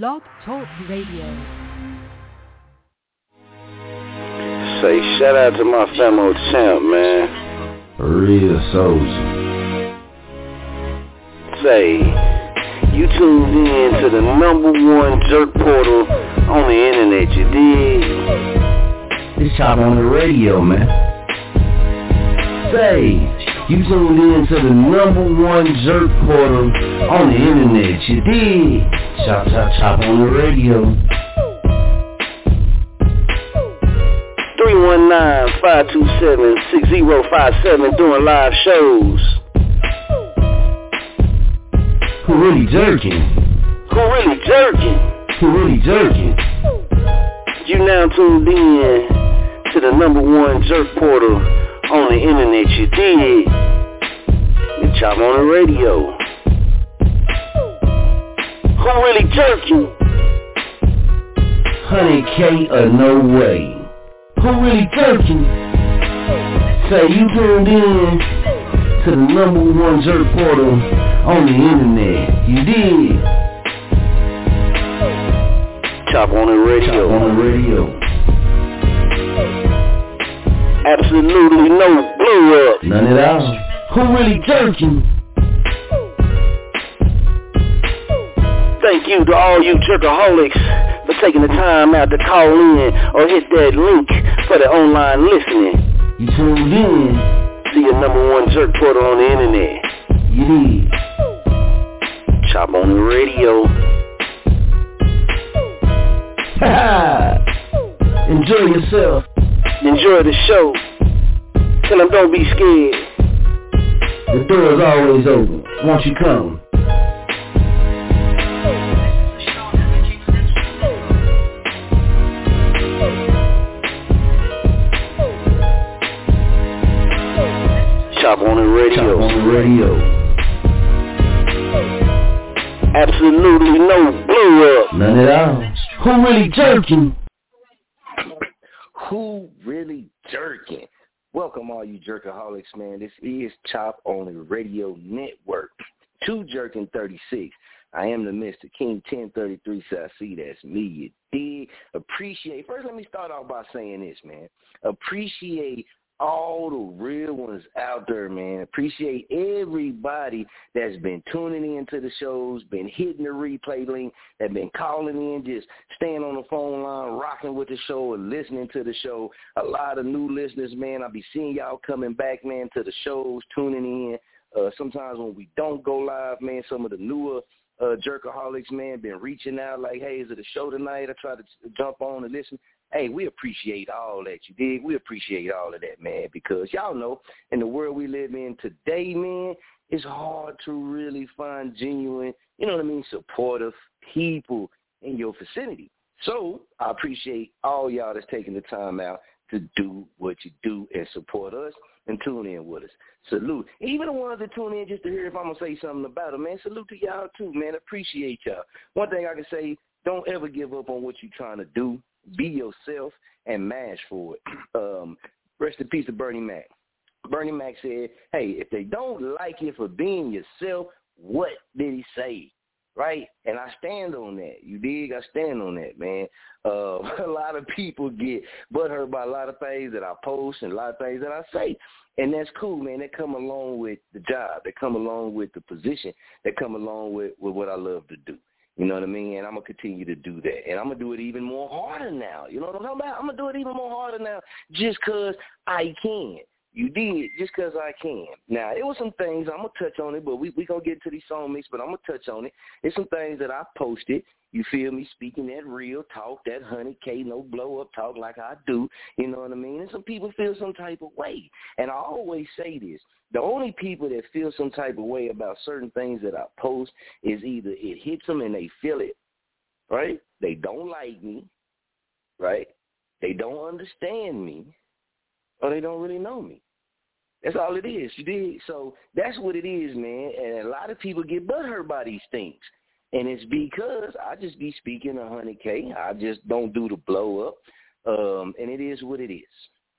Blog Talk Radio. Say shout out to my famo champ, man. Real soldier. Say, you tuned in to the number one jerk portal on the internet, you dig? This chop on the radio, man. Say, you tuned in to the number one jerk portal on the internet, you dig? Chop, chop, chop on the radio. 319-527-6057 doing live shows. Who really jerking? Who really jerking? Who really jerking? You now tuned in to the number one jerk portal on the internet, you? The Chop on the radio. Who really jerking? 100K or no way. Who really jerked you? Say you tuned in to the number one jerk portal on the internet. You did. Chop on the Chop radio. on the radio. Absolutely no blow up. None at all. Who really jerking? Thank you to all you jerkaholics for taking the time out to call in or hit that link for the online listening. You tuned in. See your number one jerk portal on the internet. You did. Chop on the radio. Enjoy yourself. Enjoy the show. Tell them don't be scared. The door is always open. Won't you come? Chop on the Chop radio. on the radio. Absolutely no blow up. None at all. Who really jerking? Who really jerking? Welcome all you jerkaholics, man. This is Chop On It Radio Network. Too Jurkking 36. I am the Mr. King 1033 so I see that's me. You dig? Appreciate first let me start off by saying this, man. Appreciate all the real ones out there, man. Appreciate everybody that's been tuning in to the shows, been hitting the replay link, that been calling in, just staying on the phone line, rocking with the show and listening to the show. A lot of new listeners, man. I'll be seeing y'all coming back, man, to the shows, tuning in. Uh, sometimes when we don't go live, man, some of the newer uh, jerkaholics, man, been reaching out like, hey, is it a show tonight? I try to jump on and listen. Hey, we appreciate all that you did. We appreciate all of that, man, because y'all know in the world we live in today, man, it's hard to really find genuine, you know what I mean, supportive people in your vicinity. So I appreciate all y'all that's taking the time out to do what you do and support us and tune in with us. Salute. Even the ones that tune in just to hear if I'm going to say something about it, man, salute to y'all too, man. Appreciate y'all. One thing I can say, don't ever give up on what you're trying to do. Be yourself and mash for it. Um, rest in peace to Bernie Mac. Bernie Mac said, hey, if they don't like you for being yourself, what did he say? Right? And I stand on that. You dig? I stand on that, man. Uh, a lot of people get butthurt by a lot of things that I post and a lot of things that I say. And that's cool, man. That come along with the job. That come along with the position. That come along with, with what I love to do. You know what I mean? And I'm to continue to do that. And I'm to do it even more harder now. You know what I'm talking about? I'm to do it even more harder now just because I can. You did just because I can. Now, it was some things, I'm to touch on it, but we we to get into these song mix, but I'm to touch on it. It's some things that I posted, you feel me, speaking that real talk, that honey K, no blow-up talk like I do, you know what I mean? And some people feel some type of way. And I always say this, the only people that feel some type of way about certain things that I post is either it hits them and they feel it, right? They don't like me, right? They don't understand me, or they don't really know me. That's all it is. You did. So that's what it is, man. And a lot of people get butthurt by these things. And it's because I just be speaking a hundred K. I just don't do the blow up. Um, and it is what it is.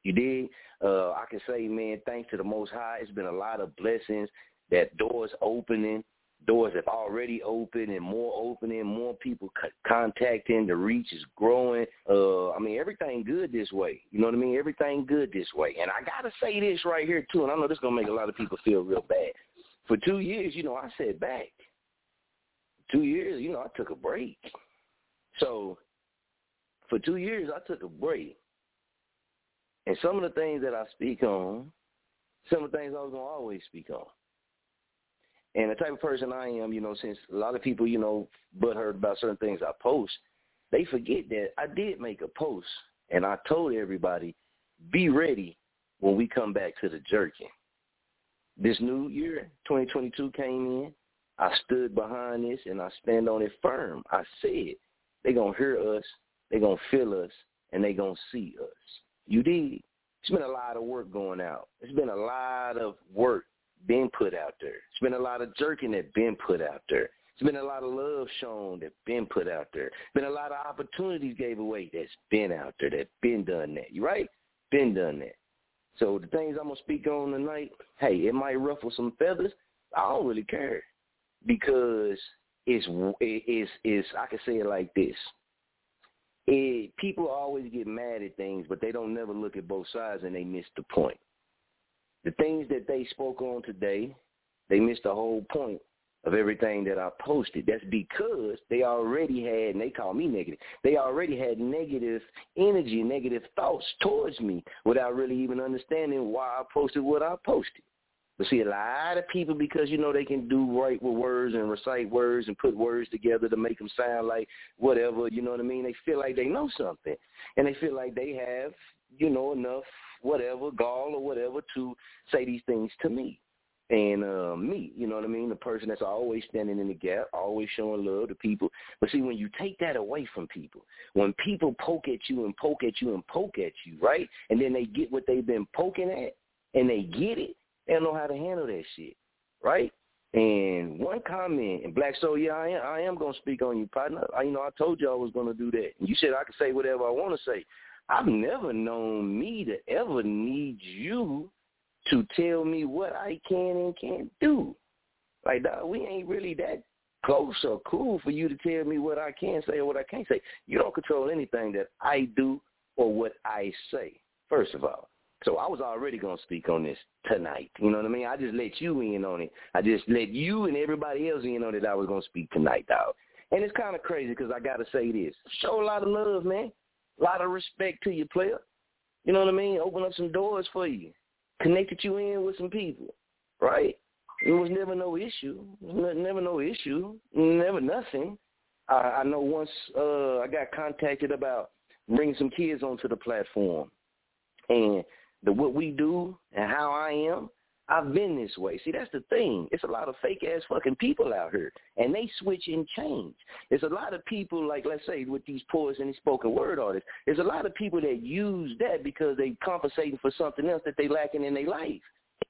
You did. Uh, I can say, man, thanks to the Most High, it's been a lot of blessings. That doors opening, doors have already opened and more opening, more people c- contacting. The reach is growing. Uh, I mean, everything good this way. You know what I mean? Everything good this way. And I gotta say this right here too, and I know this is gonna make a lot of people feel real bad. For two years, you know, I sat back. Two years, you know, I took a break. So for two years, I took a break. And some of the things that I speak on, some of the things I was gonna always speak on. And the type of person I am, you know, since a lot of people, you know, but heard about certain things I post, they forget that I did make a post and I told everybody, be ready when we come back to the jerking. This new year, 2022 came in. I stood behind this and I stand on it firm. I said, they're going to hear us, they're going to feel us, and they're going to see us. You did. It's been a lot of work going out. It's been a lot of work been put out there. It's been a lot of jerking that been put out there. It's been a lot of love shown that been put out there. It's Been a lot of opportunities gave away that's been out there, that been done that. You right? Been done that. So the things I'm gonna speak on tonight, hey, it might ruffle some feathers. I don't really care because it's it's it's I can say it like this. It, people always get mad at things, but they don't never look at both sides and they miss the point. The things that they spoke on today, they missed the whole point of everything that I posted. That's because they already had, and they call me negative, they already had negative energy, negative thoughts towards me without really even understanding why I posted what I posted. But see, a lot of people, because, you know, they can do right with words and recite words and put words together to make them sound like whatever, you know what I mean? They feel like they know something. And they feel like they have, you know, enough whatever, gall or whatever to say these things to me. And uh, me, you know what I mean? The person that's always standing in the gap, always showing love to people. But see, when you take that away from people, when people poke at you and poke at you and poke at you, right? And then they get what they've been poking at and they get it, they don't know how to handle that shit, right? And one comment, and Black Soul, yeah, I am, I am gonna speak on you, partner. I, you know, I told you I was gonna do that. And you said I could say whatever I want to say. I've never known me to ever need you to tell me what I can and can't do. Like, dog, we ain't really that close or cool for you to tell me what I can say or what I can't say. You don't control anything that I do or what I say, first of all. So I was already going to speak on this tonight. You know what I mean? I just let you in on it. I just let you and everybody else in on it I was going to speak tonight, dog. And it's kind of crazy because I got to say this. Show a lot of love, man. A lot of respect to your player. You know what I mean? Open up some doors for you. Connected you in with some people, right? It was never no issue. Never no issue. Never nothing. I, I know once uh, I got contacted about bringing some kids onto the platform, and the what we do and how I am, I've been this way. See, that's the thing. It's a lot of fake ass fucking people out here, and they switch and change. There's a lot of people, like let's say with these poets and these spoken word artists. There's a lot of people that use that because they compensating for something else that they lacking in their life,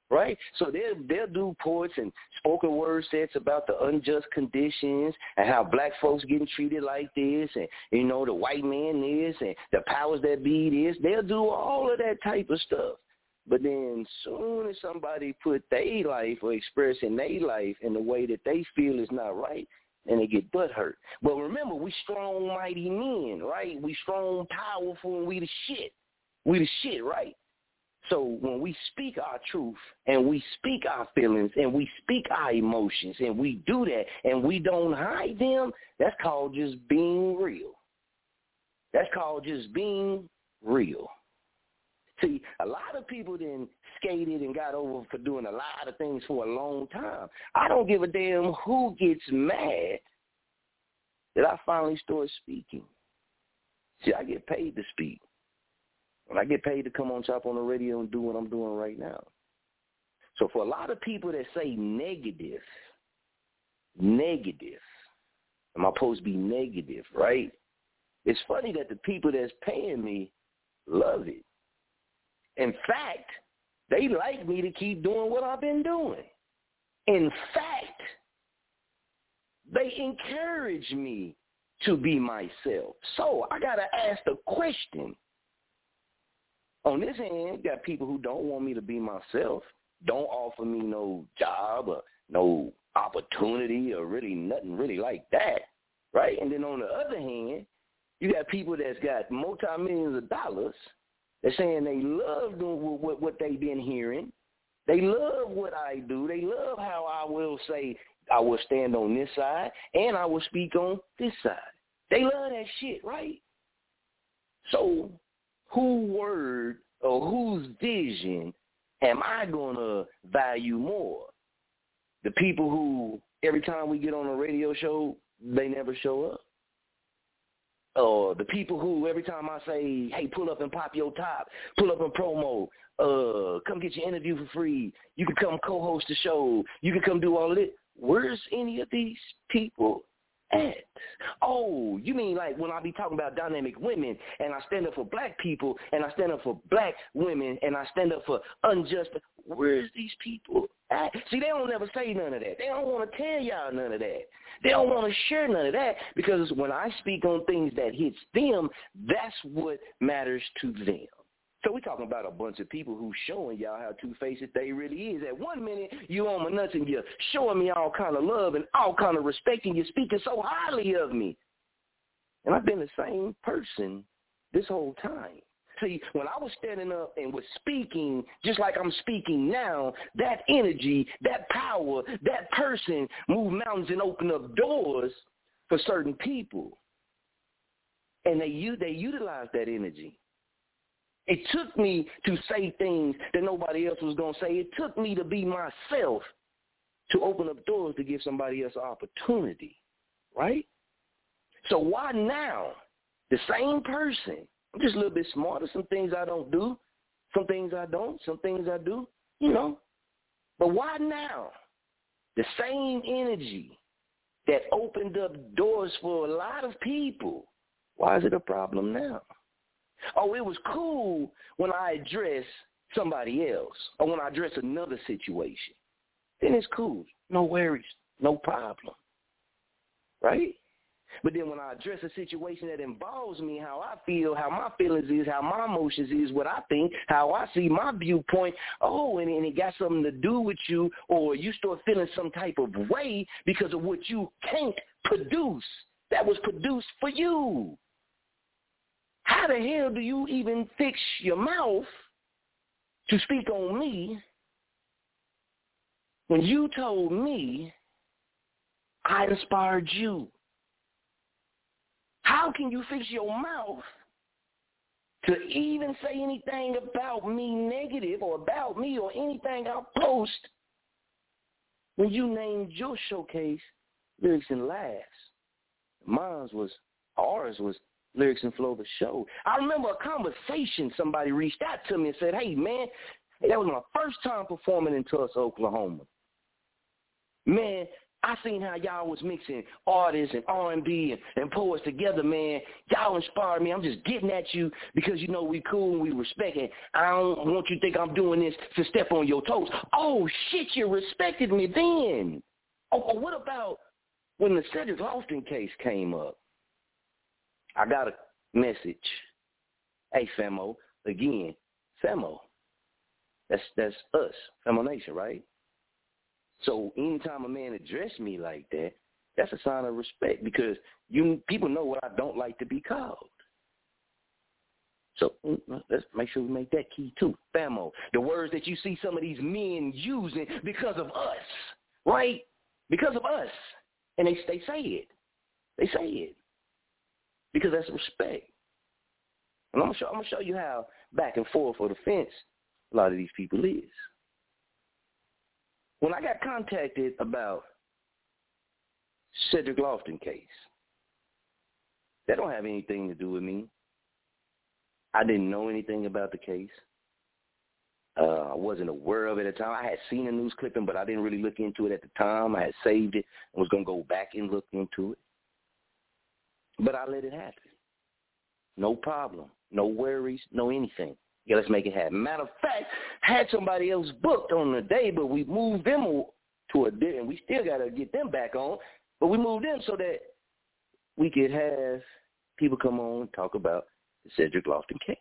right? So they'll they'll do poets and spoken word sets about the unjust conditions and how black folks getting treated like this, and you know the white man is and the powers that be this. They'll do all of that type of stuff. But then soon as somebody put their life or expressing their life in the way that they feel is not right, and they get butt hurt. But remember, we strong, mighty men, right? We strong, powerful, and we the shit. We the shit, right? So when we speak our truth and we speak our feelings and we speak our emotions and we do that and we don't hide them, that's called just being real. That's called just being real. See, a lot of people then skated and got over for doing a lot of things for a long time. I don't give a damn who gets mad that I finally start speaking. See, I get paid to speak. And I get paid to come on top on the radio and do what I'm doing right now. So for a lot of people that say negative, negative, am I supposed to be negative, right? It's funny that the people that's paying me love it. In fact, they like me to keep doing what I've been doing. In fact, they encourage me to be myself. So I got to ask the question. On this hand, got people who don't want me to be myself, don't offer me no job or no opportunity or really nothing really like that, right? And then on the other hand, you got people that's got multi millions of dollars. They're saying they love doing what, what they've been hearing. They love what I do. They love how I will say I will stand on this side and I will speak on this side. They love that shit, right? So who word or whose vision am I going to value more? The people who every time we get on a radio show, they never show up? Or the people who every time I say, hey, pull up and pop your top, pull up and promo, uh, come get your interview for free, you can come co-host the show, you can come do all of it. Where's any of these people at? Oh, you mean like when I be talking about dynamic women and I stand up for black people and I stand up for black women and I stand up for unjust, where's these people at? See, they don't ever say none of that. They don't want to tell y'all none of that. They don't want to share none of that because when I speak on things that hits them, that's what matters to them. So we're talking about a bunch of people who showing y'all how two-faced they really is. At one minute, you on my nuts and you're showing me all kind of love and all kind of respect and you're speaking so highly of me. And I've been the same person this whole time. See, when I was standing up and was speaking just like I'm speaking now, that energy, that power, that person moved mountains and opened up doors for certain people. And they they utilize that energy. It took me to say things that nobody else was going to say. It took me to be myself to open up doors to give somebody else an opportunity, right? So why now, the same person, I'm just a little bit smarter, some things I don't do, some things I don't, some things I do, you know. But why now? The same energy that opened up doors for a lot of people, why is it a problem now? Oh, it was cool when I address somebody else or when I address another situation. Then it's cool. No worries. No problem. Right? But then when I address a situation that involves me, how I feel, how my feelings is, how my emotions is, what I think, how I see my viewpoint, oh, and, and it got something to do with you, or you start feeling some type of way because of what you can't produce that was produced for you. How the hell do you even fix your mouth to speak on me when you told me I inspired you? How can you fix your mouth to even say anything about me negative or about me or anything I post when you named your showcase lyrics and laughs? Mine was ours was Lyrics and Flow of the show. I remember a conversation somebody reached out to me and said, hey, man, that was my first time performing in Tulsa, Oklahoma. Man, I seen how y'all was mixing artists and R&B and, and poets together, man. Y'all inspired me. I'm just getting at you because you know we cool and we respect it. I don't want you to think I'm doing this to step on your toes. Oh, shit, you respected me then. Oh, what about when the Cedric Lofton case came up? I got a message. Hey, Femo, again, Femo. That's that's us, Femo Nation, right? So anytime a man address me like that, that's a sign of respect because you people know what I don't like to be called. So mm, let's make sure we make that key too. Famo. The words that you see some of these men using because of us, right? Because of us. And they they say it. They say it because that's respect. And I'm gonna show I'm gonna show you how back and forth for the fence a lot of these people is. When I got contacted about Cedric Lofton case, that don't have anything to do with me. I didn't know anything about the case. Uh, I wasn't aware of it at the time. I had seen a news clipping, but I didn't really look into it at the time. I had saved it and was going to go back and look into it. But I let it happen. No problem. No worries. No anything. Yeah, let's make it happen. Matter of fact, had somebody else booked on the day, but we moved them to a day, and we still got to get them back on. But we moved them so that we could have people come on and talk about the Cedric Lofton case.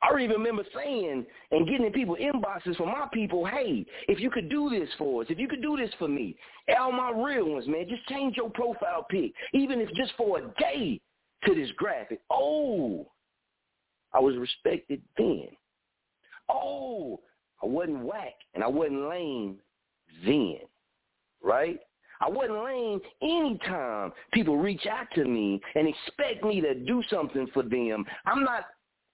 I even remember saying and getting in people inboxes from my people, hey, if you could do this for us, if you could do this for me, all my real ones, man, just change your profile pic, even if just for a day to this graphic. Oh, I was respected then. Oh, I wasn't whack and I wasn't lame then, right? I wasn't lame anytime people reach out to me and expect me to do something for them. I'm not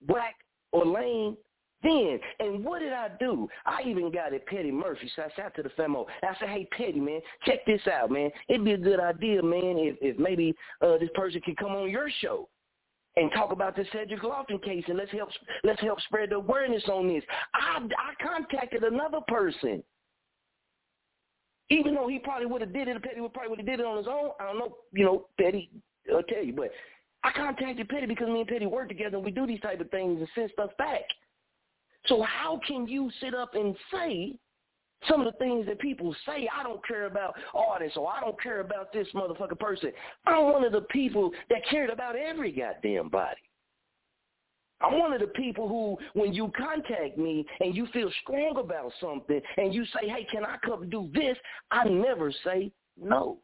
black or lame then. And what did I do? I even got it Petty Murphy. So I said to the femo. I said, hey, Petty, man, check this out, man. It'd be a good idea, man, if, if maybe uh, this person could come on your show and talk about the Cedric Lofton case and let's help let's help spread the awareness on this. I, I contacted another person. Even though he probably would have did it, Petty would probably would have did it on his own. I don't know, you know, Petty, I'll tell you, but I contacted Petty because me and Petty work together and we do these type of things and send stuff back. So how can you sit up and say some of the things that people say, I don't care about artists or I don't care about this motherfucker person. I'm one of the people that cared about every goddamn body. I'm one of the people who, when you contact me and you feel strong about something and you say, hey, can I come do this? I never say no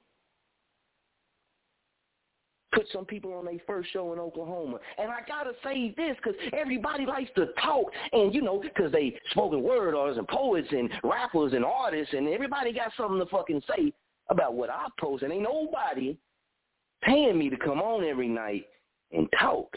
put some people on their first show in Oklahoma. And I got to say this because everybody likes to talk and, you know, because they spoken word artists and poets and rappers and artists and everybody got something to fucking say about what I post. And ain't nobody paying me to come on every night and talk.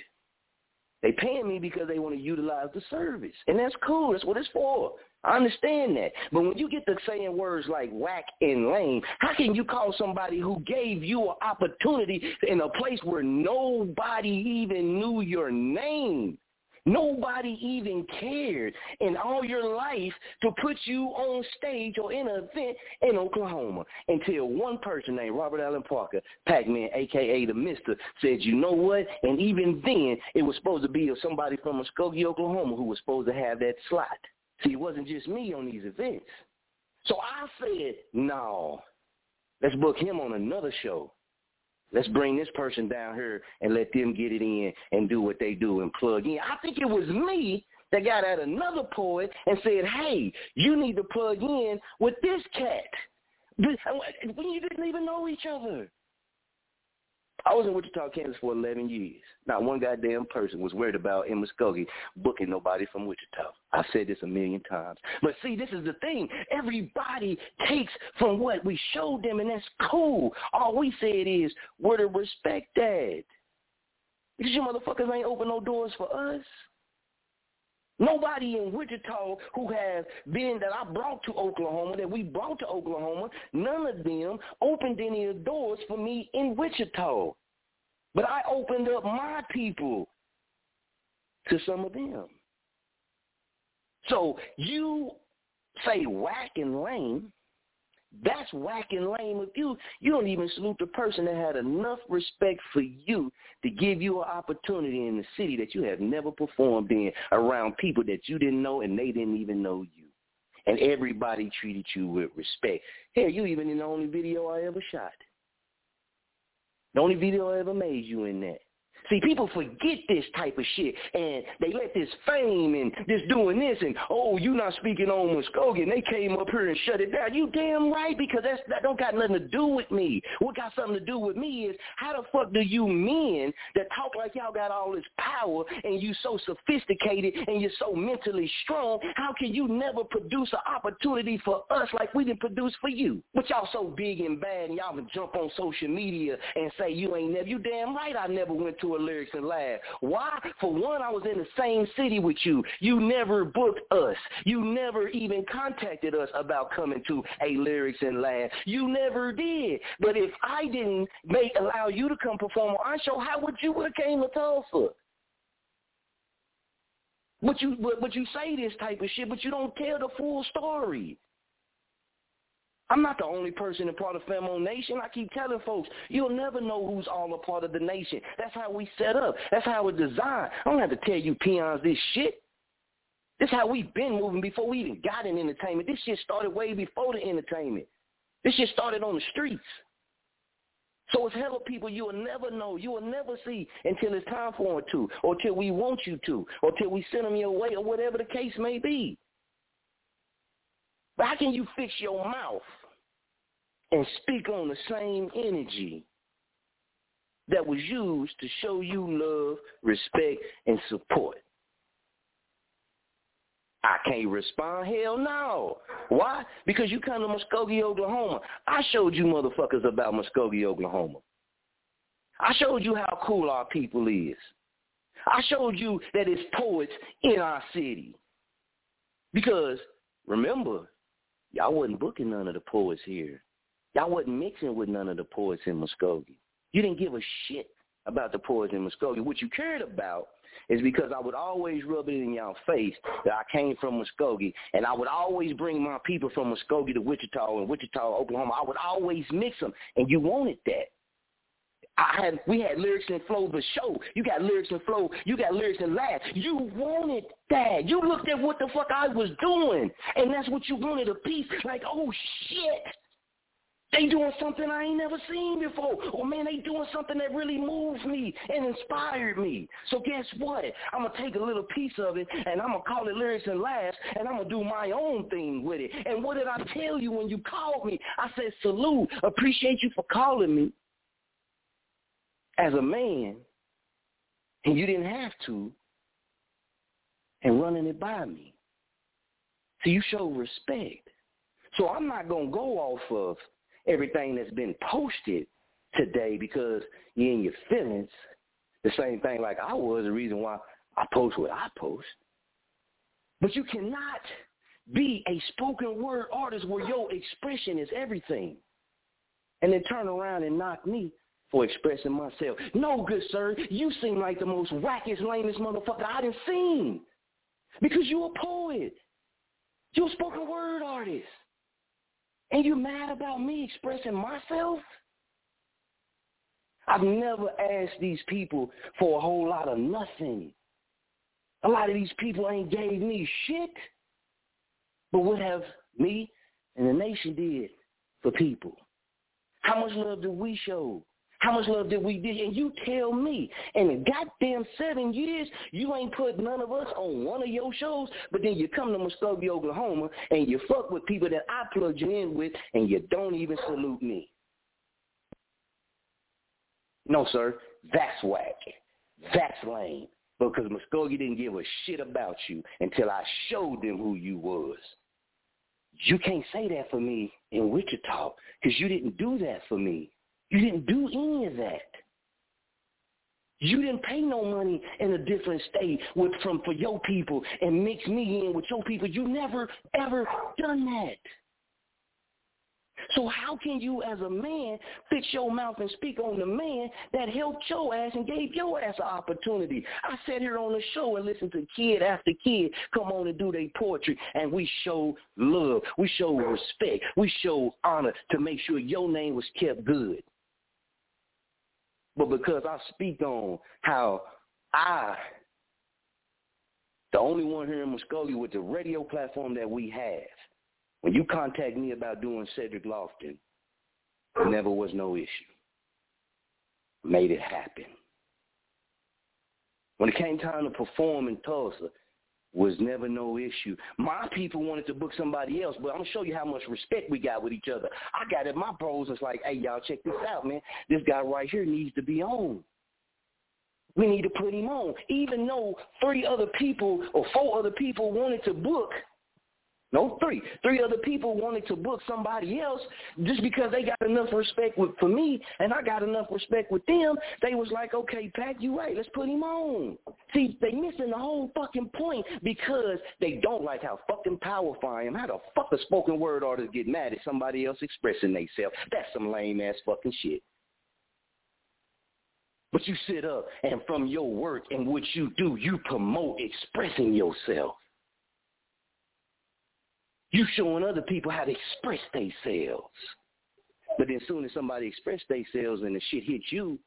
They paying me because they want to utilize the service. And that's cool. That's what it's for. I understand that. But when you get to saying words like whack and lame, how can you call somebody who gave you an opportunity in a place where nobody even knew your name? Nobody even cared in all your life to put you on stage or in an event in Oklahoma until one person named Robert Allen Parker, Pac-Man, a.k.a. the Mister, said, you know what? And even then, it was supposed to be somebody from Muskogee, Oklahoma who was supposed to have that slot. See, it wasn't just me on these events. So I said, no, let's book him on another show. Let's bring this person down here and let them get it in and do what they do and plug in. I think it was me that got at another poet and said, hey, you need to plug in with this cat. When you didn't even know each other. I was in Wichita, Kansas for 11 years. Not one goddamn person was worried about in Muskogee booking nobody from Wichita. I've said this a million times. But see, this is the thing. Everybody takes from what we showed them, and that's cool. All we said is, where to respect that. Because you motherfuckers ain't open no doors for us. Nobody in Wichita who has been that I brought to Oklahoma, that we brought to Oklahoma, none of them opened any doors for me in Wichita. But I opened up my people to some of them. So you say whack and lame, that's whack and lame of you. You don't even salute the person that had enough respect for you to give you an opportunity in the city that you have never performed in around people that you didn't know and they didn't even know you. And everybody treated you with respect. Hell, you even in the only video I ever shot. The only video I ever made you in that. See, people forget this type of shit, and they let this fame and this doing this, and oh, you not speaking on Muskogee, and they came up here and shut it down. You damn right, because that's, that don't got nothing to do with me. What got something to do with me is how the fuck do you men that talk like y'all got all this power, and you so sophisticated, and you're so mentally strong, how can you never produce an opportunity for us like we didn't produce for you? But y'all so big and bad, and y'all can jump on social media and say you ain't never, you damn right I never went to lyrics and laugh. Why? For one, I was in the same city with you. You never booked us. You never even contacted us about coming to a lyrics and laugh. You never did. But if I didn't make allow you to come perform on our show, how would you have came to Tulsa? But you but, but you say this type of shit, but you don't tell the full story. I'm not the only person a part of Famo Nation. I keep telling folks, you'll never know who's all a part of the nation. That's how we set up. That's how it's designed. I don't have to tell you peons this shit. This is how we've been moving before we even got in entertainment. This shit started way before the entertainment. This shit started on the streets. So it's hella people you will never know, you will never see until it's time for them to, or till we want you to, or till we send them your way, or whatever the case may be. But how can you fix your mouth and speak on the same energy that was used to show you love, respect, and support? I can't respond. Hell no. Why? Because you come to Muskogee, Oklahoma. I showed you motherfuckers about Muskogee, Oklahoma. I showed you how cool our people is. I showed you that it's poets in our city. Because remember, y'all wasn't booking none of the poets here. Y'all wasn't mixing with none of the poets in Muskogee. You didn't give a shit about the poets in Muskogee. What you cared about is because I would always rub it in y'all face that I came from Muskogee, and I would always bring my people from Muskogee to Wichita and Wichita, Oklahoma. I would always mix them, and you wanted that. I had we had lyrics and flow the show. You got lyrics and flow. You got lyrics and laugh. You wanted that. You looked at what the fuck I was doing, and that's what you wanted a piece. Like, oh shit, they doing something I ain't never seen before. Or man, they doing something that really moved me and inspired me. So guess what? I'm gonna take a little piece of it and I'm gonna call it lyrics and laughs and I'm gonna do my own thing with it. And what did I tell you when you called me? I said salute, appreciate you for calling me as a man, and you didn't have to, and running it by me. So you show respect. So I'm not gonna go off of everything that's been posted today because you're in your feelings. The same thing like I was, the reason why I post what I post. But you cannot be a spoken word artist where your expression is everything. And then turn around and knock me for expressing myself. No, good sir, you seem like the most wackest, lamest motherfucker I done seen. Because you're a poet. You a spoken word artist. And you mad about me expressing myself? I've never asked these people for a whole lot of nothing. A lot of these people ain't gave me shit. But what have me and the nation did for people? How much love do we show? How much love did we did? And you tell me, and in goddamn seven years, you ain't put none of us on one of your shows, but then you come to Muskogee, Oklahoma, and you fuck with people that I plugged you in with, and you don't even salute me. No, sir, that's whack. That's lame. Because Muskogee didn't give a shit about you until I showed them who you was. You can't say that for me in Wichita because you didn't do that for me. You didn't do any of that. You didn't pay no money in a different state with from for your people and mix me in with your people. You never ever done that. So how can you as a man fix your mouth and speak on the man that helped your ass and gave your ass an opportunity? I sat here on the show and listened to kid after kid come on and do their poetry and we show love. We show respect. We show honor to make sure your name was kept good. But because I speak on how I, the only one here in Muskogee with the radio platform that we have, when you contact me about doing Cedric Lofton, never was no issue. Made it happen. When it came time to perform in Tulsa, was never no issue. My people wanted to book somebody else, but I'm gonna show you how much respect we got with each other. I got it. My bros was like, "Hey, y'all, check this out, man. This guy right here needs to be on. We need to put him on." Even though three other people or four other people wanted to book, no, three. Three other people wanted to book somebody else just because they got enough respect with, for me and I got enough respect with them. They was like, okay, Pat, you right. Let's put him on. See, they missing the whole fucking point because they don't like how fucking powerful I am. How the fuck a spoken word artist get mad at somebody else expressing themselves? That's some lame ass fucking shit. But you sit up and from your work and what you do, you promote expressing yourself. You showing other people how to express themselves. But then as soon as somebody express themselves and the shit hits you,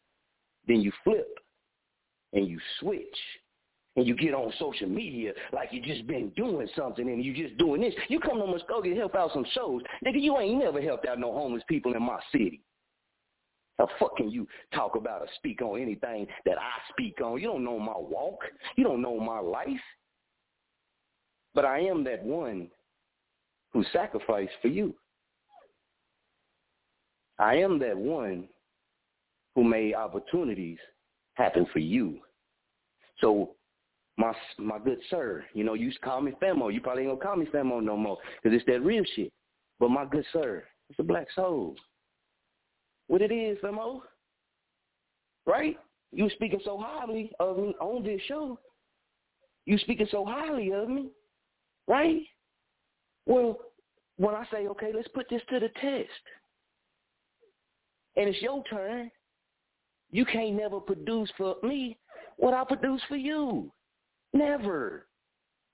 then you flip and you switch and you get on social media like you just been doing something and you just doing this. You come to Muskogee to help out some shows. Nigga, you ain't never helped out no homeless people in my city. How fuck can you talk about or speak on anything that I speak on? You don't know my walk. You don't know my life. But I am that one who sacrificed for you. I am that one who made opportunities happen for you. So my my good sir, you know, you call me Famo. You probably ain't gonna call me Famo no more because it's that real shit. But my good sir, it's a black soul. What it is, Famo? Right? You speaking so highly of me on this show. You speaking so highly of me, right? Well, when I say, okay, let's put this to the test, and it's your turn, you can't never produce for me what I produce for you. Never.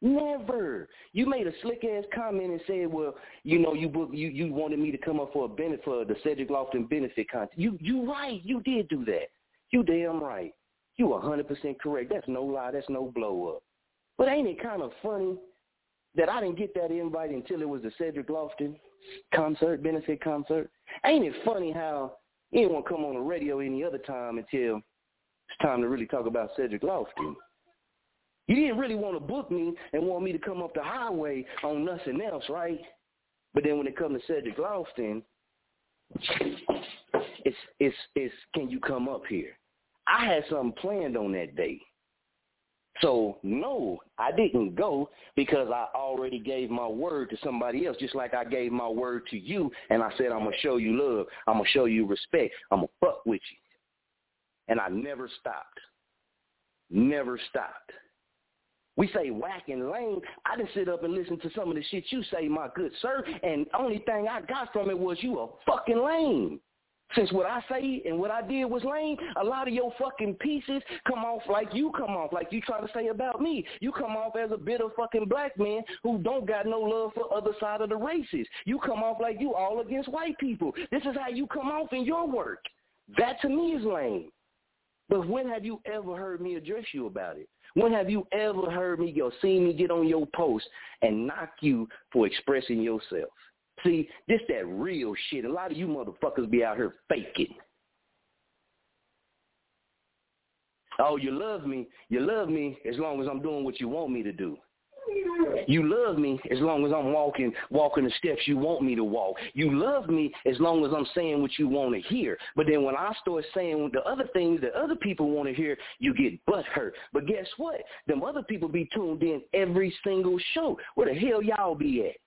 Never. You made a slick ass comment and said, "Well, you know, you book, you you wanted me to come up for a benefit for the Cedric Lofton benefit contest. You you right. You did do that. You damn right. You a hundred percent correct. That's no lie. That's no blow up. But ain't it kind of funny that I didn't get that invite until it was the Cedric Lofton concert benefit concert? Ain't it funny how anyone come on the radio any other time until it's time to really talk about Cedric Lofton? You didn't really want to book me and want me to come up the highway on nothing else, right? But then when it comes to Cedric Lofton, it's it's it's can you come up here? I had something planned on that day. So no, I didn't go because I already gave my word to somebody else, just like I gave my word to you and I said I'm gonna show you love, I'm gonna show you respect, I'm gonna fuck with you. And I never stopped. Never stopped. We say whack and lame. I didn't sit up and listen to some of the shit you say, my good sir, and only thing I got from it was you a fucking lame. Since what I say and what I did was lame, a lot of your fucking pieces come off like you come off, like you try to say about me. You come off as a bitter fucking black man who don't got no love for other side of the races. You come off like you all against white people. This is how you come off in your work. That to me is lame. But when have you ever heard me address you about it? When have you ever heard me or seen me get on your post and knock you for expressing yourself? See, this that real shit. A lot of you motherfuckers be out here faking. Oh, you love me. You love me as long as I'm doing what you want me to do. You love me as long as I'm walking walking the steps you want me to walk. You love me as long as I'm saying what you want to hear. But then when I start saying the other things that other people want to hear, you get butt hurt. But guess what? Them other people be tuned in every single show. Where the hell y'all be at?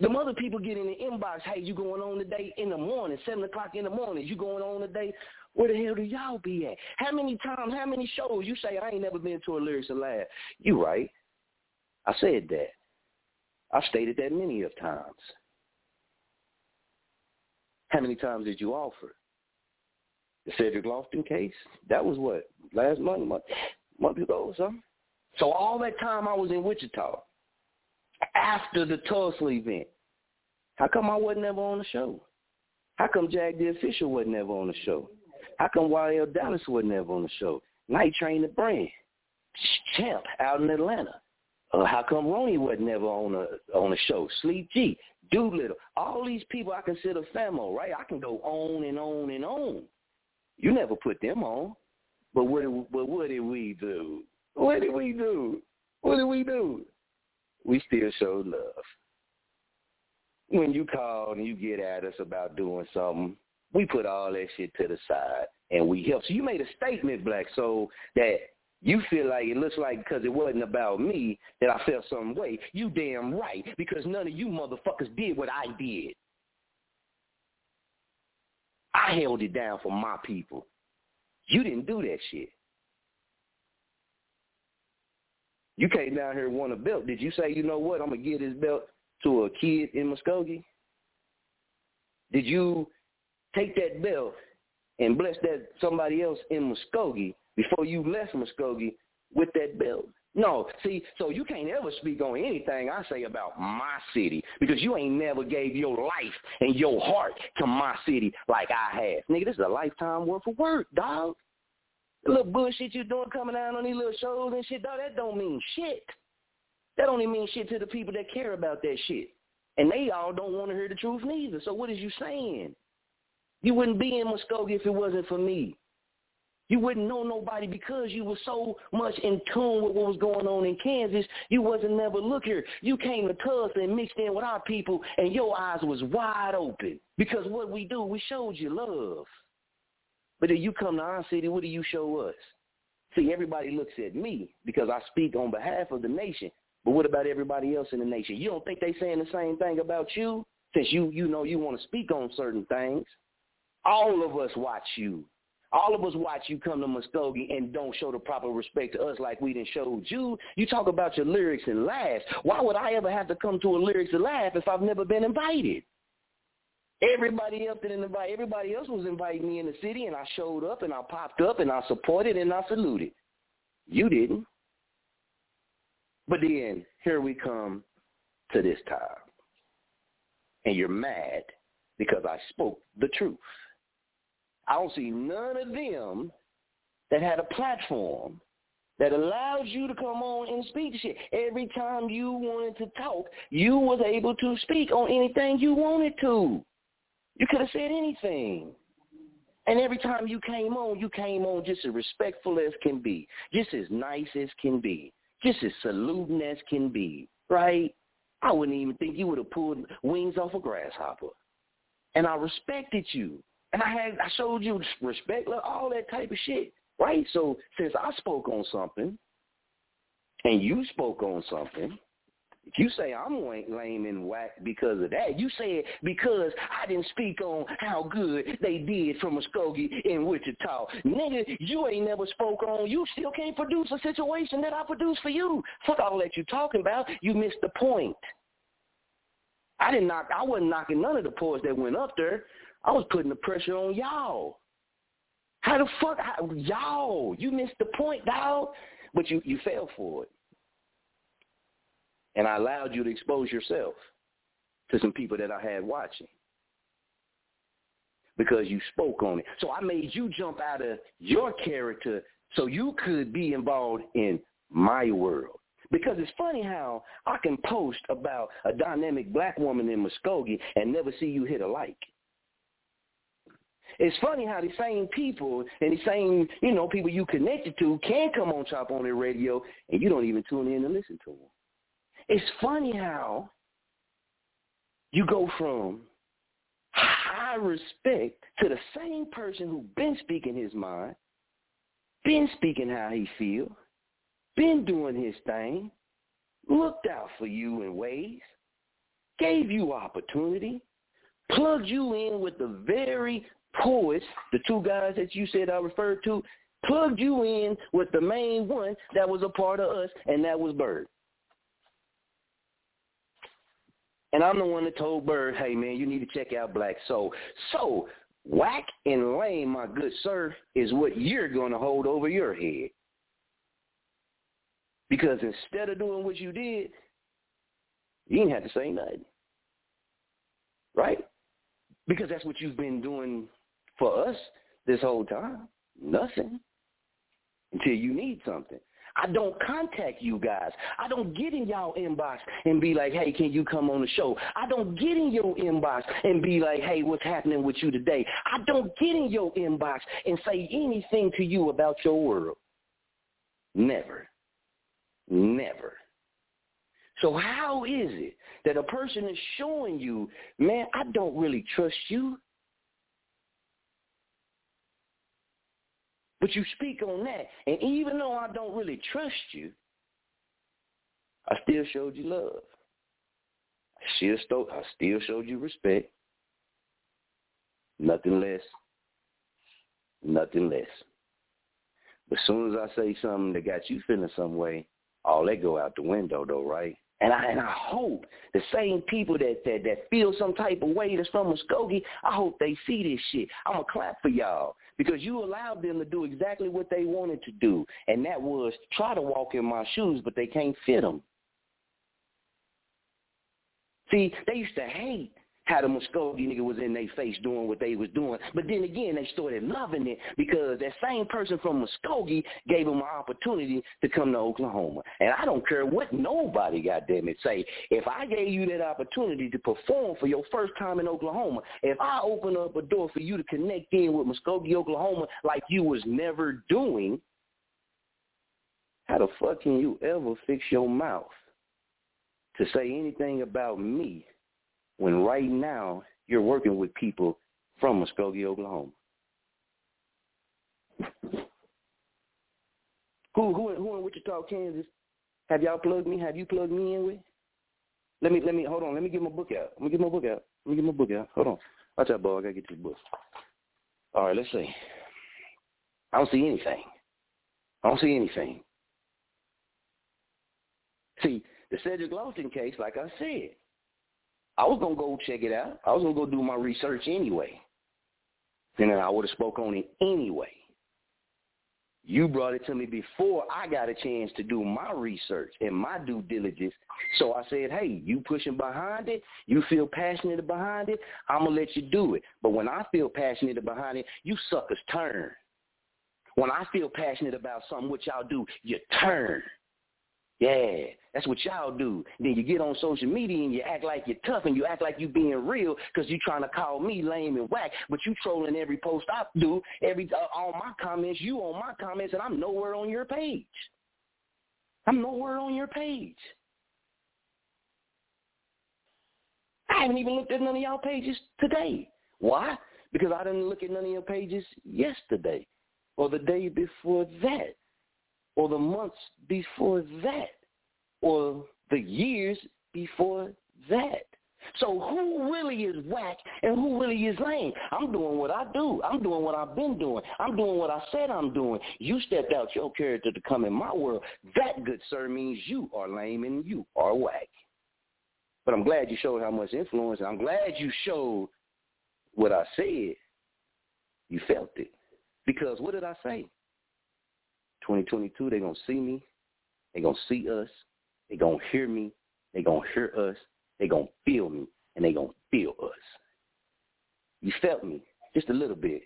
Them other people get in the inbox, hey, you going on today in the morning, 7 o'clock in the morning, you going on today? Where the hell do y'all be at? How many times, how many shows you say, I ain't never been to a Lyrics Alive? You right. I said that. I've stated that many of times. How many times did you offer? The Cedric Lofton case? That was what? Last month, month, month ago or something? So all that time I was in Wichita, after the Tulsa event, how come I wasn't ever on the show? How come Jack the Official wasn't ever on the show? How come YL Dallas wasn't ever on the show? Night Train the Brand, Champ out in Atlanta. Uh, how come Ronnie wasn't ever on a on a show? Sleep G, Doolittle, all these people I consider famo, right? I can go on and on and on. You never put them on, but what but what did we do? What did we do? What did we do? We still showed love. When you call and you get at us about doing something, we put all that shit to the side and we help. So you made a statement, Black Soul, that you feel like it looks like because it wasn't about me that I felt some way. You damn right, because none of you motherfuckers did what I did. I held it down for my people. You didn't do that shit. You came down here and won a belt. Did you say, you know what, I'm going to give this belt to a kid in Muskogee? Did you take that belt and bless that somebody else in Muskogee before you left Muskogee with that belt. No, see, so you can't ever speak on anything I say about my city because you ain't never gave your life and your heart to my city like I have. Nigga, this is a lifetime worth of work, dog. The little bullshit you doing coming out on these little shows and shit, dog, that don't mean shit. That don't even mean shit to the people that care about that shit. And they all don't want to hear the truth neither. So what is you saying? You wouldn't be in Muskogee if it wasn't for me. You wouldn't know nobody because you were so much in tune with what was going on in Kansas. You wasn't never looker. You came to Tulsa and mixed in with our people, and your eyes was wide open. Because what we do, we showed you love. But if you come to our city, what do you show us? See, everybody looks at me because I speak on behalf of the nation. But what about everybody else in the nation? You don't think they saying the same thing about you? Since you you know you want to speak on certain things. All of us watch you. All of us watch you come to Muskogee and don't show the proper respect to us like we didn't show you. You talk about your lyrics and laughs. Why would I ever have to come to a lyrics and laugh if I've never been invited? Everybody else didn't invite. Everybody else was inviting me in the city, and I showed up, and I popped up, and I supported, and I saluted. You didn't. But then here we come to this time, and you're mad because I spoke the truth. I don't see none of them that had a platform that allows you to come on and speak shit. Every time you wanted to talk, you was able to speak on anything you wanted to. You could have said anything. And every time you came on, you came on just as respectful as can be, just as nice as can be, just as saluting as can be, right? I wouldn't even think you would have pulled wings off a grasshopper. And I respected you. And I had I showed you respect, all that type of shit. Right? So since I spoke on something and you spoke on something, you say I'm lame and whack because of that, you say it because I didn't speak on how good they did from Muskogee in Wichita. Nigga, you ain't never spoke on, you still can't produce a situation that I produced for you. Fuck all that you talking about. You missed the point. I didn't knock, I wasn't knocking none of the poets that went up there. I was putting the pressure on y'all. How the fuck, how, y'all, you missed the point, dog. But you, you fell for it and I allowed you to expose yourself to some people that I had watching because you spoke on it. So I made you jump out of your character so you could be involved in my world. Because it's funny how I can post about a dynamic black woman in Muskogee and never see you hit a like. It's funny how the same people and the same, you know, people you connected to can come on Chop On It Radio and you don't even tune in and listen to them. It's funny how you go from high respect to the same person who been speaking his mind, been speaking how he feel, been doing his thing, looked out for you in ways, gave you opportunity, plugged you in with the very poets, the two guys that you said I referred to, plugged you in with the main one that was a part of us, and that was Bird. And I'm the one that told Bird, hey, man, you need to check out Black Soul. So whack and lame, my good sir, is what you're going to hold over your head. Because instead of doing what you did, you didn't have to say nothing. Right? Because that's what you've been doing for us this whole time. Nothing. Until you need something. I don't contact you guys. I don't get in y'all inbox and be like, hey, can you come on the show? I don't get in your inbox and be like, hey, what's happening with you today? I don't get in your inbox and say anything to you about your world. Never. Never. So how is it that a person is showing you, man, I don't really trust you. But you speak on that. And even though I don't really trust you, I still showed you love. I still, I still showed you respect. Nothing less. Nothing less. But as soon as I say something that got you feeling some way, all that go out the window though, right? And I and I hope the same people that, that that feel some type of way that's from Muskogee, I hope they see this shit. I'm gonna clap for y'all because you allowed them to do exactly what they wanted to do, and that was try to walk in my shoes, but they can't fit them. See, they used to hate how the Muskogee nigga was in their face doing what they was doing. But then again, they started loving it because that same person from Muskogee gave them an opportunity to come to Oklahoma. And I don't care what nobody, goddamn it, say. If I gave you that opportunity to perform for your first time in Oklahoma, if I open up a door for you to connect in with Muskogee, Oklahoma, like you was never doing, how the fuck can you ever fix your mouth to say anything about me when right now you're working with people from Muskogee, Oklahoma? who who who in Wichita, Kansas? Have y'all plugged me? Have you plugged me in with? Let me let me hold on. Let me get my book out. Let me get my book out. Let me get my book out. Hold on. Watch out, boy. I gotta get this book. All right, let's see. I don't see anything. I don't see anything. See, the Cedric Lofton case, like I said, I was gonna go check it out. I was gonna go do my research anyway. And then I would have spoke on it anyway. You brought it to me before I got a chance to do my research and my due diligence. So I said, hey, you pushing behind it, you feel passionate behind it, I'm going to let you do it. But when I feel passionate behind it, you suckers turn. When I feel passionate about something, what y'all do, you turn. Yeah, that's what y'all do. Then you get on social media and you act like you're tough and you act like you being real because you're trying to call me lame and whack, but you trolling every post I do, every uh, on my comments, you on my comments, and I'm nowhere on your page. I'm nowhere on your page. I haven't even looked at none of y'all pages today. Why? Because I didn't look at none of your pages yesterday or the day before that or the months before that or the years before that. So who really is whack and who really is lame? I'm doing what I do. I'm doing what I've been doing. I'm doing what I said I'm doing. You stepped out your character to come in my world. That, good sir, means you are lame and you are whack. But I'm glad you showed how much influence. I'm glad you showed what I said. You felt it. Because what did I say? 2022, they're going to see me. They're going to see us. They're going to hear me. They're going to hear us. They're going to feel me. And they're going to feel us. You felt me just a little bit.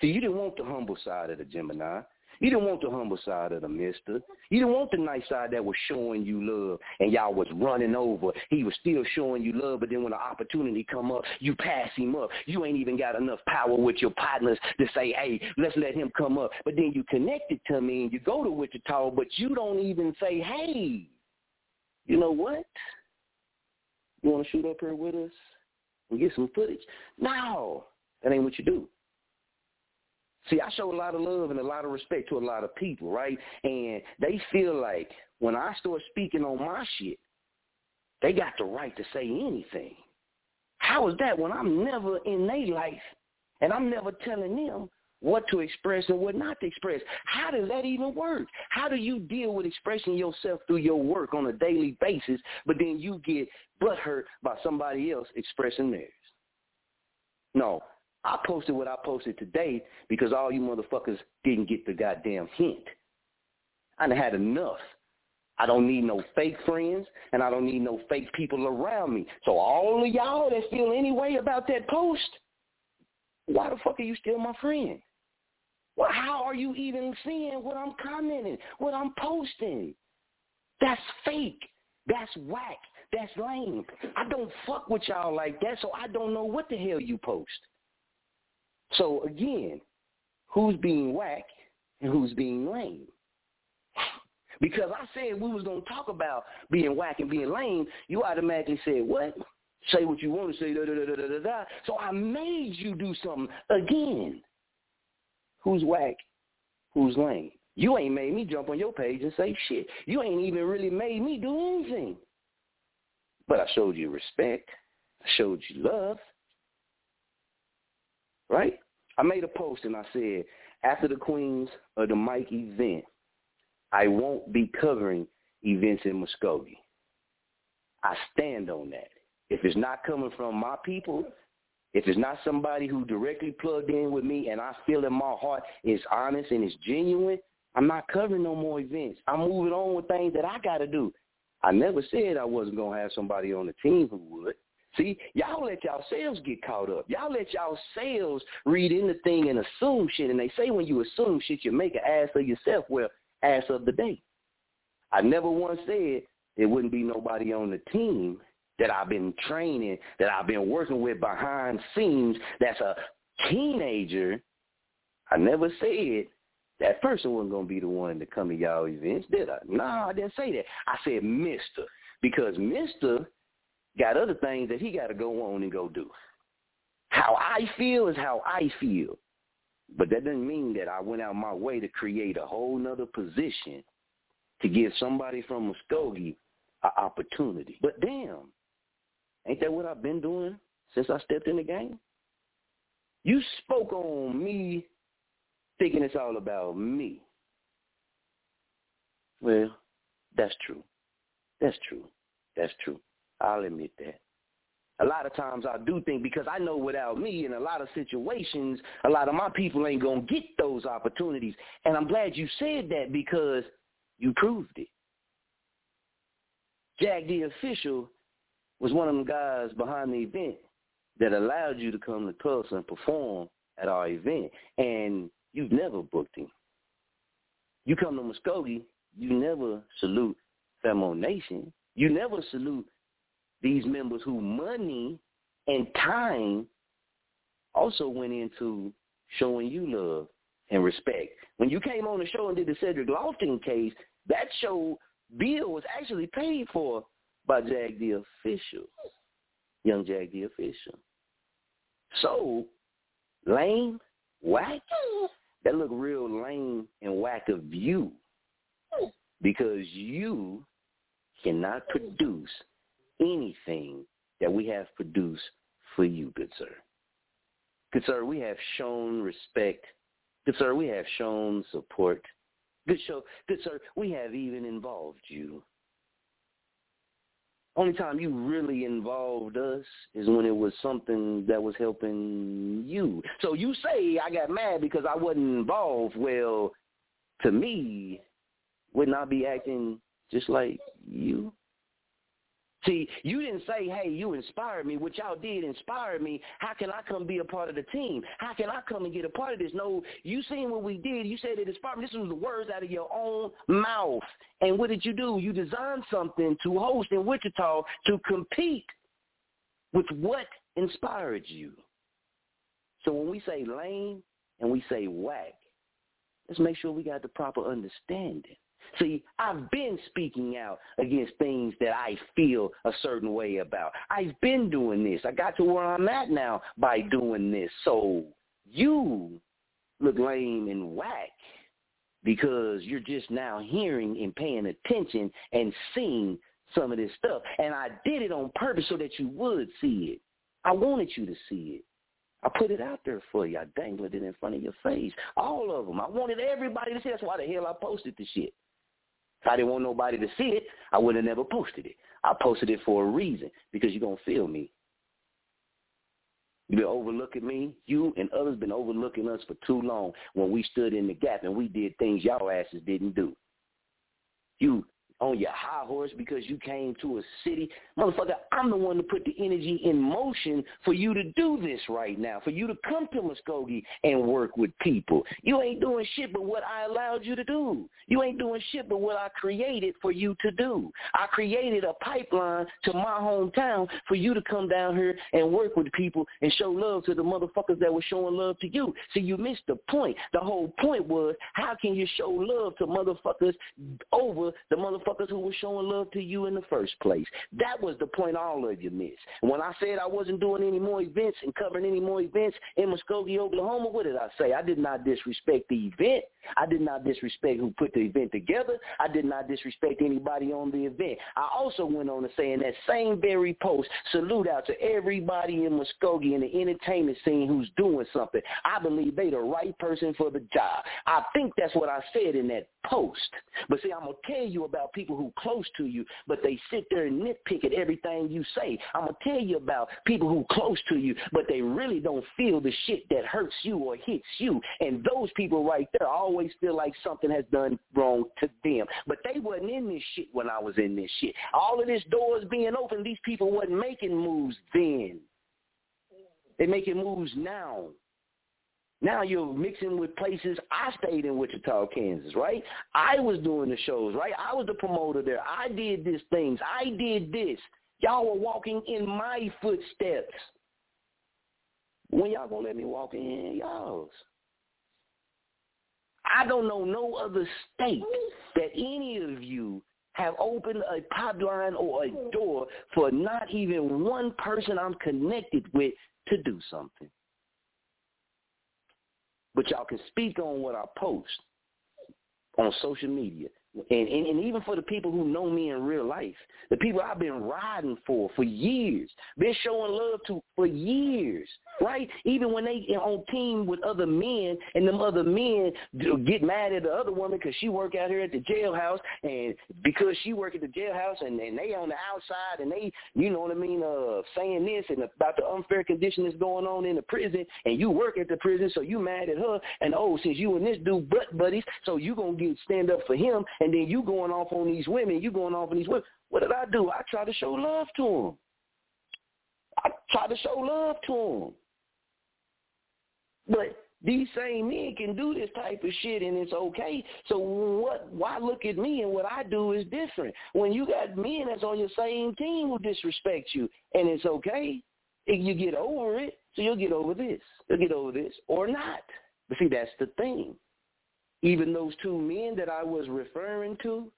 See, you didn't want the humble side of the Gemini. You didn't want the humble side of the mister. You didn't want the nice side that was showing you love and y'all was running over. He was still showing you love, but then when the opportunity come up, you pass him up. You ain't even got enough power with your partners to say, hey, let's let him come up. But then you connected to me and you go to Wichita, but you don't even say, hey, you know what? You want to shoot up here with us and get some footage? No, that ain't what you do. See, I show a lot of love and a lot of respect to a lot of people, right? And they feel like when I start speaking on my shit, they got the right to say anything. How is that when I'm never in their life and I'm never telling them what to express and what not to express? How does that even work? How do you deal with expressing yourself through your work on a daily basis, but then you get butthurt by somebody else expressing theirs? No, I posted what I posted today because all you motherfuckers didn't get the goddamn hint. I done had enough. I don't need no fake friends, and I don't need no fake people around me. So all of y'all that feel any way about that post, why the fuck are you still my friend? Well, how are you even seeing what I'm commenting, what I'm posting? That's fake. That's whack. That's lame. I don't fuck with y'all like that, so I don't know what the hell you post. So again, who's being whack and who's being lame? Because I said we was going to talk about being whack and being lame, you automatically said, what? Say what you want to say, da, da, da, da, da, da. So I made you do something again. Who's whack? Who's lame? You ain't made me jump on your page and say shit. You ain't even really made me do anything. But I showed you respect. I showed you love right? I made a post and I said, after the Queens of the Mike event, I won't be covering events in Muskogee. I stand on that. If it's not coming from my people, if it's not somebody who directly plugged in with me and I feel in my heart is honest and it's genuine, I'm not covering no more events. I'm moving on with things that I got to do. I never said I wasn't going to have somebody on the team who would. See, y'all let y'all sales get caught up. Y'all let y'all sales read anything and assume shit. And they say when you assume shit, you make an ass of yourself. Well, ass of the day. I never once said there wouldn't be nobody on the team that I've been training, that I've been working with behind scenes that's a teenager. I never said that person wasn't going to be the one to come to y'all events, did I? No, I didn't say that. I said Mister because Mister got other things that he got to go on and go do. How I feel is how I feel. But that doesn't mean that I went out my way to create a whole nother position to give somebody from Muskogee an opportunity. But damn, ain't that what I've been doing since I stepped in the game? You spoke on me thinking it's all about me. Well, that's true. That's true. That's true. I'll admit that. A lot of times I do think because I know without me in a lot of situations, a lot of my people ain't going to get those opportunities. And I'm glad you said that because you proved it. Jag the official was one of them guys behind the event that allowed you to come to Tulsa and perform at our event. And you've never booked him. You come to Muskogee, you never salute Famo Nation. You never salute these members who money and time also went into showing you love and respect. When you came on the show and did the Cedric Lofton case, that show bill was actually paid for by Jag the official, young Jag the official. So, lame, whack, that look real lame and whack of you because you cannot produce anything that we have produced for you, good sir. Good sir, we have shown respect. Good sir, we have shown support. Good show. Good sir, we have even involved you. Only time you really involved us is when it was something that was helping you. So you say I got mad because I wasn't involved. Well, to me, wouldn't I be acting just like you? See, you didn't say, hey, you inspired me. What y'all did inspired me. How can I come be a part of the team? How can I come and get a part of this? No, you seen what we did. You said it inspired me. This was the words out of your own mouth. And what did you do? You designed something to host in Wichita to compete with what inspired you. So when we say lame and we say whack, let's make sure we got the proper understanding. See, I've been speaking out against things that I feel a certain way about. I've been doing this. I got to where I'm at now by doing this. So you look lame and whack because you're just now hearing and paying attention and seeing some of this stuff. And I did it on purpose so that you would see it. I wanted you to see it. I put it out there for you. I dangled it in front of your face. All of them. I wanted everybody to see. That's why the hell I posted the shit. If I didn't want nobody to see it, I would have never posted it. I posted it for a reason because you're going to feel me. You've been overlooking me. You and others been overlooking us for too long when we stood in the gap and we did things y'all asses didn't do. You on your high horse because you came to a city. Motherfucker, I'm the one to put the energy in motion for you to do this right now, for you to come to Muskogee and work with people. You ain't doing shit but what I allowed you to do. You ain't doing shit but what I created for you to do. I created a pipeline to my hometown for you to come down here and work with people and show love to the motherfuckers that were showing love to you. See, you missed the point. The whole point was how can you show love to motherfuckers over the motherfuckers motherfuckers who were showing love to you in the first place. That was the point all of you missed. When I said I wasn't doing any more events and covering any more events in Muskogee, Oklahoma, what did I say? I did not disrespect the event. I did not disrespect who put the event together. I did not disrespect anybody on the event. I also went on to say in that same very post, salute out to everybody in Muskogee in the entertainment scene who's doing something. I believe they the right person for the job. I think that's what I said in that post. But see, I'm going to tell you about people who close to you, but they sit there and nitpick at everything you say. I'm going to tell you about people who close to you, but they really don't feel the shit that hurts you or hits you. And those people right there always feel like something has done wrong to them. But they wasn't in this shit when I was in this shit. All of this doors being open, these people wasn't making moves then. They're making moves now. Now you're mixing with places. I stayed in Wichita, Kansas, right? I was doing the shows, right? I was the promoter there. I did these things. I did this. Y'all were walking in my footsteps. When y'all gonna let me walk in y'all's? I don't know no other state that any of you have opened a pipeline or a door for not even one person I'm connected with to do something. But y'all can speak on what I post on social media. And, and, and even for the people who know me in real life, the people I've been riding for for years, been showing love to for years, right? Even when they on team with other men, and them other men get mad at the other woman because she work out here at the jailhouse, and because she work at the jailhouse, and, and they on the outside, and they, you know what I mean, uh, saying this and about the unfair condition that's going on in the prison, and you work at the prison, so you mad at her, and oh, since you and this dude butt buddies, so you gonna get stand up for him, and then you going off on these women, you going off on these women. What did I do? I try to show love to them. I try to show love to them. But these same men can do this type of shit and it's okay. So what why look at me and what I do is different. When you got men that's on your same team who disrespect you and it's okay, you get over it, so you'll get over this. You'll get over this or not. But see, that's the thing. Even those two men that I was referring to,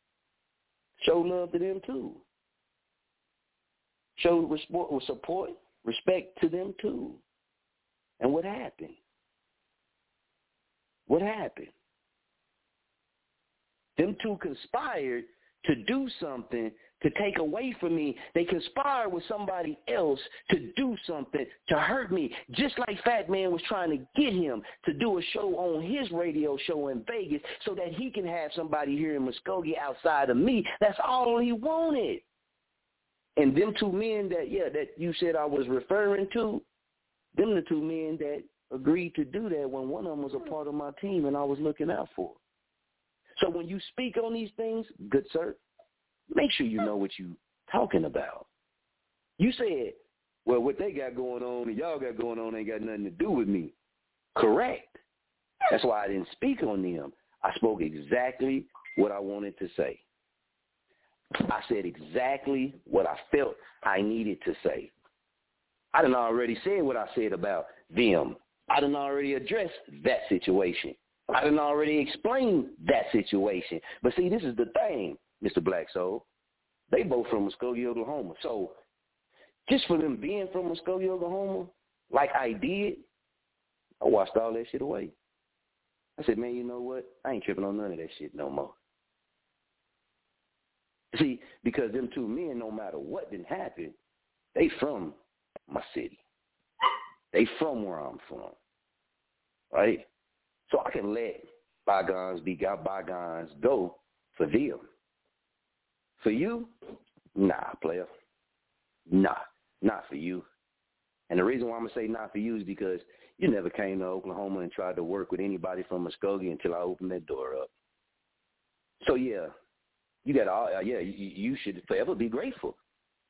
show love to them too. Show support, respect to them too. And what happened? What happened? Them two conspired to do something to take away from me. They conspired with somebody else to do something to hurt me, just like Fat Man was trying to get him to do a show on his radio show in Vegas so that he can have somebody here in Muskogee outside of me. That's all he wanted. And them two men that, yeah, that you said I was referring to, them the two men that agreed to do that when one of them was a part of my team and I was looking out for. So when you speak on these things, good sir, make sure you know what you talking about. You said, well, what they got going on and y'all got going on ain't got nothing to do with me. Correct. That's why I didn't speak on them. I spoke exactly what I wanted to say. I said exactly what I felt I needed to say. I done already said what I said about them. I done already addressed that situation. I done already explained that situation. But see, this is the thing, Mr. Black Soul. They both from Muskogee, Oklahoma. So just for them being from Muskogee, Oklahoma, like I did, I washed all that shit away. I said, man, you know what? I ain't tripping on none of that shit no more. See, because them two men, no matter what didn't happen, they from my city. They from where I'm from. Right? So I can let bygones be got bygones go for them. For you, nah, player. Nah, not for you. And the reason why I'm gonna say not for you is because you never came to Oklahoma and tried to work with anybody from Muskogee until I opened that door up. So yeah, you got all uh, yeah, you, you should forever be grateful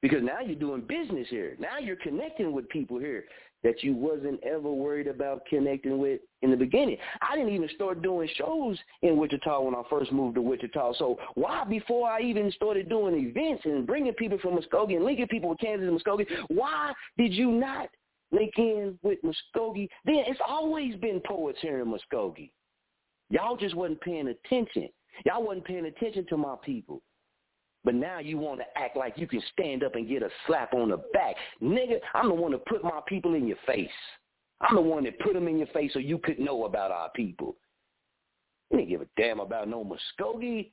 because now you're doing business here. Now you're connecting with people here that you wasn't ever worried about connecting with in the beginning. I didn't even start doing shows in Wichita when I first moved to Wichita. So why, before I even started doing events and bringing people from Muskogee and linking people with Kansas and Muskogee, why did you not link in with Muskogee? Then it's always been poets here in Muskogee. Y'all just wasn't paying attention. Y'all wasn't paying attention to my people. But now you want to act like you can stand up and get a slap on the back. Nigga, I'm the one to put my people in your face. I'm the one that put them in your face so you could know about our people. You didn't give a damn about no Muskogee.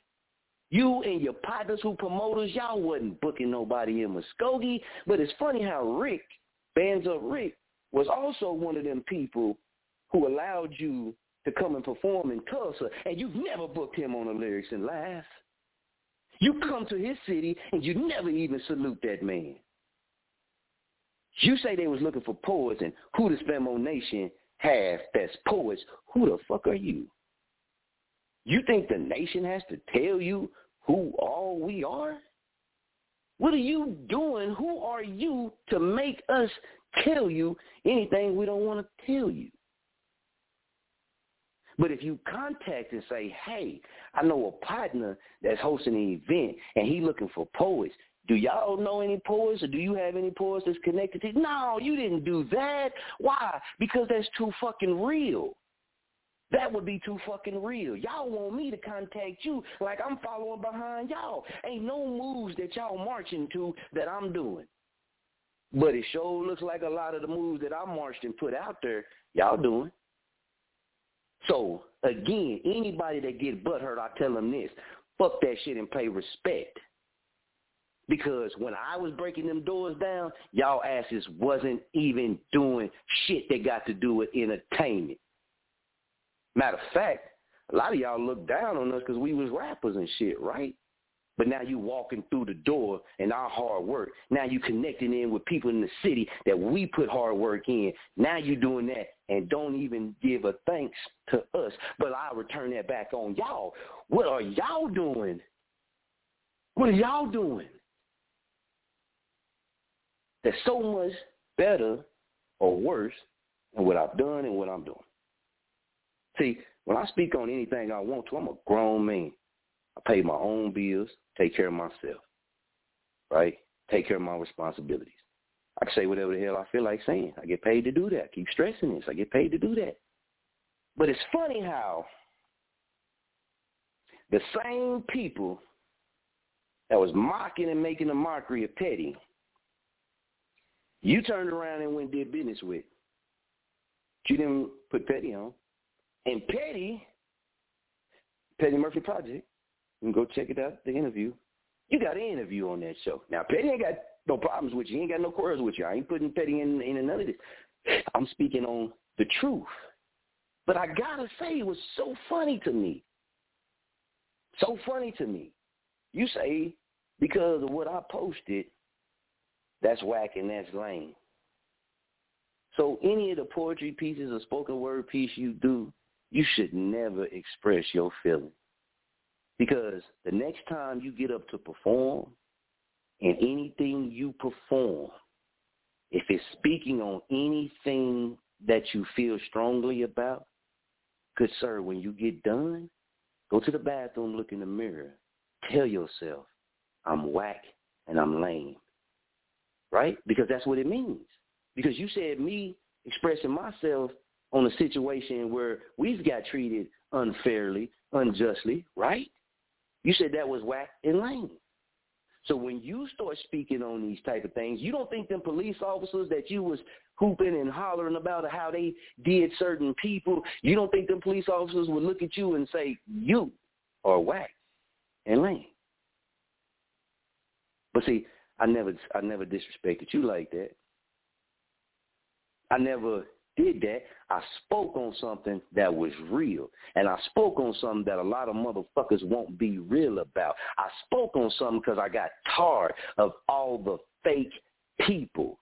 You and your partners who promoters, y'all wasn't booking nobody in Muskogee. But it's funny how Rick, Bands Up Rick, was also one of them people who allowed you to come and perform in Tulsa, and you've never booked him on the lyrics and laugh. You come to his city and you never even salute that man. You say they was looking for poets and who does Femo Nation have that's poets? Who the fuck are you? You think the nation has to tell you who all we are? What are you doing? Who are you to make us tell you anything we don't want to tell you? But if you contact and say, hey, I know a partner that's hosting an event and he looking for poets. Do y'all know any poets or do you have any poets that's connected to No, you didn't do that. Why? Because that's too fucking real. That would be too fucking real. Y'all want me to contact you like I'm following behind y'all. Ain't no moves that y'all marching to that I'm doing. But it sure looks like a lot of the moves that I marched and put out there, y'all doing. So again, anybody that get butthurt, I tell them this: fuck that shit and pay respect. Because when I was breaking them doors down, y'all asses wasn't even doing shit that got to do with entertainment. Matter of fact, a lot of y'all look down on us because we was rappers and shit, right? But now you walking through the door and our hard work. Now you connecting in with people in the city that we put hard work in. Now you doing that and don't even give a thanks to us. But I return that back on y'all. What are y'all doing? What are y'all doing? That's so much better or worse than what I've done and what I'm doing. See, when I speak on anything I want to, I'm a grown man. I pay my own bills, take care of myself, right? Take care of my responsibilities. I can say whatever the hell I feel like saying. I get paid to do that. keep stressing this. I get paid to do that. But it's funny how the same people that was mocking and making a mockery of Petty, you turned around and went and did business with. You didn't put Petty on. And Petty, Petty Murphy Project, can go check it out, the interview. You got an interview on that show. Now, Petty ain't got no problems with you. He ain't got no quarrels with you. I ain't putting Petty in, in none of this. I'm speaking on the truth. But I got to say, it was so funny to me. So funny to me. You say, because of what I posted, that's whack and that's lame. So any of the poetry pieces or spoken word piece you do, you should never express your feelings. Because the next time you get up to perform, and anything you perform, if it's speaking on anything that you feel strongly about, good sir, when you get done, go to the bathroom, look in the mirror, tell yourself, I'm whack and I'm lame. Right? Because that's what it means. Because you said me expressing myself on a situation where we've got treated unfairly, unjustly, right? You said that was whack and lame. So when you start speaking on these type of things, you don't think them police officers that you was hooping and hollering about how they did certain people, you don't think them police officers would look at you and say, you are whack and lame. But see, I never I never disrespected you like that. I never did that, I spoke on something that was real. And I spoke on something that a lot of motherfuckers won't be real about. I spoke on something because I got tired of all the fake people.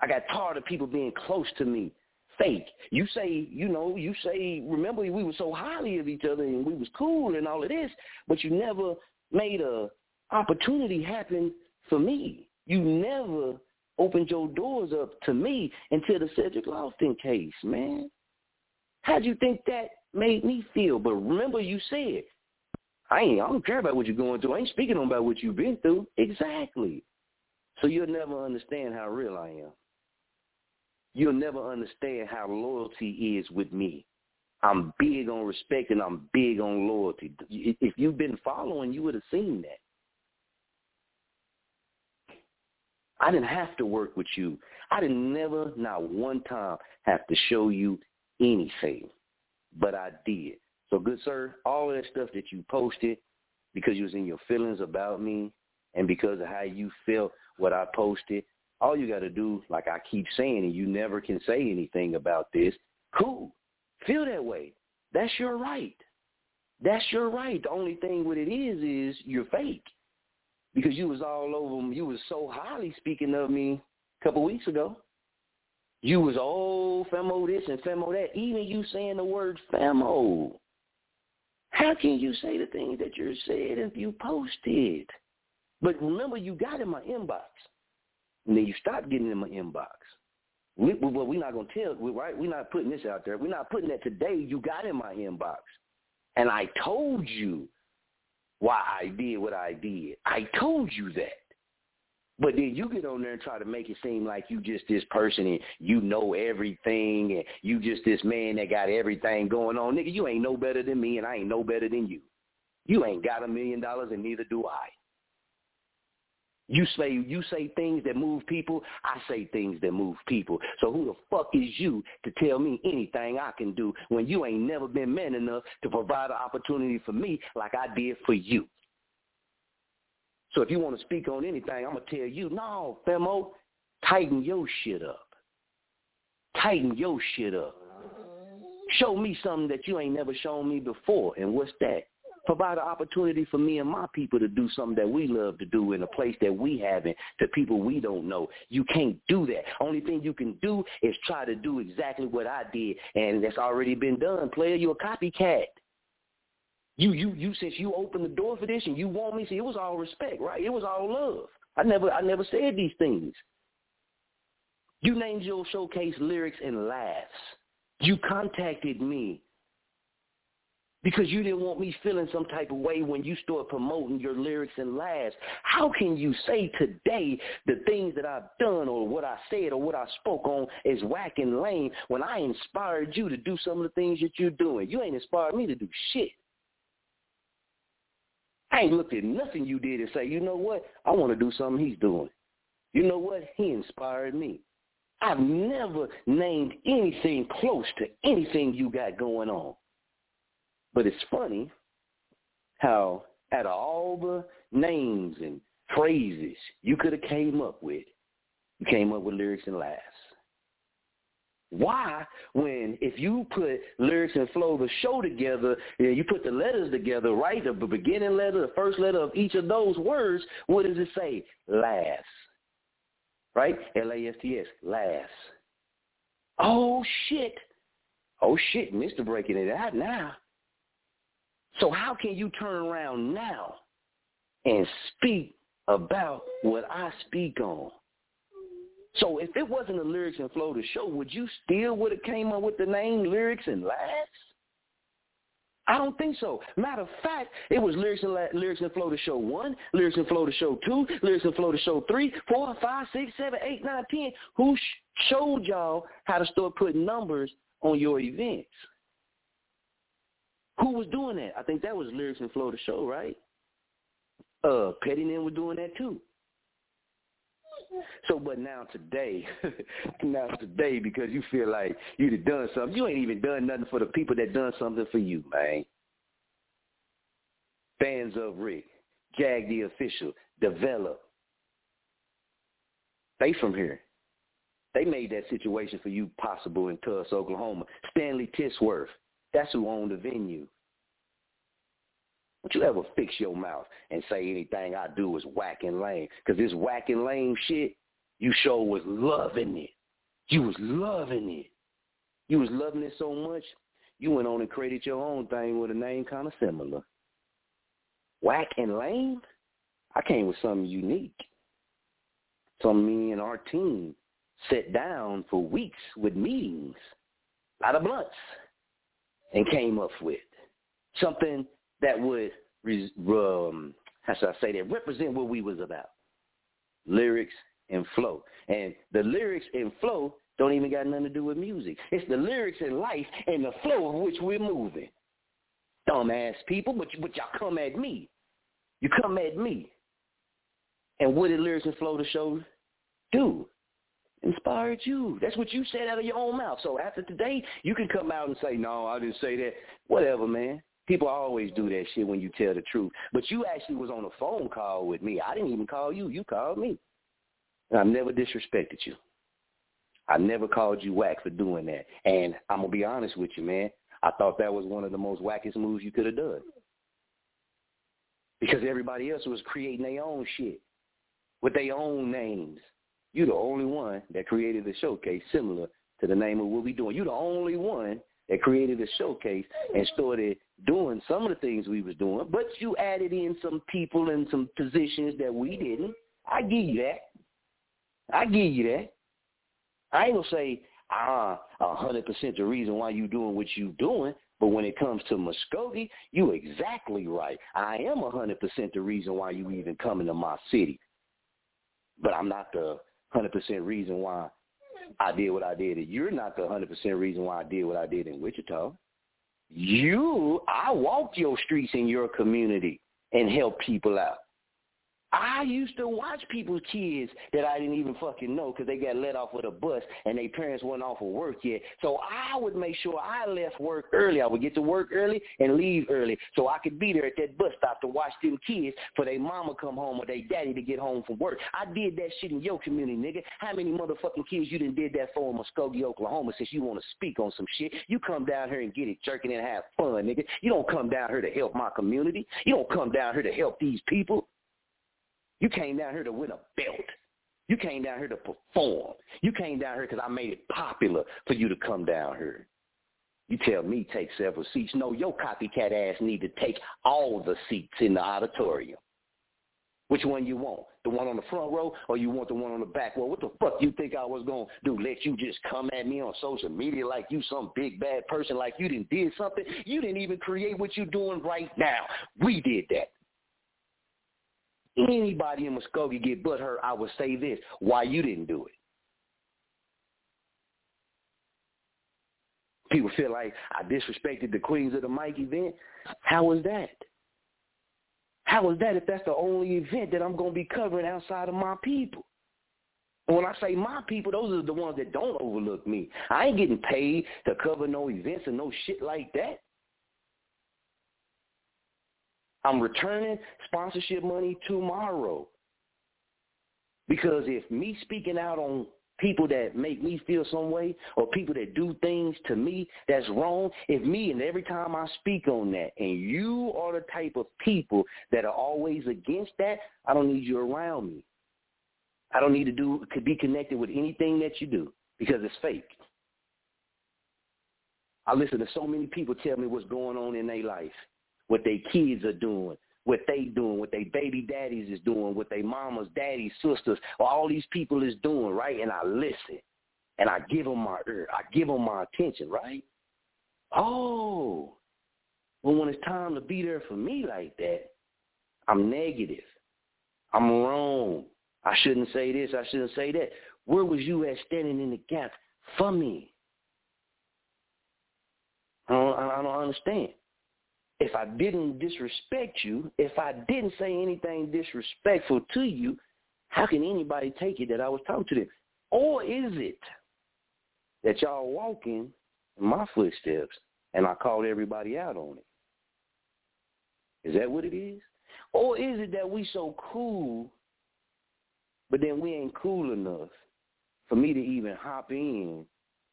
I got tired of people being close to me. Fake. You say, you know, you say, remember we were so highly of each other and we was cool and all of this, but you never made a opportunity happen for me. You never opened your doors up to me until the Cedric Lofton case, man. How'd you think that made me feel? But remember you said, I ain't I don't care about what you're going through. I ain't speaking about what you've been through. Exactly. So you'll never understand how real I am. You'll never understand how loyalty is with me. I'm big on respect and I'm big on loyalty. If you've been following, you would have seen that. I didn't have to work with you. I didn't never, not one time, have to show you anything. But I did. So good sir, all of that stuff that you posted because you was in your feelings about me and because of how you felt what I posted, all you got to do, like I keep saying, and you never can say anything about this, cool. Feel that way. That's your right. That's your right. The only thing what it is is you're fake because you was all over them. You was so highly speaking of me a couple weeks ago. You was oh femo this and femo that. Even you saying the word femo. How can you say the things that you said if you posted? But remember, you got in my inbox. And then you stopped getting in my inbox. We, well, we're not going to tell, right? We're not putting this out there. We're not putting that today. You got in my inbox. And I told you why I did what I did. I told you that. But then you get on there and try to make it seem like you just this person and you know everything and you just this man that got everything going on. Nigga, you ain't no better than me and I ain't no better than you. You ain't got a million dollars and neither do I. You say you say things that move people. I say things that move people. So who the fuck is you to tell me anything I can do when you ain't never been man enough to provide an opportunity for me like I did for you? So if you want to speak on anything, I'm gonna tell you, no, Femo, tighten your shit up. Tighten your shit up. Mm-hmm. Show me something that you ain't never shown me before. And what's that? Provide an opportunity for me and my people to do something that we love to do in a place that we haven't to people we don't know. You can't do that. Only thing you can do is try to do exactly what I did, and that's already been done. Player, you're a copycat. You, you, you. Since you opened the door for this, and you want me, see, it was all respect, right? It was all love. I never, I never said these things. You named your showcase lyrics and laughs. You contacted me because you didn't want me feeling some type of way when you start promoting your lyrics and laughs. How can you say today the things that I've done or what I said or what I spoke on is whack and lame when I inspired you to do some of the things that you're doing? You ain't inspired me to do shit. I ain't looked at nothing you did and say, you know what? I want to do something he's doing. You know what? He inspired me. I've never named anything close to anything you got going on. But it's funny how out of all the names and phrases you could have came up with, you came up with lyrics and laughs. Why, when if you put lyrics and flow the show together, you put the letters together, right? The beginning letter, the first letter of each of those words, what does it say? Laughs. Right? L-A-S-T-S, laughs. Oh, shit. Oh, shit, Mr. Breaking It Out now. So how can you turn around now and speak about what I speak on? So if it wasn't the lyrics and flow to show, would you still would have came up with the name lyrics and laughs? I don't think so. Matter of fact, it was lyrics and la- lyrics and flow to show one, lyrics and flow to show two, lyrics and flow to show three, four, five, six, seven, eight, nine, ten. Who sh- showed y'all how to start putting numbers on your events? Who was doing that? I think that was Lyrics and Flow the show, right? Uh, Petty and were doing that too. So, but now today, now today, because you feel like you'd done something, you ain't even done nothing for the people that done something for you, man. Bands Up Rick, Jag the official, develop. They from here. They made that situation for you possible in Tulsa, Oklahoma. Stanley Tisworth, that's who owned the venue. Don't you ever fix your mouth and say anything I do is whack and lame. Because this whack and lame shit, you sure was loving it. You was loving it. You was loving it so much, you went on and created your own thing with a name kind of similar. Whack and lame? I came with something unique. Something me and our team sat down for weeks with meetings, a lot of blunts, and came up with. Something that would um, how should I say that? Represent what we was about. Lyrics and flow. And the lyrics and flow don't even got nothing to do with music. It's the lyrics and life and the flow of which we're moving. Dumbass people but but y'all come at me. You come at me. And what did lyrics and flow the show? Do inspired you. That's what you said out of your own mouth. So after today, you can come out and say, no, I didn't say that. Whatever, man. People always do that shit when you tell the truth. But you actually was on a phone call with me. I didn't even call you. You called me. And I've never disrespected you. I never called you whack for doing that. And I'm going to be honest with you, man. I thought that was one of the most wackest moves you could have done. Because everybody else was creating their own shit with their own names. You're the only one that created a showcase similar to the name of what we're doing. You're the only one that created a showcase and started doing some of the things we was doing, but you added in some people and some positions that we didn't. I give you that. I give you that. I ain't gonna say ah a hundred percent the reason why you doing what you doing, but when it comes to Muskogee, you exactly right. I am a hundred percent the reason why you even coming to my city. But I'm not the hundred percent reason why I did what I did. You're not the 100% reason why I did what I did in Wichita. You, I walked your streets in your community and helped people out. I used to watch people's kids that I didn't even fucking know because they got let off with a bus and their parents weren't off of work yet. So I would make sure I left work early. I would get to work early and leave early so I could be there at that bus stop to watch them kids for their mama come home or their daddy to get home from work. I did that shit in your community, nigga. How many motherfucking kids you done did that for in Muskogee, Oklahoma since you want to speak on some shit? You come down here and get it jerking and have fun, nigga. You don't come down here to help my community. You don't come down here to help these people. You came down here to win a belt. You came down here to perform. You came down here because I made it popular for you to come down here. You tell me take several seats. No, your copycat ass need to take all the seats in the auditorium. Which one you want? The one on the front row or you want the one on the back row? What the fuck you think I was going to do? Let you just come at me on social media like you some big bad person like you didn't did something? You didn't even create what you're doing right now. We did that anybody in Muskogee get butt hurt, I would say this: why you didn't do it? People feel like I disrespected the Queens of the Mic event. How was that? How was that if that's the only event that I'm going to be covering outside of my people? when I say my people, those are the ones that don't overlook me. I ain't getting paid to cover no events and no shit like that. I'm returning sponsorship money tomorrow. Because if me speaking out on people that make me feel some way or people that do things to me that's wrong, if me and every time I speak on that and you are the type of people that are always against that, I don't need you around me. I don't need to do to be connected with anything that you do because it's fake. I listen to so many people tell me what's going on in their life what their kids are doing, what they doing, what their baby daddies is doing, what their mamas, daddies, sisters, all these people is doing, right? And I listen, and I give them my ear, I give them my attention, right? Oh, well, when it's time to be there for me like that, I'm negative. I'm wrong. I shouldn't say this. I shouldn't say that. Where was you at standing in the gap for me? I don't, I don't understand if I didn't disrespect you, if I didn't say anything disrespectful to you, how can anybody take it that I was talking to them? Or is it that y'all walking in my footsteps and I called everybody out on it? Is that what it is? Or is it that we so cool, but then we ain't cool enough for me to even hop in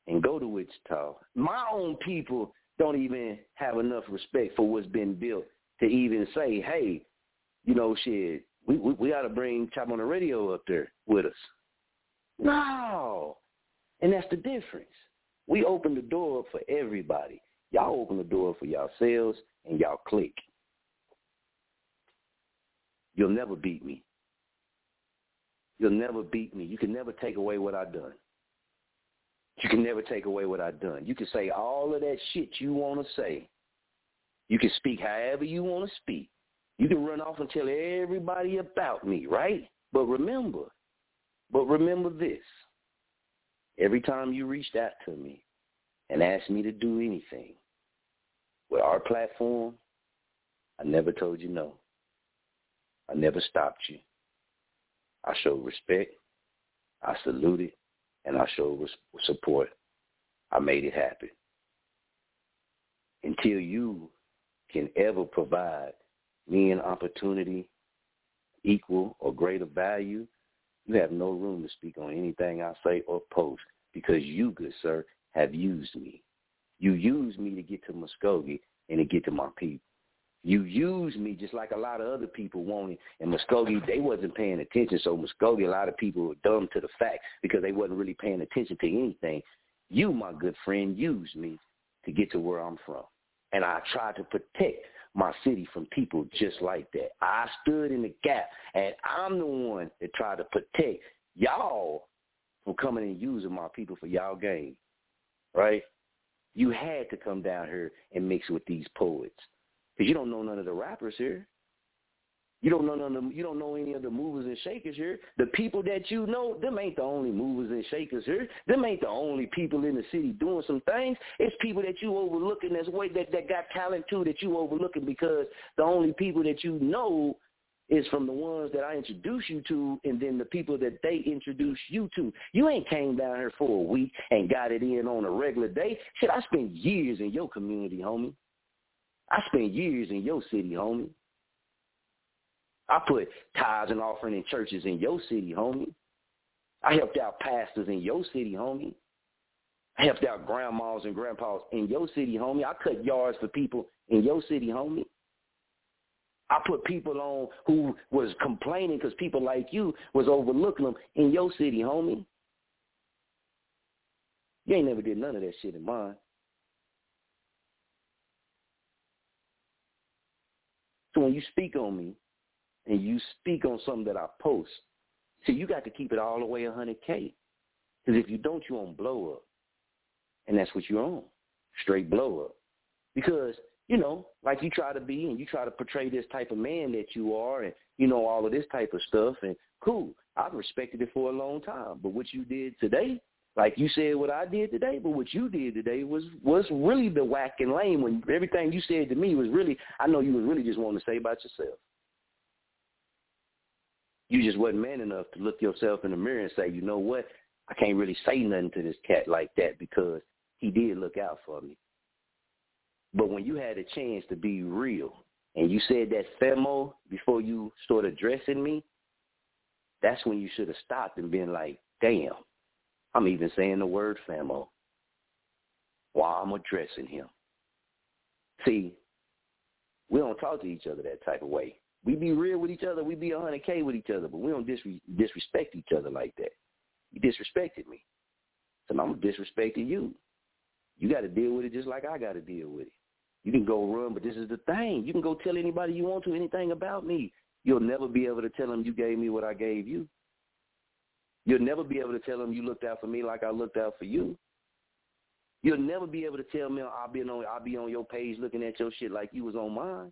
and go to Wichita? My own people don't even have enough respect for what's been built to even say, hey, you know, shit, we we, we ought to bring Chop On It Radio up there with us. No, and that's the difference. We open the door up for everybody. Y'all open the door for y'all yourselves and y'all click. You'll never beat me. You'll never beat me. You can never take away what I've done. You can never take away what I've done. You can say all of that shit you want to say. You can speak however you want to speak. You can run off and tell everybody about me, right? But remember, but remember this. Every time you reached out to me and asked me to do anything with our platform, I never told you no. I never stopped you. I showed respect. I saluted and I showed support. I made it happen. Until you can ever provide me an opportunity equal or greater value, you have no room to speak on anything I say or post because you, good sir, have used me. You used me to get to Muskogee and to get to my people. You used me just like a lot of other people wanted. And Muskogee, they wasn't paying attention. So Muskogee, a lot of people were dumb to the fact because they wasn't really paying attention to anything. You, my good friend, used me to get to where I'm from. And I tried to protect my city from people just like that. I stood in the gap, and I'm the one that tried to protect y'all from coming and using my people for y'all game, right? You had to come down here and mix with these poets because you don't know none of the rappers here. You don't know none of the, you don't know any of the movers and shakers here. The people that you know, them ain't the only movers and shakers here. Them ain't the only people in the city doing some things. It's people that you overlooking that's way that, that got talent too that you overlooking because the only people that you know is from the ones that I introduce you to and then the people that they introduce you to. You ain't came down here for a week and got it in on a regular day. Shit, I spent years in your community, homie. I spent years in your city, homie. I put tithes and offering in churches in your city, homie. I helped out pastors in your city, homie. I helped out grandmas and grandpas in your city, homie. I cut yards for people in your city, homie. I put people on who was complaining because people like you was overlooking them in your city, homie. You ain't never did none of that shit in mine. So when you speak on me, and you speak on something that I post, see, you got to keep it all the way 100K. Because if you don't, you won't blow up. And that's what you're on, straight blow up. Because, you know, like you try to be and you try to portray this type of man that you are and, you know, all of this type of stuff. And cool, I've respected it for a long time. But what you did today, like you said what I did today, but what you did today was was really the whack and lame when everything you said to me was really, I know you was really just wanting to say about yourself. You just wasn't man enough to look yourself in the mirror and say, you know what? I can't really say nothing to this cat like that because he did look out for me. But when you had a chance to be real and you said that femo before you started addressing me, that's when you should have stopped and been like, damn, I'm even saying the word famo while I'm addressing him. See, we don't talk to each other that type of way. We be real with each other. We be 100K with each other, but we don't disre- disrespect each other like that. You disrespected me. So I'm disrespecting you. You got to deal with it just like I got to deal with it. You can go run, but this is the thing. You can go tell anybody you want to anything about me. You'll never be able to tell them you gave me what I gave you. You'll never be able to tell them you looked out for me like I looked out for you. You'll never be able to tell me I'll be on I'll be on your page looking at your shit like you was on mine.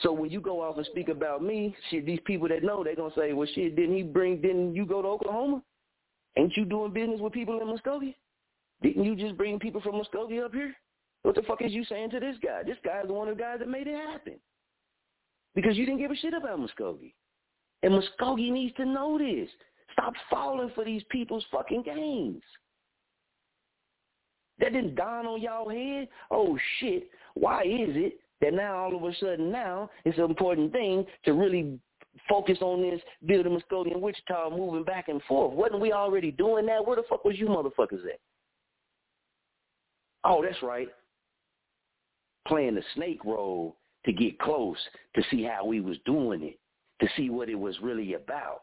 So when you go off and speak about me, shit, these people that know, they're to say, well, shit, didn't he bring, didn't you go to Oklahoma? Ain't you doing business with people in Muskogee? Didn't you just bring people from Muskogee up here? What the fuck is you saying to this guy? This guy is one of the guys that made it happen. Because you didn't give a shit about Muskogee. And Muskogee needs to know this. Stop falling for these people's fucking games. That didn't dawn on y'all head? Oh shit, why is it that now all of a sudden now it's an important thing to really focus on this building Muskogee Wichita moving back and forth. Wasn't we already doing that? Where the fuck was you motherfuckers at? Oh, that's right. Playing the snake role to get close to see how we was doing it, to see what it was really about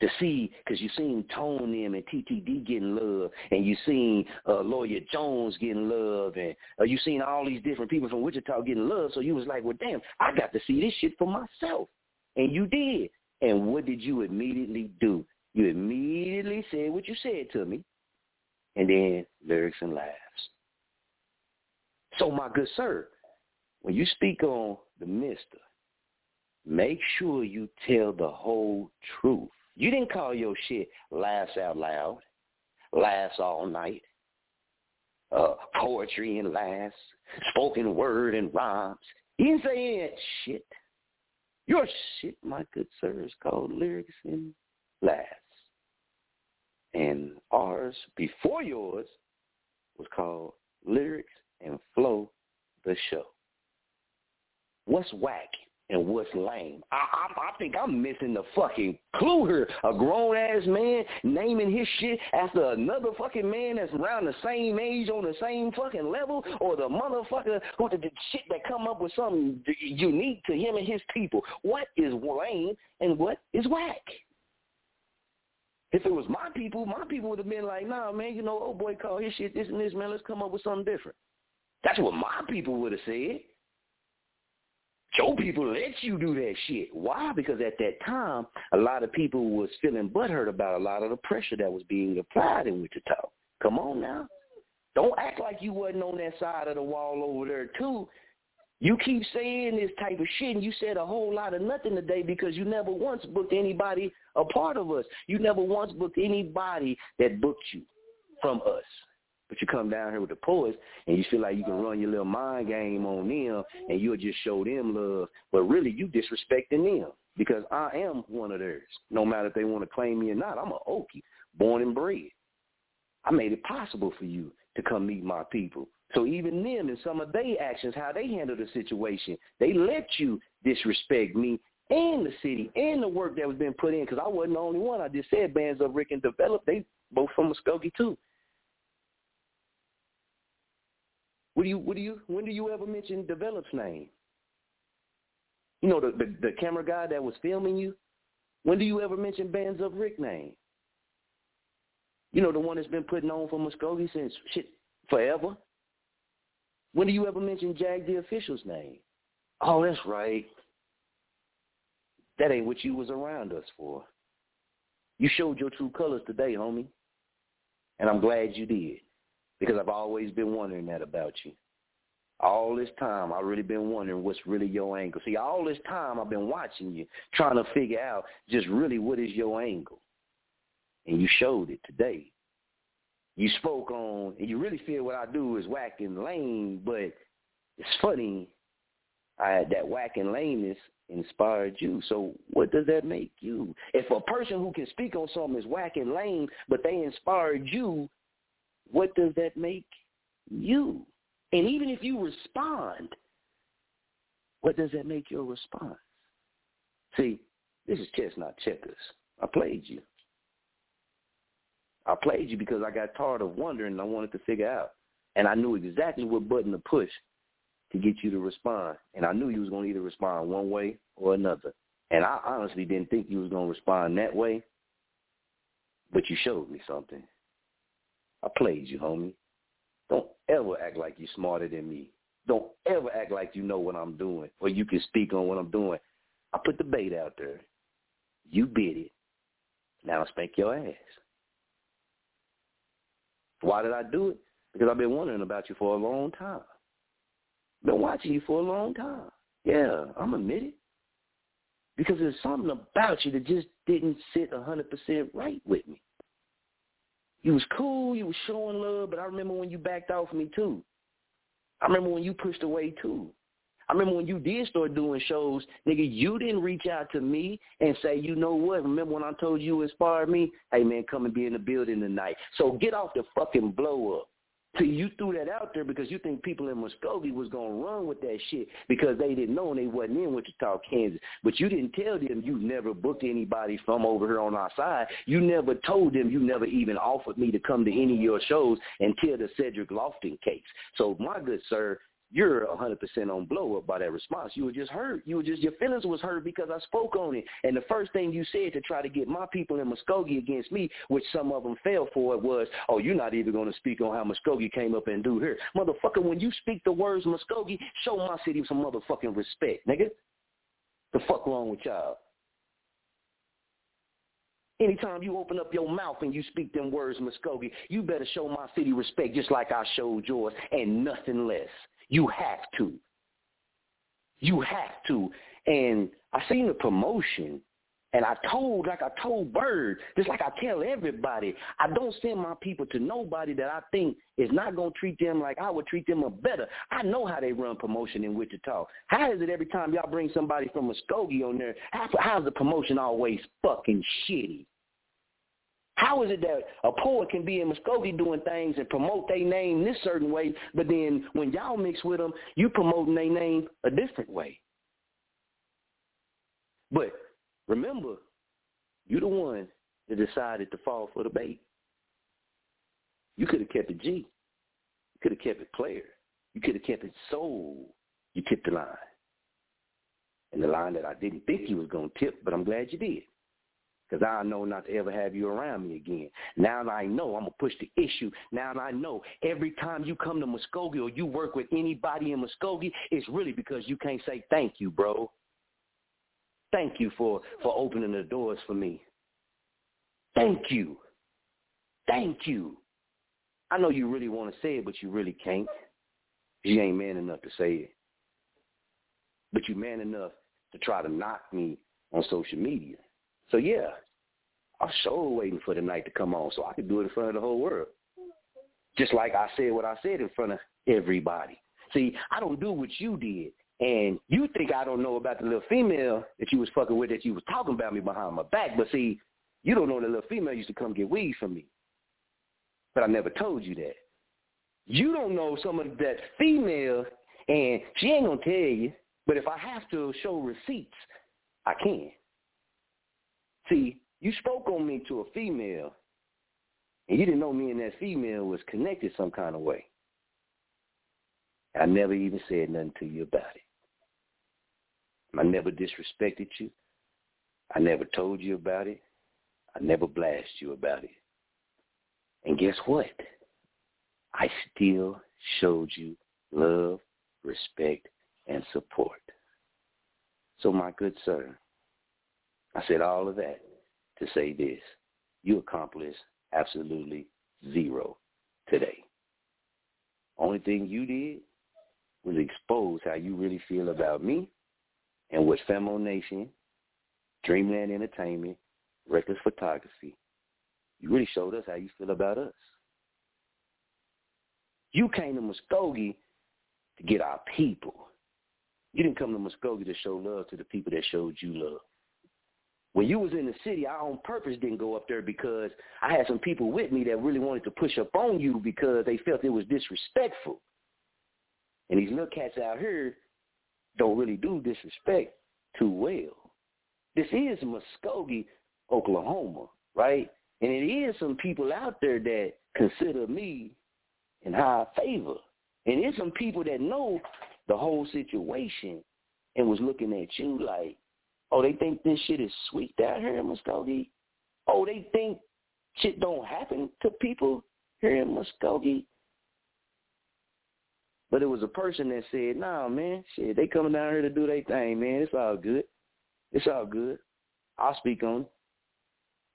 to see, because you seen Tone them and TTD getting love, and you seen uh, Lawyer Jones getting love, and uh, you seen all these different people from Wichita getting love. So you was like, well, damn, I got to see this shit for myself, and you did. And what did you immediately do? You immediately said what you said to me, and then lyrics and laughs. So my good sir, when you speak on the mister, make sure you tell the whole truth you didn't call your shit laughs out loud, laughs all night, uh, poetry and laughs, spoken word and rhymes. You didn't say any shit. Your shit, my good sir, is called lyrics and laughs. And ours, before yours, was called lyrics and flow the show. What's whack? And what's lame. I, I I think I'm missing the fucking clue here. A grown ass man naming his shit after another fucking man that's around the same age on the same fucking level, or the motherfucker who the, the shit that come up with something unique to him and his people. What is lame and what is whack? If it was my people, my people would have been like, nah, man, you know, oh boy, call his shit this and this, man. Let's come up with something different. That's what my people would have said. Your people let you do that shit. Why? Because at that time, a lot of people was feeling butthurt about a lot of the pressure that was being applied in Wichita. Come on now. Don't act like you wasn't on that side of the wall over there too. You keep saying this type of shit, and you said a whole lot of nothing today because you never once booked anybody a part of us. You never once booked anybody that booked you from us. But you come down here with the poets and you feel like you can run your little mind game on them and you'll just show them love. But really, you disrespecting them because I am one of theirs. No matter if they want to claim me or not, I'm a Okie, born and bred. I made it possible for you to come meet my people. So even them and some of their actions, how they handle the situation, they let you disrespect me and the city and the work that was being put in because I wasn't the only one. I just said Bands Up Rick and Develop. They both from Muskogee too. What do you what do you when do you ever mention Develop's name? You know the, the the camera guy that was filming you. When do you ever mention Bands Up Rick name? You know the one that's been putting on for Muskogee since shit forever. When do you ever mention Jag the official's name? Oh, that's right. That ain't what you was around us for. You showed your true colors today, homie. And I'm glad you did because I've always been wondering that about you. All this time, I've really been wondering what's really your angle. See, all this time, I've been watching you, trying to figure out just really what is your angle. And you showed it today. You spoke on, and you really feel what I do is whack and lame, but it's funny I, that whack and lameness inspired you. So what does that make you? If a person who can speak on something is whack and lame, but they inspired you, what does that make you? And even if you respond, what does that make your response? See, this is chestnut checkers. I played you. I played you because I got tired of wondering and I wanted to figure out. And I knew exactly what button to push to get you to respond. And I knew you was going to either respond one way or another. And I honestly didn't think you was going to respond that way, but you showed me something. I played you, homie. Don't ever act like you're smarter than me. Don't ever act like you know what I'm doing or you can speak on what I'm doing. I put the bait out there. You bit it. Now spank your ass. Why did I do it? Because I've been wondering about you for a long time. Been watching you for a long time. Yeah, I'm admitted. Because there's something about you that just didn't sit a hundred percent right with me. You was cool, you was showing love, but I remember when you backed off me too. I remember when you pushed away too. I remember when you did start doing shows, nigga, you didn't reach out to me and say, you know what, remember when I told you inspired me? Hey man, come and be in the building tonight. So get off the fucking blow up. See, you threw that out there because you think people in Muskogee was going to run with that shit because they didn't know and they wasn't in Wichita, Kansas. But you didn't tell them you never booked anybody from over here on our side. You never told them you never even offered me to come to any of your shows until the Cedric Lofton case. So, my good sir, you're a 100% on blow up by that response. You were just hurt. You were just, your feelings was hurt because I spoke on it. And the first thing you said to try to get my people in Muskogee against me, which some of them fell for it, was, oh, you're not even going to speak on how Muskogee came up and do here. Motherfucker, when you speak the words Muskogee, show my city some motherfucking respect, nigga. The fuck wrong with y'all? Anytime you open up your mouth and you speak them words, Muskogee, you better show my city respect just like I showed yours and nothing less. You have to. You have to. And I seen the promotion and I told, like I told Bird, just like I tell everybody, I don't send my people to nobody that I think is not going to treat them like I would treat them a better. I know how they run promotion in Wichita. How is it every time y'all bring somebody from Muskogee on there, how, how's the promotion always fucking shitty? How is it that a poet can be in Muskogee doing things and promote their name this certain way, but then when y'all mix with them, you promoting their name a different way? But remember, you're the one that decided to fall for the bait. You could have kept it G. You could have kept it clear. You could have kept it soul. You tipped the line. And the line that I didn't think you was going to tip, but I'm glad you did. Because I know not to ever have you around me again. Now I know I'm going to push the issue. Now I know every time you come to Muskogee or you work with anybody in Muskogee, it's really because you can't say thank you, bro. Thank you for, for opening the doors for me. Thank you. Thank you. I know you really want to say it, but you really can't. You ain't man enough to say it. But you man enough to try to knock me on social media. So yeah, I'm sure waiting for the night to come on so I can do it in front of the whole world. Just like I said what I said in front of everybody. See, I don't do what you did. And you think I don't know about the little female that you was fucking with that you was talking about me behind my back. But see, you don't know the little female used to come get weed from me. But I never told you that. You don't know some of that female, and she ain't to tell you. But if I have to show receipts, I can. See, you spoke on me to a female, and you didn't know me and that female was connected some kind of way. I never even said nothing to you about it. I never disrespected you. I never told you about it. I never blasted you about it. And guess what? I still showed you love, respect, and support. So my good sir, I said all of that to say this. You accomplished absolutely zero today. Only thing you did was expose how you really feel about me and what Femo Nation, Dreamland Entertainment, Reckless Photography, you really showed us how you feel about us. You came to Muskogee to get our people. You didn't come to Muskogee to show love to the people that showed you love. When you was in the city, I on purpose didn't go up there because I had some people with me that really wanted to push up on you because they felt it was disrespectful. And these little cats out here don't really do disrespect too well. This is Muskogee, Oklahoma, right? And it is some people out there that consider me in high favor. And there's some people that know the whole situation and was looking at you like, oh, they think this shit is sweet down here in Muskogee? Oh, they think shit don't happen to people here in Muskogee? But it was a person that said, nah, man, shit, they coming down here to do their thing, man. It's all good. It's all good. I'll speak on it.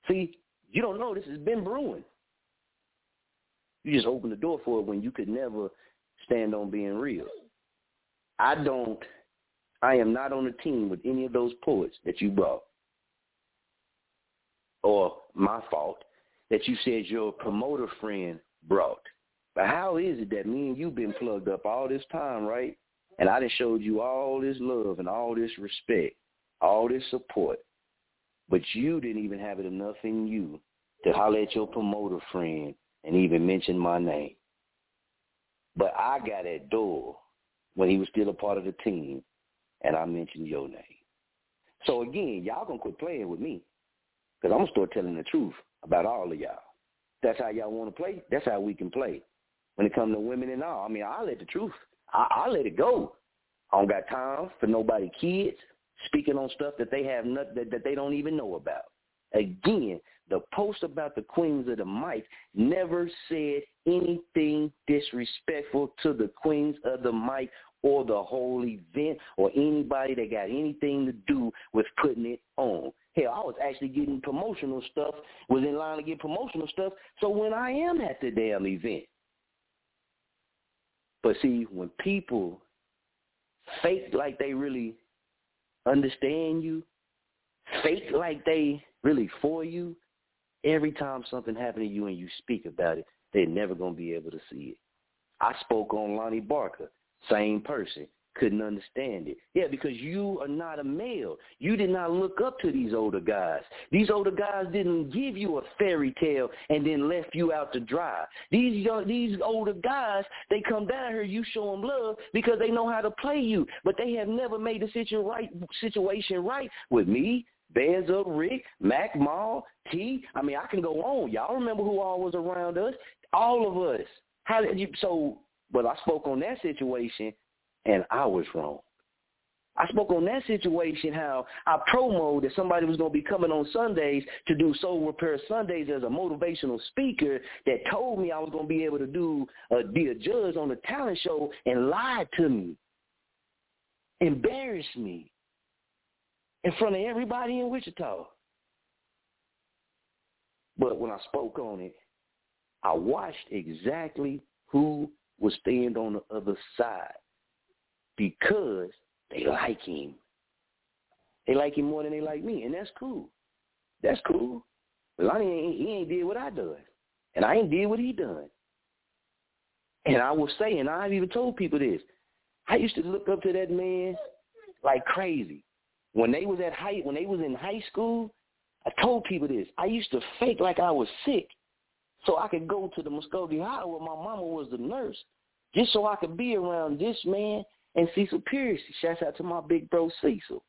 See, you don't know this has been brewing. You just open the door for it when you could never stand on being real. I don't, I am not on a team with any of those poets that you brought. Or my fault that you said your promoter friend brought. But how is it that me and you been plugged up all this time, right? And I just showed you all this love and all this respect, all this support. But you didn't even have it enough in you to holler at your promoter friend and even mention my name. But I got at door when he was still a part of the team, and I mentioned your name. So again, y'all gonna quit playing with me, cause I'm gonna start telling the truth about all of y'all. That's how y'all want to play. That's how we can play. When it comes to women and all, I mean, I let the truth. I, I let it go. I don't got time for nobody kids speaking on stuff that they have not, that, that they don't even know about. Again, the post about the queens of the mic never said anything disrespectful to the queens of the mic or the whole event or anybody that got anything to do with putting it on. Hell, I was actually getting promotional stuff, was in line to get promotional stuff. So when I am at the damn event. But see, when people fake like they really understand you, fake like they really for you, every time something happened to you and you speak about it, they're never going to be able to see it. I spoke on Lonnie Barker, same person, couldn't understand it. Yeah, because you are not a male. You did not look up to these older guys. These older guys didn't give you a fairy tale and then left you out to dry. These young, these older guys, they come down here, you show them love because they know how to play you, but they have never made the situation right with me, Up Rick, Mac Mall, T. I mean, I can go on. Y'all remember who all was around us? All of us. How did you? So, but I spoke on that situation, and I was wrong. I spoke on that situation, how I promoted that somebody was going to be coming on Sundays to do Soul Repair Sundays as a motivational speaker that told me I was going to be able to do uh, be a judge on the talent show and lied to me, embarrassed me in front of everybody in Wichita. But when I spoke on it, I watched exactly who would stand on the other side because they like him. They like him more than they like me, and that's cool. That's cool. Lonnie ain't he ain't did what I done, and I ain't did what he done. And I will say, and I've even told people this. I used to look up to that man like crazy. When they was at high, when they was in high school, I told people this. I used to fake like I was sick so I could go to the Muskogee Hospital where my mama was the nurse, just so I could be around this man and Cecil Pierce. Shouts out to my big bro Cecil.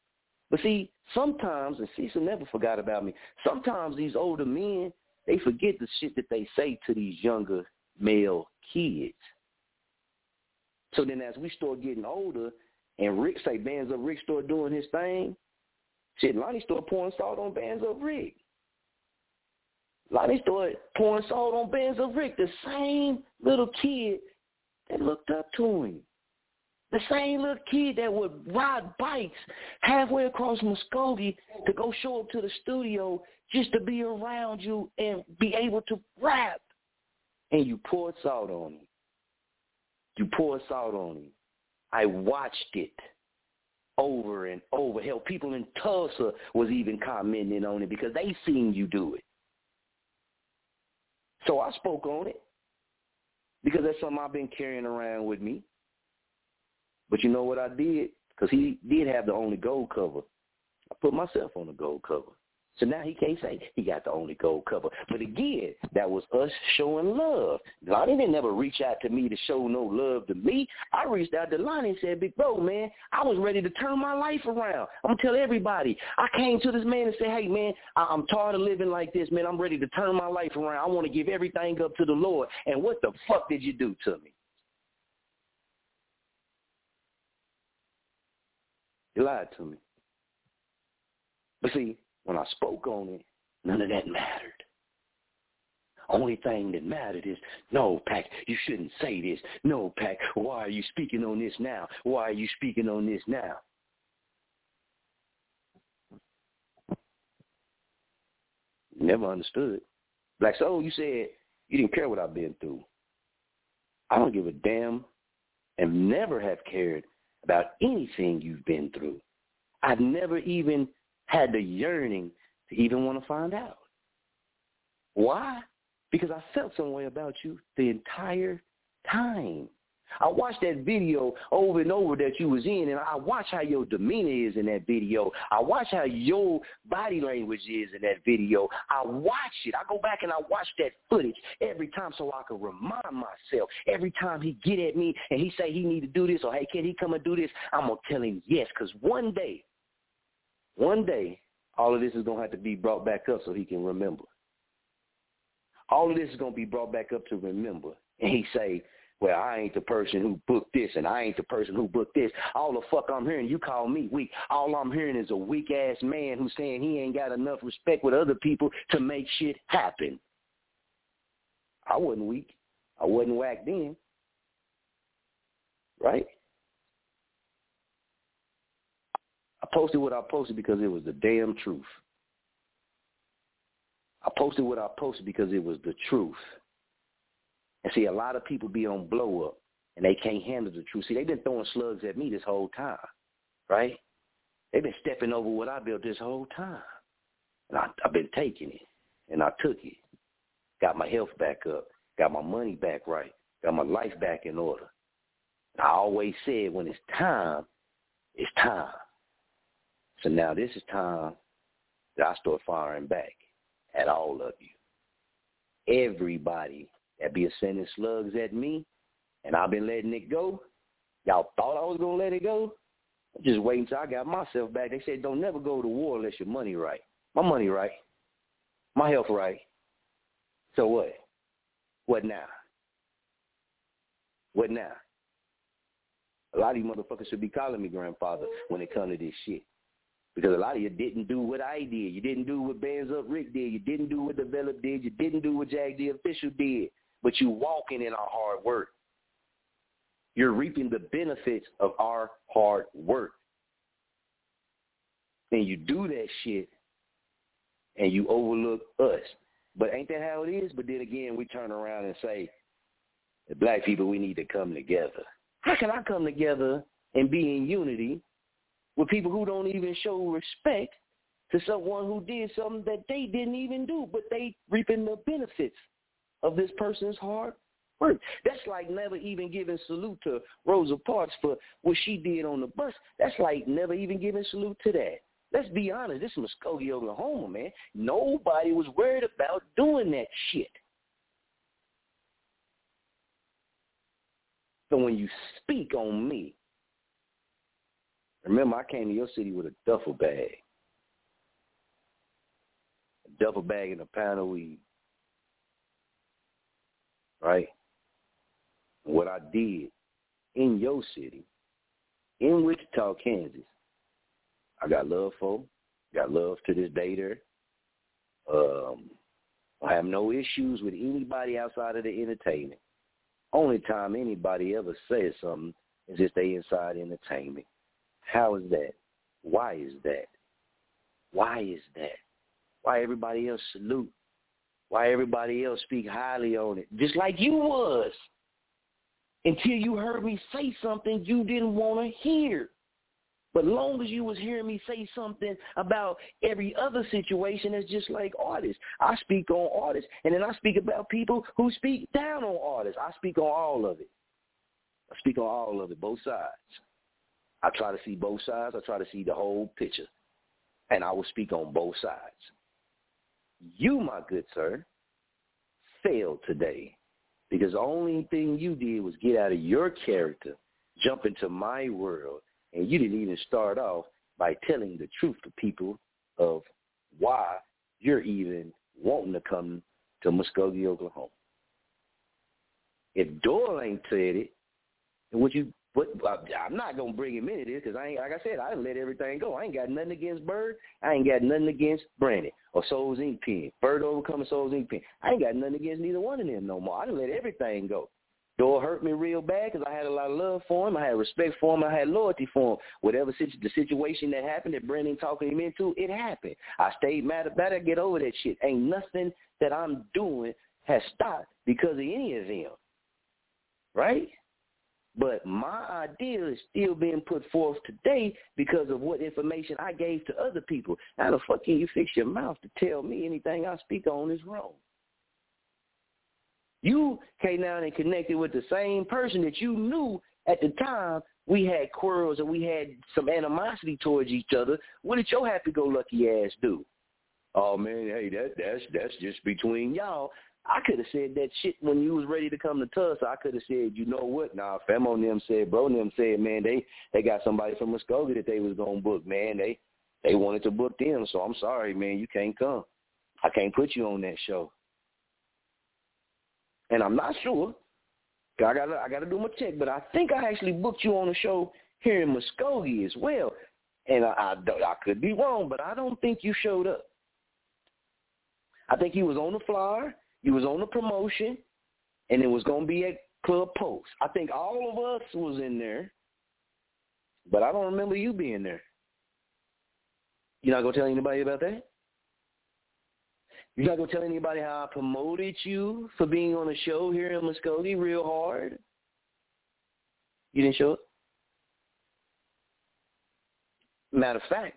But see, sometimes, and Cecil never forgot about me, sometimes these older men, they forget the shit that they say to these younger male kids. So then as we start getting older, and Rick say Bands Up Rick start doing his thing, shit, Lonnie start pouring salt on Bands Up Rick. Lonnie started pouring salt on Up Rick, the same little kid that looked up to him. The same little kid that would ride bikes halfway across Muskogee to go show up to the studio just to be around you and be able to rap. And you poured salt on him. You poured salt on him. I watched it over and over. Hell, people in Tulsa was even commenting on it because they seen you do it. So I spoke on it because that's something I've been carrying around with me. But you know what I did? Because he did have the only gold cover. I put myself on the gold cover. So now he can't say he got the only gold cover. But again, that was us showing love. Lonnie didn't ever reach out to me to show no love to me. I reached out to Lonnie and said, Big bro, man, I was ready to turn my life around. I'm going to tell everybody. I came to this man and said, hey, man, I'm tired of living like this, man. I'm ready to turn my life around. I want to give everything up to the Lord. And what the fuck did you do to me? You lied to me. But see, when I spoke on it, none of that mattered. Only thing that mattered is, no, Pac, you shouldn't say this. No, Pac, why are you speaking on this now? Why are you speaking on this now? Never understood. Black Soul, you said you didn't care what I've been through. I don't give a damn and never have cared about anything you've been through. I've never even had the yearning to even want to find out. Why? Because I felt some way about you the entire time. I watched that video over and over that you was in, and I watch how your demeanor is in that video. I watch how your body language is in that video. I watch it. I go back and I watch that footage every time so I can remind myself. Every time he get at me and he say he need to do this or hey, can he come and do this? I'm gonna tell him yes, because one day one day, all of this is going to have to be brought back up so he can remember. All of this is going to be brought back up to remember. And he say, well, I ain't the person who booked this and I ain't the person who booked this. All the fuck I'm hearing, you call me weak. All I'm hearing is a weak ass man who's saying he ain't got enough respect with other people to make shit happen. I wasn't weak. I wasn't whack then. Right? I posted what I posted because it was the damn truth. I posted what I posted because it was the truth. And see, a lot of people be on blow up and they can't handle the truth. See, they've been throwing slugs at me this whole time, right? They've been stepping over what I built this whole time. And I, I've been taking it, and I took it. Got my health back up, got my money back right, got my life back in order. I always said when it's time, it's time. So now this is time that I start firing back at all of you. Everybody that be sending slugs at me, and I've been letting it go. Y'all thought I was gonna let it go. I'm Just wait until I got myself back. They said don't never go to war unless your money right. My money right. My health right. So what? What now? What now? A lot of you motherfuckers should be calling me grandfather when it comes to this shit. Because a lot of you didn't do what I did. You didn't do what Bands Up Rick did. You didn't do what Develop did. You didn't do what Jag the Official did. But you walking in our hard work. You're reaping the benefits of our hard work. And you do that shit and you overlook us. But ain't that how it is? But then again, we turn around and say, black people, we need to come together. How can I come together and be in unity with people who don't even show respect to someone who did something that they didn't even do, but they reaping the benefits of this person's hard work. That's like never even giving salute to Rosa Parks for what she did on the bus. That's like never even giving salute to that. Let's be honest. This is Muskogee, Oklahoma, man. Nobody was worried about doing that shit. So when you speak on me, remember I came to your city with a duffel bag. A duffel bag and a pound of weed. Right? What I did in your city, in Wichita, Kansas, I got love for, got love to this day there. Um, I have no issues with anybody outside of the entertainment. Only time anybody ever says something is if they inside entertainment. How is that? Why is that? Why is that? Why everybody else salute? Why everybody else speak highly on it? Just like you was. Until you heard me say something you didn't want to hear. But long as you was hearing me say something about every other situation, it's just like artists. I speak on artists, and then I speak about people who speak down on artists. I speak on all of it. I speak on all of it, both sides. I try to see both sides. I try to see the whole picture. And I will speak on both sides. You, my good sir, failed today because the only thing you did was get out of your character, jump into my world, and you didn't even start off by telling the truth to people of why you're even wanting to come to Muskogee, Oklahoma. If Doyle ain't said it, and what you what uh, I'm not gonna bring him into this because I ain't like I said I let everything go. I ain't got nothing against Bird. I ain't got nothing against Brandon or Souls Ink Pen. Bird overcoming Souls Ink Pen. I ain't got nothing against neither one of them no more. I let everything go. Doyle hurt me real bad because I had a lot of love for him. I had respect for him. I had loyalty for him. Whatever situ- the situation that happened that Brandon talking him into, it happened. I stayed mad about it. Get over that shit. Ain't nothing that I'm doing has stopped because of any of them. Right? But my idea is still being put forth today because of what information I gave to other people. How the fuck can you fix your mouth to tell me anything I speak on is wrong? You came down and connected with the same person that you knew at the time we had quarrels and we had some animosity towards each other. What did your happy-go-lucky ass do? Oh man, hey, that that's that's just between y'all. I could have said that shit when you was ready to come to Tulsa. I could have said, you know what? Nah, Femo and them said, bro them said, man, they they got somebody from Muskogee that they was gonna book, man. They they wanted to book them, so I'm sorry, man, you can't come. I can't put you on that show and I'm not sure. I gotta I got to do my check, but I think I actually booked you on a show here in Muskogee as well. And I, I I could be wrong, but I don't think you showed up. I think you was on the flyer, you was on the promotion, and it was going to be at Club Post. I think all of us was in there, but I don't remember you being there. You not gonna tell anybody about that? You're not gonna tell anybody how I promoted you for being on the show here in Muskogee real hard. You didn't show it. Matter of fact,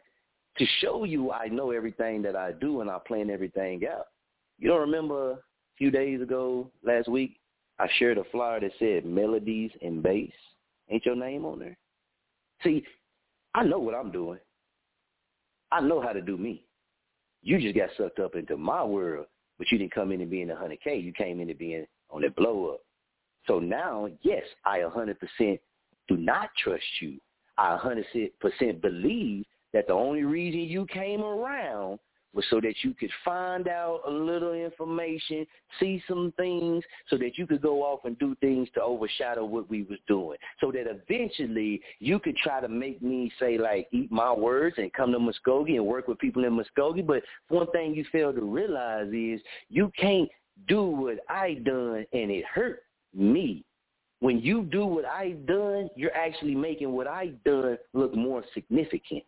to show you I know everything that I do and I plan everything out. You don't remember a few days ago, last week, I shared a flyer that said melodies and bass. Ain't your name on there? See, I know what I'm doing. I know how to do me. You just got sucked up into my world, but you didn't come in and be in a 100K. You came in and being on that blow up. So now, yes, I 100% do not trust you. I 100% believe that the only reason you came around was so that you could find out a little information, see some things, so that you could go off and do things to overshadow what we was doing. So that eventually you could try to make me say like eat my words and come to Muskogee and work with people in Muskogee. But one thing you fail to realize is you can't do what I done and it hurt me. When you do what I done, you're actually making what I done look more significant.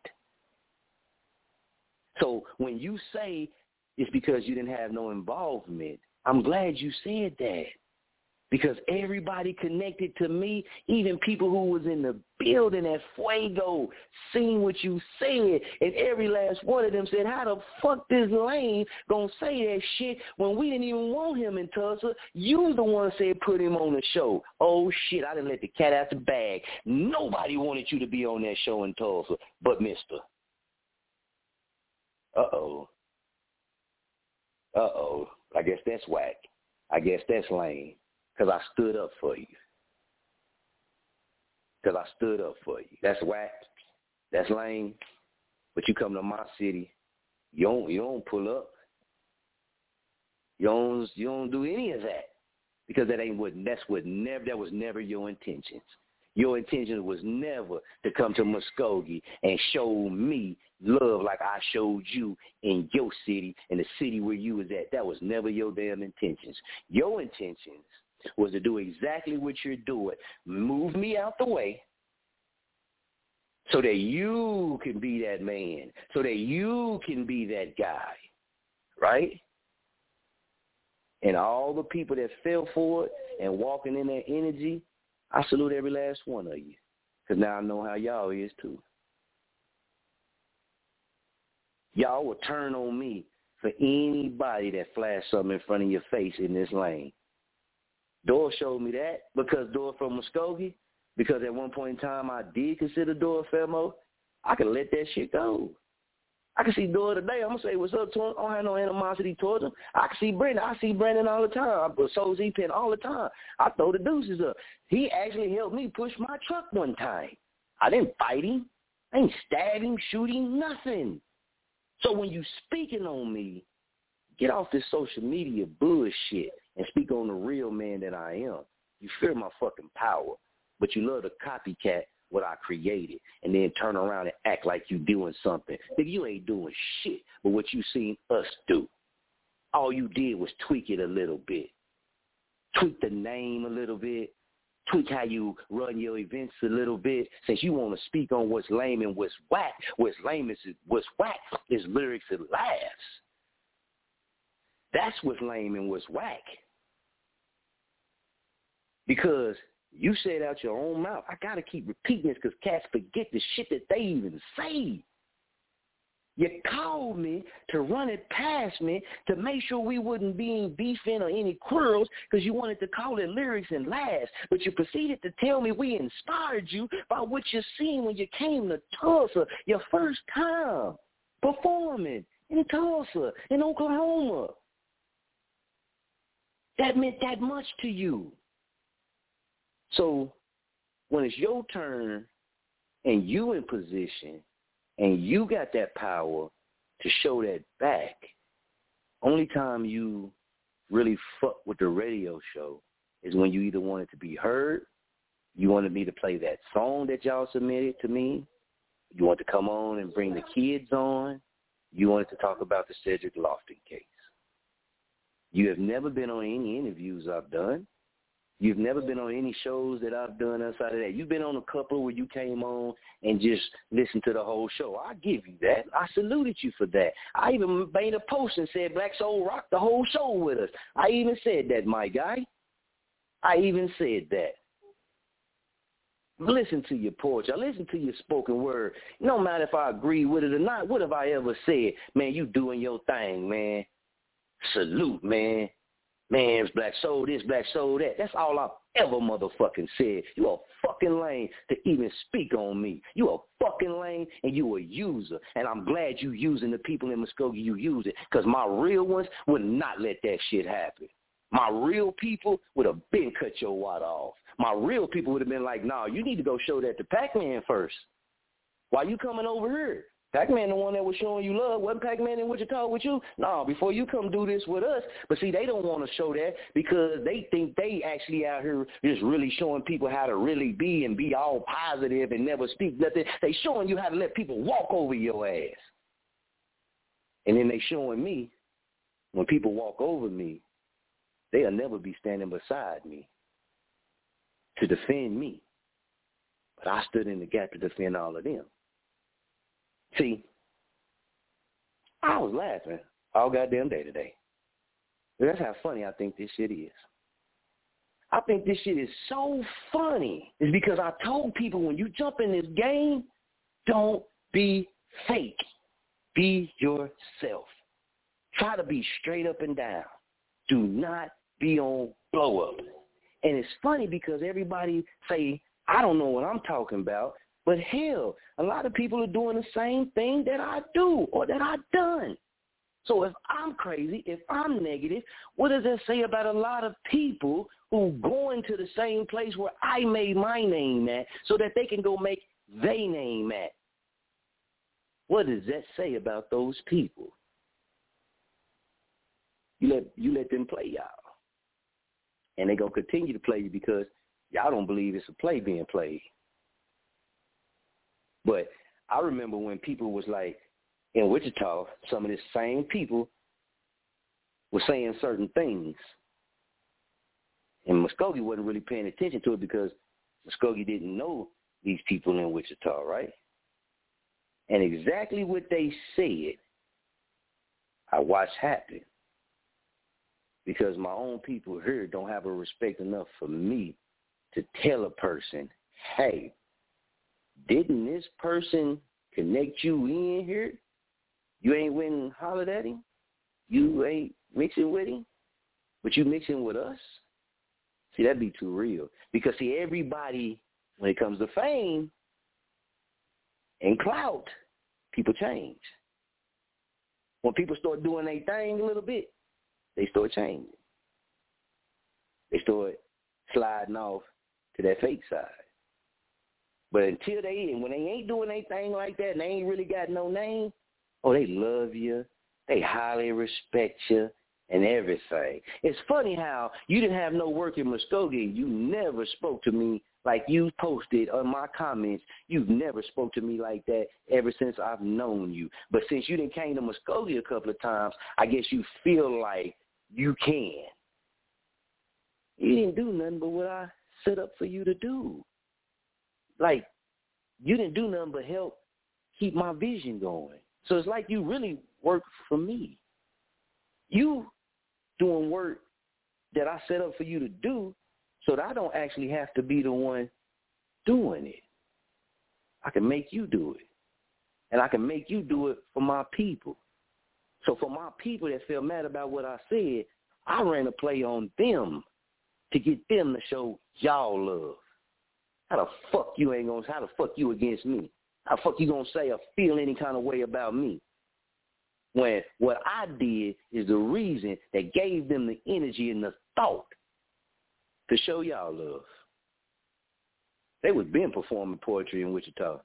So when you say it's because you didn't have no involvement, I'm glad you said that. Because everybody connected to me, even people who was in the building at Fuego, seen what you said, and every last one of them said, how the fuck this lame gonna say that shit when we didn't even want him in Tulsa? You the one said put him on the show. Oh shit, I didn't let the cat out the bag. Nobody wanted you to be on that show in Tulsa but Mister. Uh-oh. Uh-oh. I guess that's whack. I guess that's lame. Because I stood up for you. Because I stood up for you. That's whack. That's lame. But you come to my city, you don't you don't pull up. You don't you don't do any of that. Because that ain't what that's what never that was never your intentions. Your intention was never to come to Muskogee and show me love like I showed you in your city, in the city where you was at. That was never your damn intentions. Your intentions was to do exactly what you're doing. Move me out the way so that you can be that man, so that you can be that guy, right? And all the people that fell for it and walking in that energy, I salute every last one of you. Because now I know how y'all is too. Y'all will turn on me for anybody that flash something in front of your face in this lane. Dora showed me that because Dora from Muskogee, because at one point in time I did consider Dora Famo, I could let that shit go. I can see Dora today. I'm gonna say what's up to him. I don't have no animosity towards him. I can see Brandon. I see Brandon all the time. I so Z Pen all the time. I throw the deuces up. He actually helped me push my truck one time. I didn't fight him. I ain't stab him, shoot him, nothing. So when you speaking on me, get off this social media bullshit and speak on the real man that I am. You fear my fucking power, but you love to copycat what I created and then turn around and act like you doing something. Nigga, you ain't doing shit but what you seen us do. All you did was tweak it a little bit. Tweak the name a little bit. Tweak how you run your events a little bit. Since you want to speak on what's lame and what's whack, what's lame is what's whack is lyrics and laughs. That's what's lame and what's whack. Because you said out your own mouth, I got to keep repeating this because cats forget the shit that they even say. You called me to run it past me to make sure we wouldn't be in beefing or any quarrels because you wanted to call it lyrics and laughs. But you proceeded to tell me we inspired you by what you seen when you came to Tulsa your first time performing in Tulsa, in Oklahoma. That meant that much to you. So when it's your turn and you in position and you got that power to show that back, only time you really fuck with the radio show is when you either wanted to be heard, you wanted me to play that song that y'all submitted to me, you want to come on and bring the kids on, you wanted to talk about the Cedric Lofton case. You have never been on any interviews I've done. You've never been on any shows that I've done outside of that. You've been on a couple where you came on and just listened to the whole show. I give you that. I saluted you for that. I even made a post and said Black Soul rocked the whole show with us. I even said that, my guy. I even said that. Listen to your poetry. I listen to your spoken word. No matter if I agree with it or not, what have I ever said? Man, you doing your thing, man. Salute, man. Man's black soul this, black soul that. That's all I've ever motherfucking said. You a fucking lame to even speak on me. You a fucking lame and you a user. And I'm glad you using the people in Muskogee you use it. Because my real ones would not let that shit happen. My real people would have been cut your water off. My real people would have been like, nah, you need to go show that to Pac-Man first. Why you coming over here? Pac-Man the one that was showing you love. Wasn't Pac-Man in Wichita with you? No, before you come do this with us. But see, they don't want to show that because they think they actually out here just really showing people how to really be and be all positive and never speak nothing. They showing you how to let people walk over your ass. And then they showing me when people walk over me, they'll never be standing beside me to defend me. But I stood in the gap to defend all of them. See, I was laughing all goddamn day today. That's how funny I think this shit is. I think this shit is so funny. It's because I told people when you jump in this game, don't be fake. Be yourself. Try to be straight up and down. Do not be on blow up. And it's funny because everybody say, I don't know what I'm talking about, but hell, a lot of people are doing the same thing that I do or that I've done. So if I'm crazy, if I'm negative, what does that say about a lot of people who going to the same place where I made my name at so that they can go make their name at? What does that say about those people? You let you let them play y'all. And they're gonna continue to play you because y'all don't believe it's a play being played. But I remember when people was like in Wichita, some of the same people were saying certain things. And Muskogee wasn't really paying attention to it because Muskogee didn't know these people in Wichita, right? And exactly what they said, I watched happen. Because my own people here don't have a respect enough for me to tell a person, hey, didn't this person connect you in here? You ain't went and at him? You ain't mixing with him? But you mixing with us? See, that'd be too real. Because see, everybody, when it comes to fame and clout, people change. When people start doing their thing a little bit, they start changing. They start sliding off to that fake side. But until they and when they ain't doing anything like that and they ain't really got no name, oh, they love you. They highly respect you and everything. It's funny how you didn't have no work in Muskogee. You never spoke to me like you posted on my comments. You've never spoke to me like that ever since I've known you. But since you didn't came to Muskogee a couple of times, I guess you feel like you can. You didn't do nothing but what I set up for you to do. Like, you didn't do nothing but help keep my vision going. So it's like you really work for me. You doing work that I set up for you to do so that I don't actually have to be the one doing it. I can make you do it. And I can make you do it for my people. So for my people that feel mad about what I said, I ran a play on them to get them to show y'all love. How the fuck you ain't gonna how the fuck you against me? How the fuck you gonna say or feel any kind of way about me? When what I did is the reason that gave them the energy and the thought to show y'all love. They was been performing poetry in Wichita.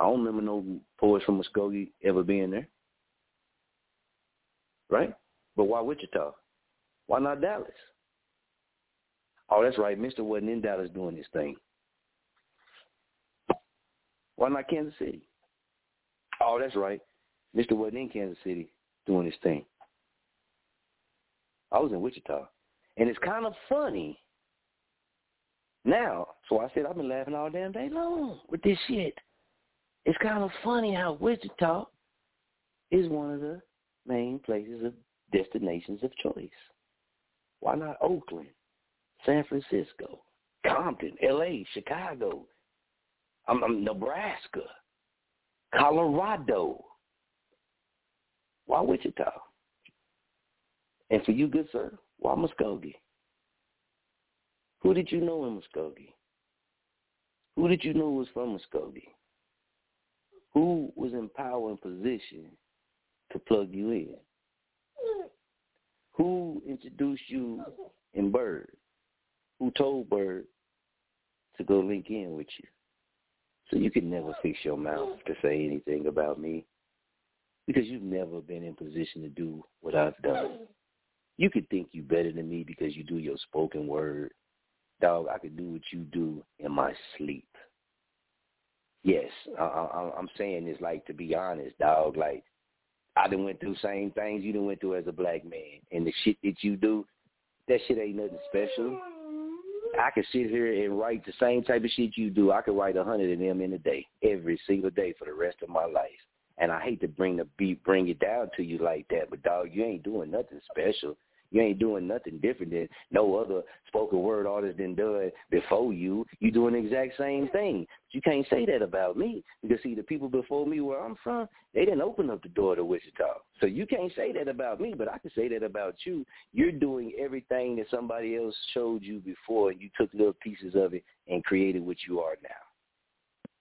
I don't remember no poets from Muskogee ever being there. Right? But why Wichita? Why not Dallas? Oh, that's right. Mister wasn't in Dallas doing his thing. Why not Kansas City? Oh, that's right. Mister wasn't in Kansas City doing his thing. I was in Wichita. And it's kind of funny now. So I said I've been laughing all damn day long with this shit. It's kind of funny how Wichita is one of the main places of destinations of choice. Why not Oakland, San Francisco, Compton, L.A., Chicago, I'm, I'm Nebraska, Colorado? Why Wichita? And for you, good sir, why Muskogee? Who did you know in Muskogee? Who did you know was from Muskogee? Who was in power and position to plug you in? Who introduced you in Bird? Who told Bird to go link in with you? So you can never fix your mouth to say anything about me because you've never been in position to do what I've done. You could think you better than me because you do your spoken word. Dog, I could do what you do in my sleep. Yes, I, I, I'm saying this like to be honest, dog. Like I done went through same things you done went through as a black man, and the shit that you do, that shit ain't nothing special. I could sit here and write the same type of shit you do. I could write a hundred of them in a day, every single day for the rest of my life. And I hate to bring the beat, bring it down to you like that, but dog, you ain't doing nothing special. You ain't doing nothing different than no other spoken word artist than done before you. You doing the exact same thing. But you can't say that about me because see, the people before me where I'm from, they didn't open up the door to Wichita. So you can't say that about me, but I can say that about you. You're doing everything that somebody else showed you before. and You took little pieces of it and created what you are now.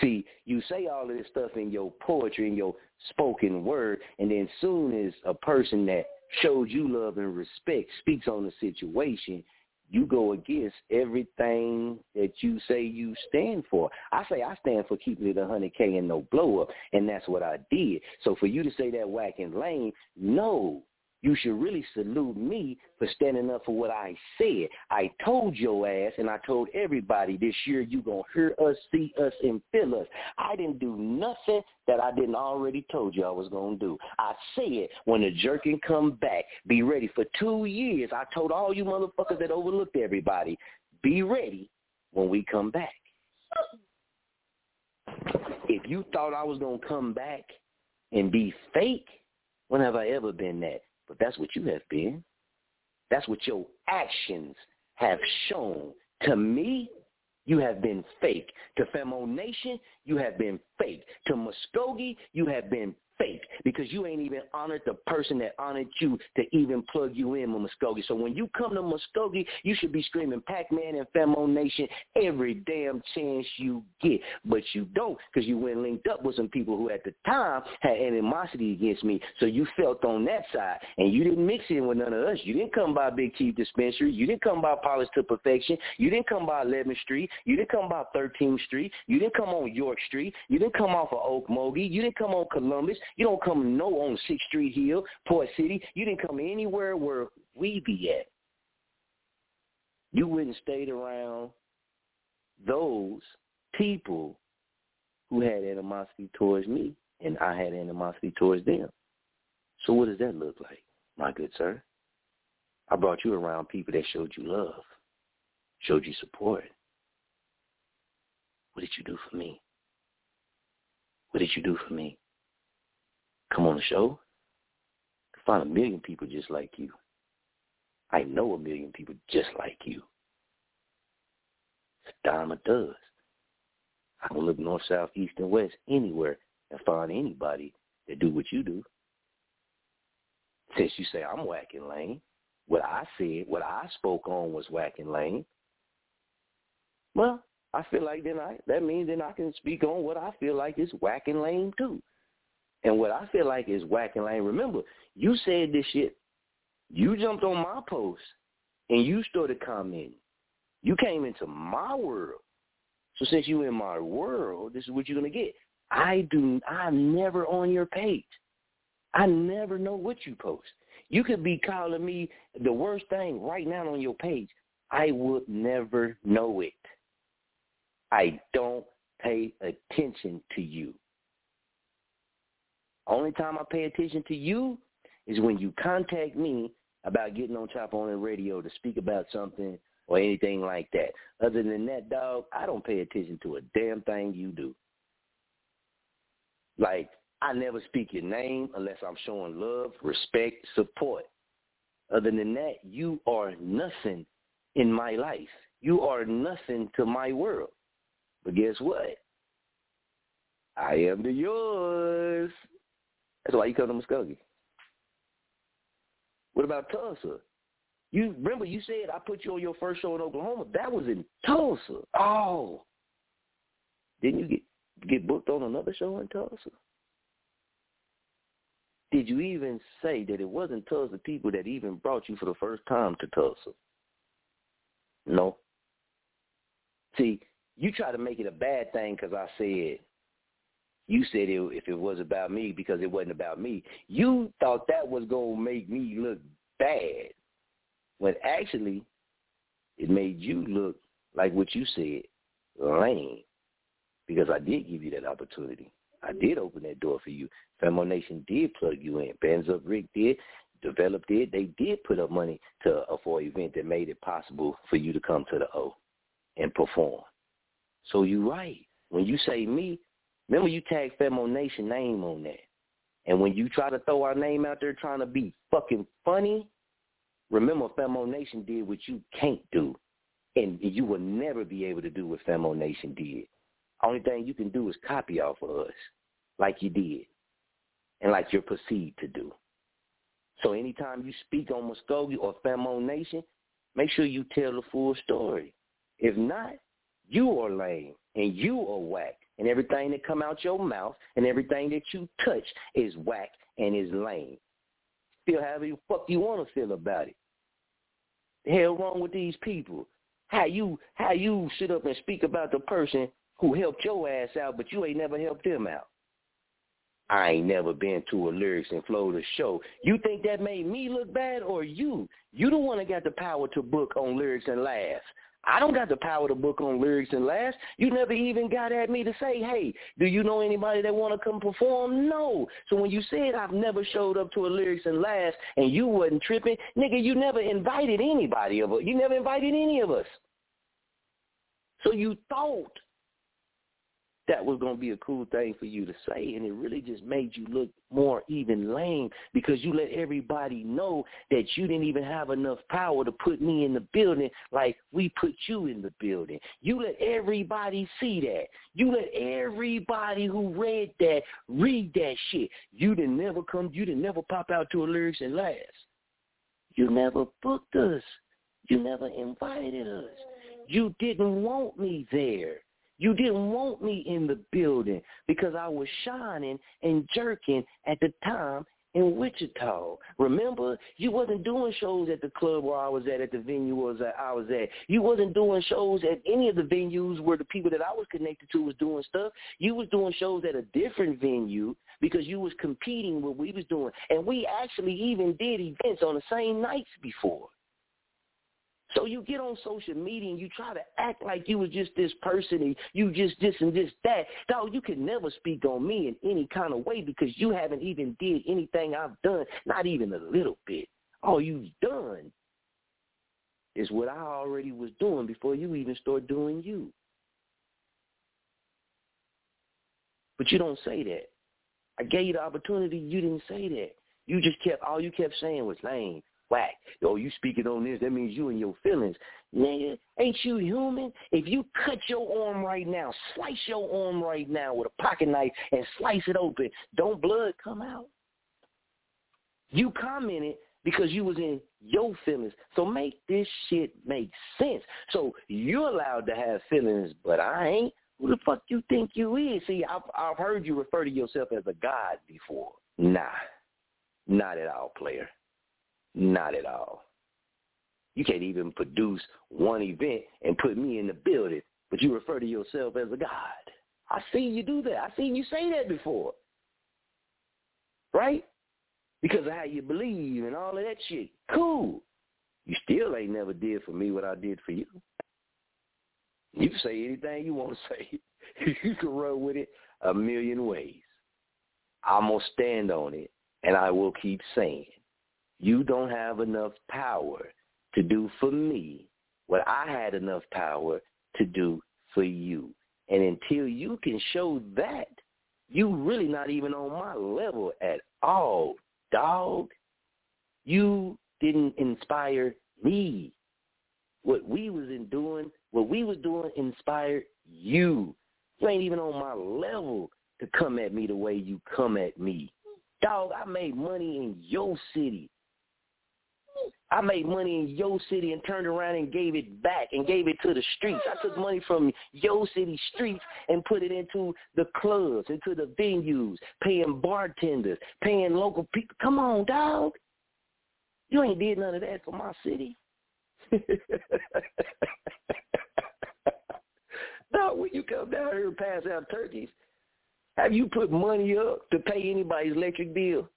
See, you say all of this stuff in your poetry, in your spoken word, and then soon as a person that shows you love and respect, speaks on the situation, you go against everything that you say you stand for. I say I stand for keeping it a 100K and no blow up, and that's what I did. So for you to say that whack and lame, no, you should really salute me for standing up for what I said. I told your ass and I told everybody this year you going to hear us, see us, and feel us. I didn't do nothing that I didn't already told you I was going to do. I said when the jerking come back, be ready. For two years, I told all you motherfuckers that overlooked everybody, be ready when we come back. If you thought I was going to come back and be fake, when have I ever been that? But that's what you have been. That's what your actions have shown. To me, you have been fake. To Famo Nation, you have been fake. To Muskogee, you have been fake because you ain't even honored the person that honored you to even plug you in with Muskogee. So when you come to Muskogee, you should be screaming Pac-Man and Famo Nation every damn chance you get. But you don't because you went linked up with some people who at the time had animosity against me. So you felt on that side and you didn't mix in with none of us. You didn't come by Big Chief Dispensary. You didn't come by Polish to Perfection. You didn't come by 11th Street. You didn't come by 13th Street. You didn't come on York Street. You didn't come off of Okmulgee. You didn't come on Columbus. You don't come no on Sixth Street Hill, Port City. You didn't come anywhere where we be at. You wouldn't stayed around those people who had animosity towards me, and I had animosity towards them. So what does that look like, my good sir? I brought you around people that showed you love, showed you support. What did you do for me? What did you do for me? Come on the show, find a million people just like you. I know a million people just like you. It's a dime a. I can look north, south, east, and west anywhere and find anybody that do what you do. Since you say I'm whacking lane, what I said, what I spoke on was whacking lane. Well, I feel like then I that means then I can speak on what I feel like is whacking lane too. And what I feel like is whacking lane. Remember, you said this shit. You jumped on my post and you started commenting. You came into my world. So since you in my world, this is what you're gonna get. I do I'm never on your page. I never know what you post. You could be calling me the worst thing right now on your page. I would never know it. I don't pay attention to you. Only time I pay attention to you is when you contact me about getting on Chop On the radio to speak about something or anything like that. Other than that, dog, I don't pay attention to a damn thing you do. Like, I never speak your name unless I'm showing love, respect, support. Other than that, you are nothing in my life. You are nothing to my world. But guess what? I am the yours. That's why you come to Muskogee. What about Tulsa? You remember you said I put you on your first show in Oklahoma. That was in Tulsa. Oh, didn't you get get booked on another show in Tulsa? Did you even say that it wasn't Tulsa people that even brought you for the first time to Tulsa? No. See, you try to make it a bad thing because I said you said it, if it was about me because it wasn't about me. You thought that was gonna make me look bad, when actually it made you look like what you said, lame. Because I did give you that opportunity. I did open that door for you. Famo Nation did plug you in. Bands Up Rick did, Develop it. They did put up money to a for event that made it possible for you to come to the O and perform. So you're right. When you say me, remember you tag Famo Nation name on that. And when you try to throw our name out there trying to be fucking funny, remember Famo Nation did what you can't do. And you will never be able to do what Famo Nation did. Only thing you can do is copy off of us like you did and like you're perceived to do. So anytime you speak on Muskogee or Famo Nation, make sure you tell the full story. If not, you are lame and you are whack. And everything that come out your mouth and everything that you touch is whack and is lame. Feel however the fuck you want to feel about it. The hell wrong with these people? How you how you sit up and speak about the person who helped your ass out, but you ain't never helped them out. I ain't never been to a lyrics and flow to show. You think that made me look bad or you? You the one that got the power to book on lyrics and laughs. I don't got the power to book on lyrics and laughs. You never even got at me to say, hey, do you know anybody that want to come perform? No. So when you said I've never showed up to a lyrics and laughs and you wasn't tripping, nigga, you never invited anybody of us. You never invited any of us. So you thought that was going to be a cool thing for you to say, and it really just made you look more even lame because you let everybody know that you didn't even have enough power to put me in the building like we put you in the building. You let everybody see that. You let everybody who read that read that shit. You didn't never come, you didn't never pop out to a lyrics and laughs. You never booked us. You never invited us. You didn't want me there. You didn't want me in the building because I was shining and jerking at the time in Wichita. Remember, you wasn't doing shows at the club where I was at, at the venue at, I was at. You wasn't doing shows at any of the venues where the people that I was connected to was doing stuff. You was doing shows at a different venue because you was competing with what we was doing. And we actually even did events on the same nights before. So you get on social media and you try to act like you was just this person and you just this and this that. Dog, you can never speak on me in any kind of way because you haven't even did anything I've done, not even a little bit. All you've done is what I already was doing before you even start doing you. But you don't say that. I gave you the opportunity, you didn't say that. You just kept all you kept saying was lame, whack. Yo, you speaking on this, that means you and your feelings. Nigga, ain't you human? If you cut your arm right now, slice your arm right now with a pocket knife and slice it open, don't blood come out? You commented because you was in your feelings. So make this shit make sense. So you're allowed to have feelings, but I ain't. Who the fuck you think you is? See, I've, I've heard you refer to yourself as a god before. Nah, not at all, player. Not at all. You can't even produce one event and put me in the building, but you refer to yourself as a God. I seen you do that. I seen you say that before. Right? Because of how you believe and all of that shit. Cool. You still ain't never did for me what I did for you. You can say anything you want to say. you can run with it a million ways. I'm going to stand on it, and I will keep saying you don't have enough power to do for me what I had enough power to do for you. And until you can show that, you really not even on my level at all, dog. You didn't inspire me. What we was in doing, what we was doing inspired you. You ain't even on my level to come at me the way you come at me. Dog, I made money in your city. I made money in your city and turned around and gave it back and gave it to the streets. I took money from your city streets and put it into the clubs, into the venues, paying bartenders, paying local people. Come on, dog. You ain't did none of that for my city. Dog, when you come down here and pass out turkeys, have you put money up to pay anybody's electric bill,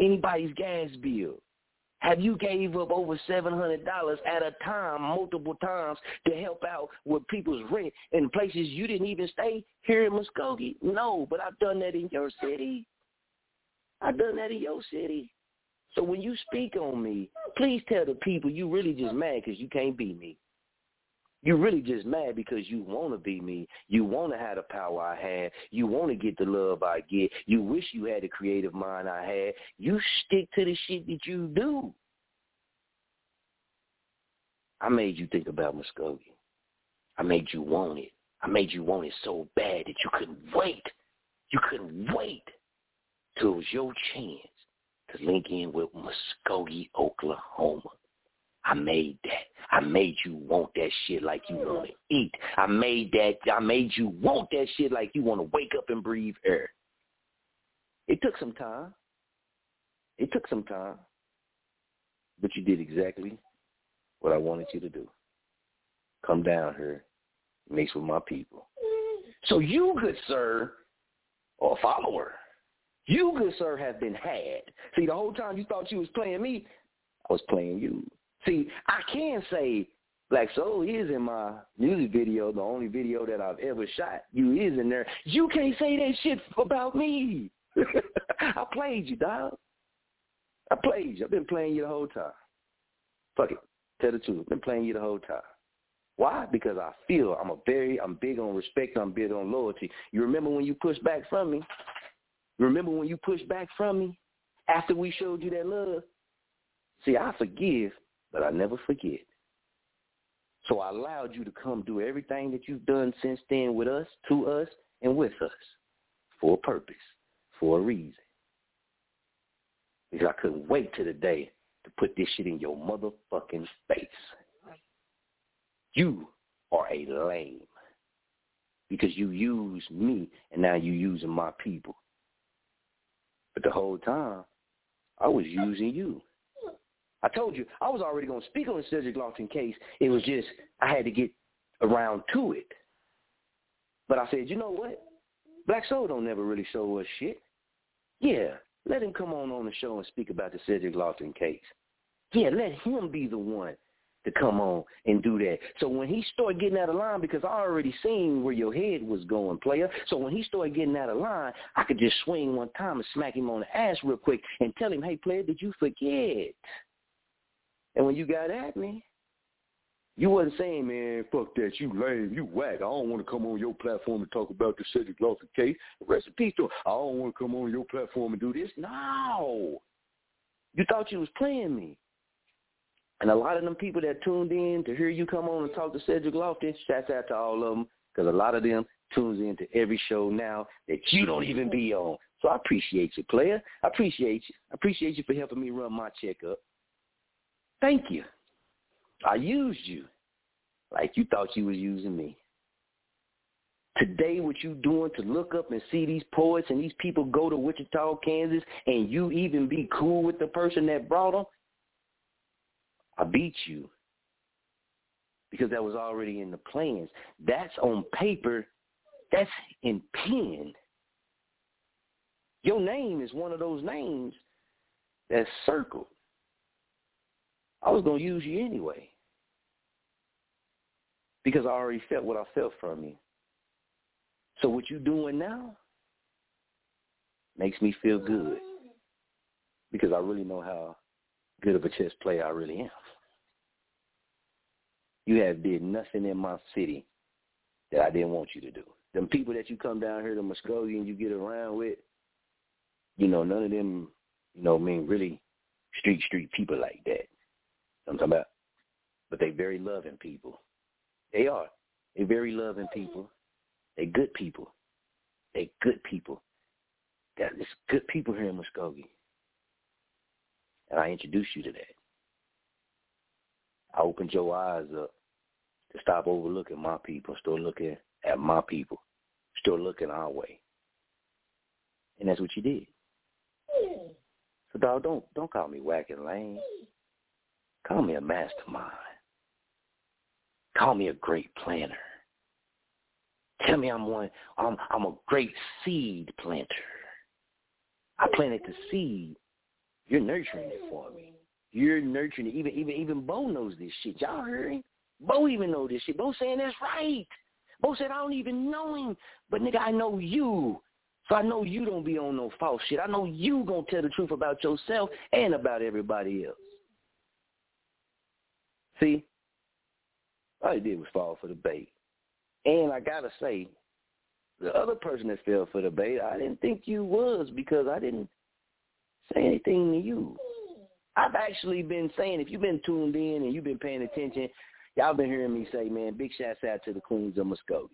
anybody's gas bill? Have you gave up over seven hundred dollars at a time, multiple times, to help out with people's rent in places you didn't even stay here in Muskogee? No, but I've done that in your city. I've done that in your city. So when you speak on me, please tell the people you really just mad because you can't be me. You're really just mad because you want to be me. You want to have the power I had. You want to get the love I get. You wish you had the creative mind I had. You stick to the shit that you do. I made you think about Muskogee. I made you want it. I made you want it so bad that you couldn't wait. You couldn't wait till it was your chance to link in with Muskogee, Oklahoma. I made that. I made you want that shit like you want to eat. I made that. I made you want that shit like you want to wake up and breathe air. It took some time. It took some time. But you did exactly what I wanted you to do. Come down here, mix with my people. So you, good sir, or follower, you, good sir, have been had. See, the whole time you thought you was playing me, I was playing you. See, I can say Black Soul is in my music video, the only video that I've ever shot. You is in there. You can't say that shit about me. I played you, dog. I played you. I've been playing you the whole time. Fuck it. Tell the truth. I've been playing you the whole time. Why? Because I feel I'm a very I'm big on respect, I'm big on loyalty. You remember when you pushed back from me? You remember when you pushed back from me after we showed you that love? See, I forgive, but I never forget. So I allowed you to come do everything that you've done since then with us, to us, and with us for a purpose, for a reason. Because I couldn't wait to the day to put this shit in your motherfucking face. You are a lame because you used me and now you're using my people. But the whole time, I was using you. I told you I was already going to speak on the Cedric Lofton case. It was just I had to get around to it. But I said, you know what? Black Soul don't never really show us shit. Yeah, let him come on on the show and speak about the Cedric Lofton case. Yeah, let him be the one to come on and do that. So when he started getting out of line, because I already seen where your head was going, player. So when he started getting out of line, I could just swing one time and smack him on the ass real quick and tell him, hey, player, did you forget? And when you got at me, you wasn't saying, man, fuck that, you lame, you whack. I don't want to come on your platform and talk about the Cedric Lofton case. Rest in peace, though. I don't want to come on your platform and do this. No. You thought you was playing me. And a lot of them people that tuned in to hear you come on and talk to Cedric Lofton, shouts out to all of them, because a lot of them tunes into every show now that you don't even be on. So I appreciate you, player. I appreciate you. I appreciate you for helping me run my checkup. Thank you. I used you like you thought you was using me. Today, what you doing to look up and see these poets and these people go to Wichita, Kansas, and you even be cool with the person that brought them, I beat you because that was already in the plans. That's on paper. That's in pen. Your name is one of those names that's circled. I was going to use you anyway because I already felt what I felt from you. So what you doing now makes me feel good because I really know how good of a chess player I really am. You have did nothing in my city that I didn't want you to do. Them people that you come down here to Muskogee and you get around with, you know, none of them, you know, mean really street street people like that. I'm talking about. But they very loving people. They are. They very loving people. They good people. They good people. There's good people here in Muskogee. And I introduce you to that. I opened your eyes up to stop overlooking my people, start looking at my people, start looking our way. And that's what you did. So dog, don't don't call me whacking lame. Call me a mastermind. Call me a great planner. Tell me I'm one. I'm I'm a great seed planter. I planted the seed. You're nurturing it for me. You're nurturing it. Even even even Bo knows this shit. Y'all heard him? Bo even know this shit. Bo saying that's right. Bo said I don't even know him, but nigga I know you. So I know you don't be on no false shit. I know you gonna tell the truth about yourself and about everybody else. See, all he did was fall for the bait. And I gotta say, the other person that fell for the bait, I didn't think you was because I didn't say anything to you. I've actually been saying, if you've been tuned in and you've been paying attention, y'all been hearing me say, man, big shouts out to the Queens of Muskogee.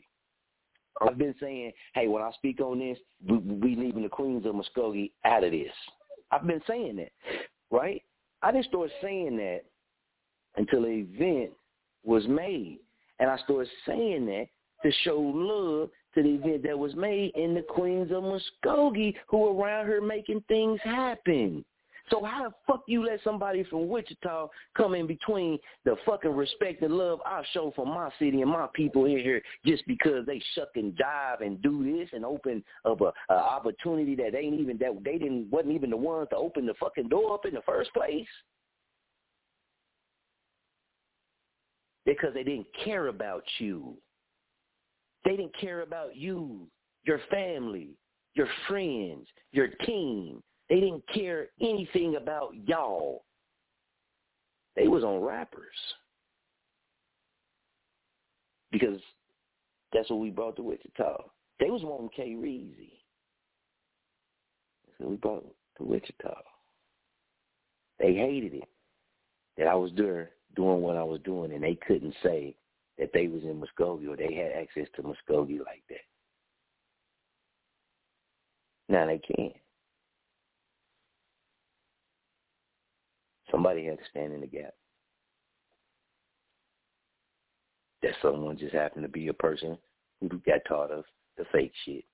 I've been saying, hey, when I speak on this, we, we leaving the Queens of Muskogee out of this. I've been saying that, right? I didn't start saying that until an event was made. And I started saying that to show love to the event that was made in the Queens of Muskogee who were around here making things happen. So how the fuck you let somebody from Wichita come in between the fucking respect and love I show for my city and my people in here just because they shuck and dive and do this and open up a, a opportunity that ain't even that they didn't wasn't even the ones to open the fucking door up in the first place? Because they didn't care about you. They didn't care about you, your family, your friends, your team. They didn't care anything about y'all. They was on rappers. Because that's what we brought to Wichita. They was wanting K Reezy. So we brought to Wichita. They hated it that I was there doing what I was doing and they couldn't say that they was in Muskogee or they had access to Muskogee like that. Now they can't. Somebody had to stand in the gap. That someone just happened to be a person who got taught of the fake shit.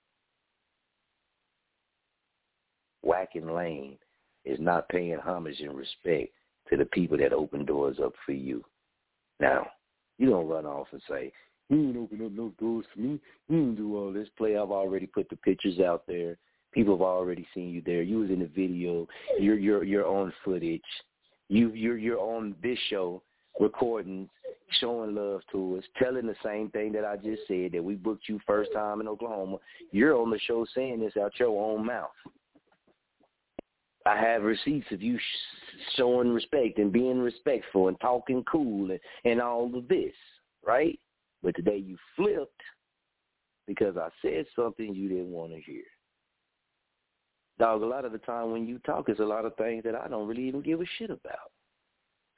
Whacking lane is not paying homage and respect to the people that open doors up for you. Now, you don't run off and say, you ain't open up no doors for me. You ain't do all this play. I've already put the pictures out there. People have already seen you there. You was in the video. You're you're you're on footage. You you're you're on this show recording, showing love to us, telling the same thing that I just said that we booked you first time in Oklahoma. You're on the show saying this out your own mouth. I have receipts of you sh- showing respect and being respectful and talking cool and, and all of this, right? But today you flipped because I said something you didn't want to hear. Dog, a lot of the time when you talk, it's a lot of things that I don't really even give a shit about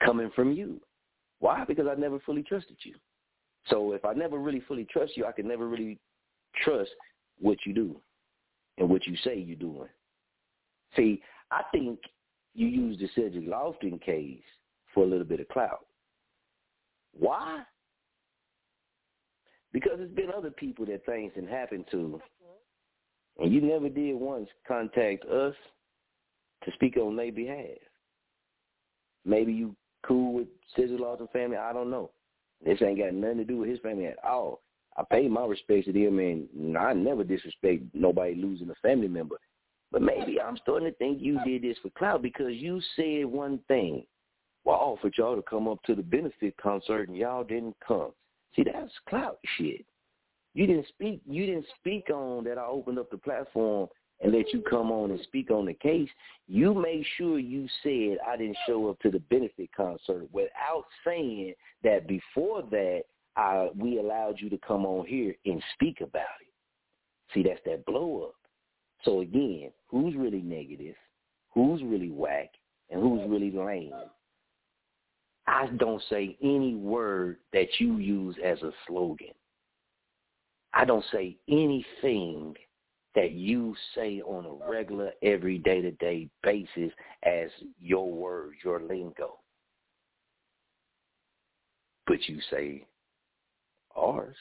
coming from you. Why? Because I never fully trusted you. So if I never really fully trust you, I can never really trust what you do and what you say you're doing. See, I think you use the Cedric Lofton case for a little bit of clout. Why? Because there's been other people that things can happen to mm-hmm. and you never did once contact us to speak on their behalf. Maybe you cool with Cedric Lofton family. I don't know. This ain't got nothing to do with his family at all. I pay my respects to them, and I never disrespect nobody losing a family member. But maybe I'm starting to think you did this for clout because you said one thing. Well, I offered y'all to come up to the benefit concert, and y'all didn't come. See, that's clout shit. You didn't speak. You didn't speak on that. I opened up the platform and let you come on and speak on the case. You made sure you said I didn't show up to the benefit concert without saying that before that I, we allowed you to come on here and speak about it. See, that's that blow up. So again, who's really negative? Who's really whack? And who's really lame? I don't say any word that you use as a slogan. I don't say anything that you say on a regular, every day to day basis as your words, your lingo. But you say ours.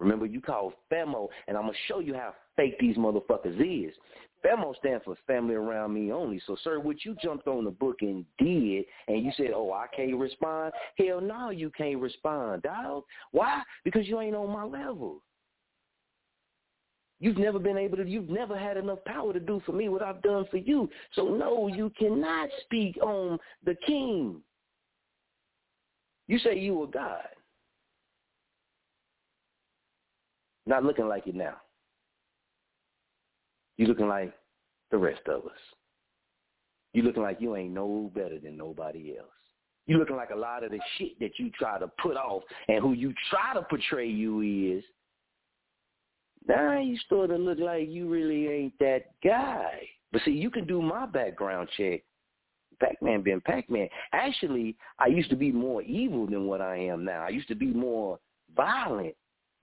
Remember, you called FAMO, and I'm going to show you how fake these motherfuckers is. FAMO stands for Family Around Me Only. So, sir, what you jumped on the book and did, and you said, oh, I can't respond? Hell no, you can't respond, dog. Why? Because you ain't on my level. You've never been able to, you've never had enough power to do for me what I've done for you. So, no, you cannot speak on the king. You say you are God. Not looking like it now. You looking like the rest of us. You looking like you ain't no better than nobody else. You looking like a lot of the shit that you try to put off and who you try to portray you is. Now you start to look like you really ain't that guy. But see, you can do my background check. Pac-Man being Pac-Man. Actually, I used to be more evil than what I am now. I used to be more violent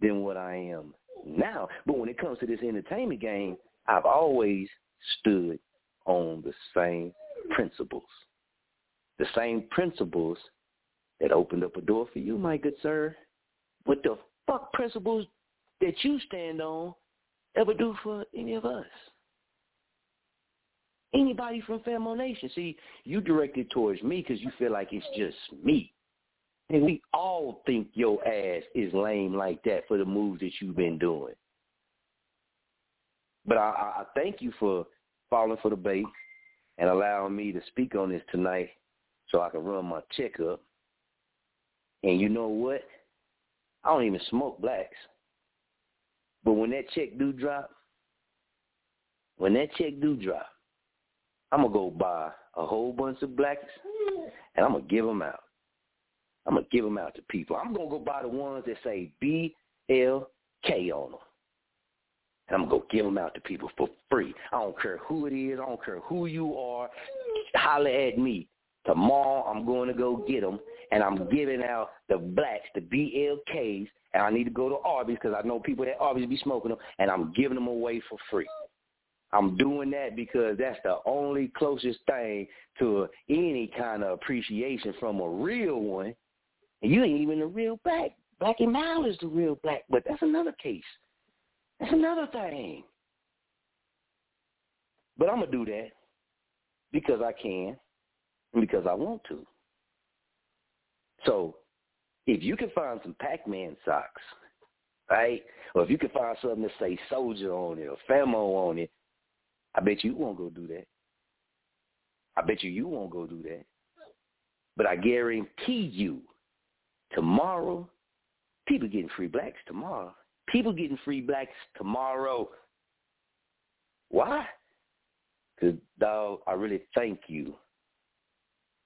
than what I am now. But when it comes to this entertainment game, I've always stood on the same principles. The same principles that opened up a door for you, my good sir. What the fuck principles that you stand on ever do for any of us? Anybody from Famo Nation. See, you directed towards me because you feel like it's just me. And we all think your ass is lame like that for the moves that you've been doing. But I, I thank you for falling for the bait and allowing me to speak on this tonight so I can run my checkup. And you know what? I don't even smoke blacks. But when that check do drop, when that check do drop, I'm going to go buy a whole bunch of blacks and I'm going to give them out. I'm gonna give them out to people. I'm gonna go buy the ones that say BLK on them. And I'm gonna go give them out to people for free. I don't care who it is. I don't care who you are. Holler at me. Tomorrow I'm going to go get them, and I'm giving out the blacks, the BLKs, and I need to go to Arby's because I know people at Arby's be smoking them, and I'm giving them away for free. I'm doing that because that's the only closest thing to any kind of appreciation from a real one and you ain't even a real black. Blackie Mal is the real black, but that's another case. That's another thing. But I'm going to do that because I can and because I want to. So if you can find some Pac-Man socks, right, or if you can find something that say soldier on it or Famo on it, I bet you won't go do that. I bet you you won't go do that. But I guarantee you Tomorrow, people getting free blacks tomorrow. People getting free blacks tomorrow. Why? Because, dog, I really thank you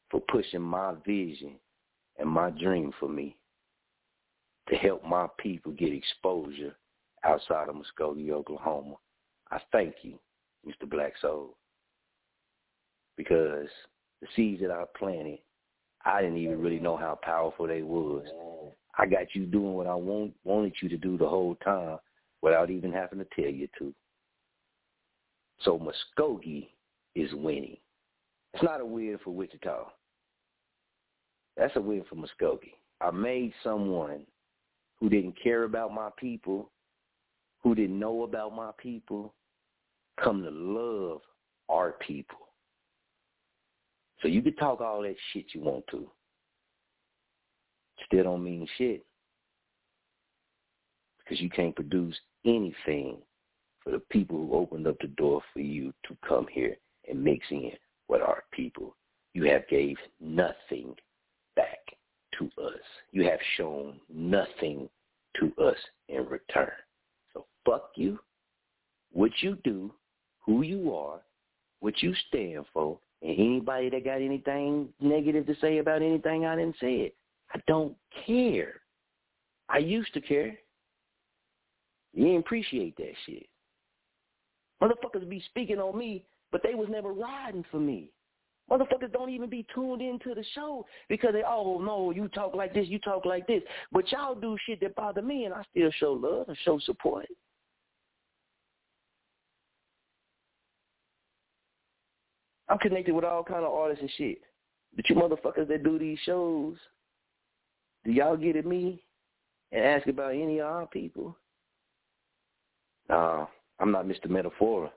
for pushing my vision and my dream for me to help my people get exposure outside of Muskogee, Oklahoma. I thank you, Mr. Black Soul, because the seeds that I planted I didn't even really know how powerful they was. I got you doing what I want, wanted you to do the whole time without even having to tell you to. So Muskogee is winning. It's not a win for Wichita. That's a win for Muskogee. I made someone who didn't care about my people, who didn't know about my people, come to love our people. So you can talk all that shit you want to. Still don't mean shit. Because you can't produce anything for the people who opened up the door for you to come here and mix in with our people. You have gave nothing back to us. You have shown nothing to us in return. So fuck you, what you do, who you are, what you stand for, anybody that got anything negative to say about anything I didn't say it, I don't care. I used to care. You didn't appreciate that shit. Motherfuckers be speaking on me, but they was never riding for me. Motherfuckers don't even be tuned into the show because they, oh no, you talk like this, you talk like this. But y'all do shit that bother me and I still show love and show support. I'm connected with all kind of artists and shit. But you motherfuckers that do these shows, do y'all get at me and ask about any of our people. Nah, I'm not Mr. Metaphora.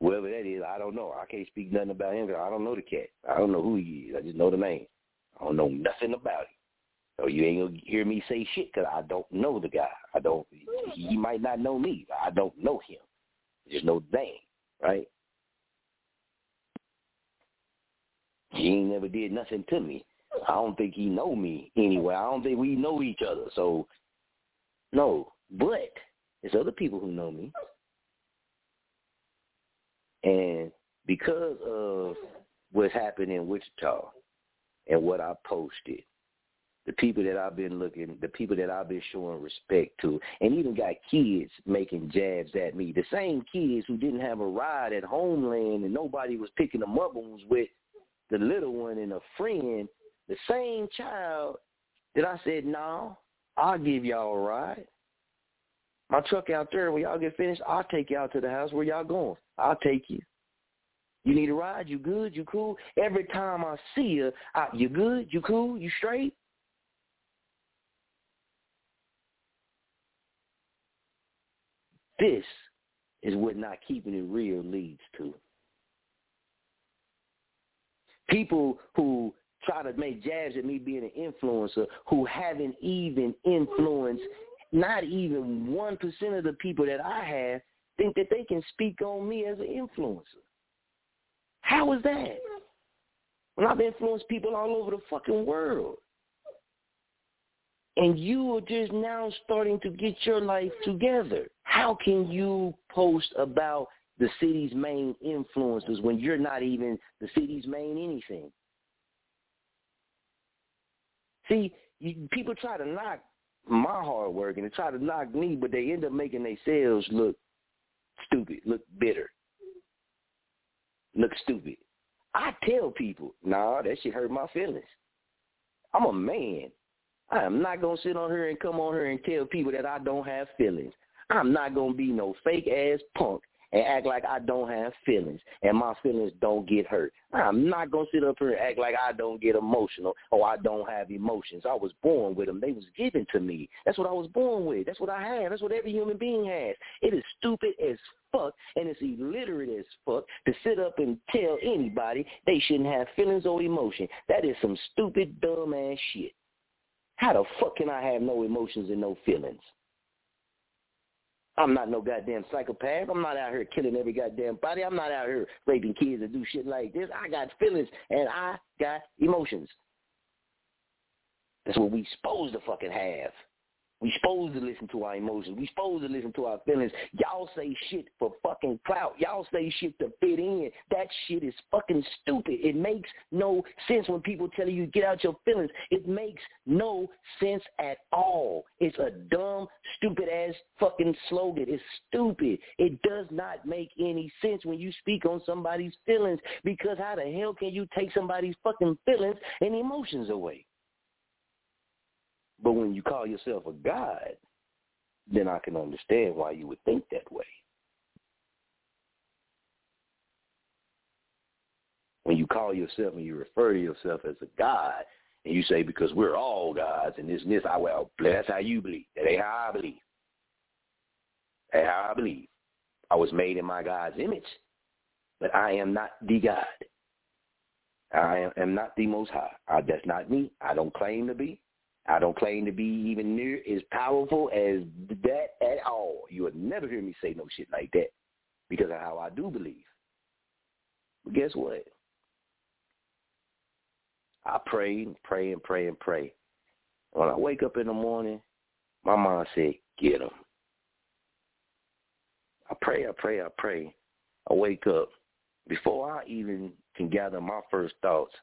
Whoever that is, I don't know. I can't speak nothing about him. I don't know the cat. I don't know who he is. I just know the name. I don't know nothing about him. So you ain't gonna hear me say shit because I don't know the guy. I don't. He might not know me. I don't know him. Just know name, right? He ain't never did nothing to me. I don't think he know me anyway. I don't think we know each other. So no, but there's other people who know me. And because of what happened in Wichita and what I posted, the people that I've been looking, the people that I've been showing respect to, and even got kids making jabs at me. The same kids who didn't have a ride at Homeland and nobody was picking them up and was with the little one and a friend, the same child that I said, no, I'll give y'all a ride. My truck out there, when y'all get finished, I'll take y'all to the house. Where y'all going? I'll take you. You need a ride? You good? You cool? Every time I see you, I, you good? You cool? You straight? This is what not keeping it real leads to. People who try to make jabs at me being an influencer who haven't even influenced not even 1% of the people that I have think that they can speak on me as an influencer. How is that? When I've influenced people all over the fucking world. And you are just now starting to get your life together. How can you post about the city's main influences when you're not even the city's main anything? See, you, people try to knock my hard work and they try to knock me, but they end up making themselves look stupid, look bitter, look stupid. I tell people, nah, that shit hurt my feelings. I'm a man. I am not gonna sit on here and come on here and tell people that I don't have feelings. I'm not gonna be no fake ass punk and act like I don't have feelings and my feelings don't get hurt. I'm not going to sit up here and act like I don't get emotional or I don't have emotions. I was born with them. They was given to me. That's what I was born with. That's what I have. That's what every human being has. It is stupid as fuck and it's illiterate as fuck to sit up and tell anybody they shouldn't have feelings or emotion. That is some stupid, dumb ass shit. How the fuck can I have no emotions and no feelings? I'm not no goddamn psychopath. I'm not out here killing every goddamn body. I'm not out here raping kids and do shit like this. I got feelings and I got emotions. That's what we supposed to fucking have. We supposed to listen to our emotions. We supposed to listen to our feelings. Y'all say shit for fucking clout. Y'all say shit to fit in. That shit is fucking stupid. It makes no sense when people tell you get out your feelings. It makes no sense at all. It's a dumb, stupid ass fucking slogan. It's stupid. It does not make any sense when you speak on somebody's feelings because how the hell can you take somebody's fucking feelings and emotions away? But when you call yourself a God, then I can understand why you would think that way. When you call yourself and you refer to yourself as a God, and you say because we're all gods and this and this, I well, that's how you believe. That ain't how I believe. That's how I believe. I was made in my God's image, but I am not the God. I am not the Most High. I, that's not me. I don't claim to be. I don't claim to be even near as powerful as that at all. You would never hear me say no shit like that because of how I do believe. But guess what? I pray and pray and pray and pray. When I wake up in the morning, my mom said, get him. I pray, I pray, I pray. I wake up. Before I even can gather my first thoughts,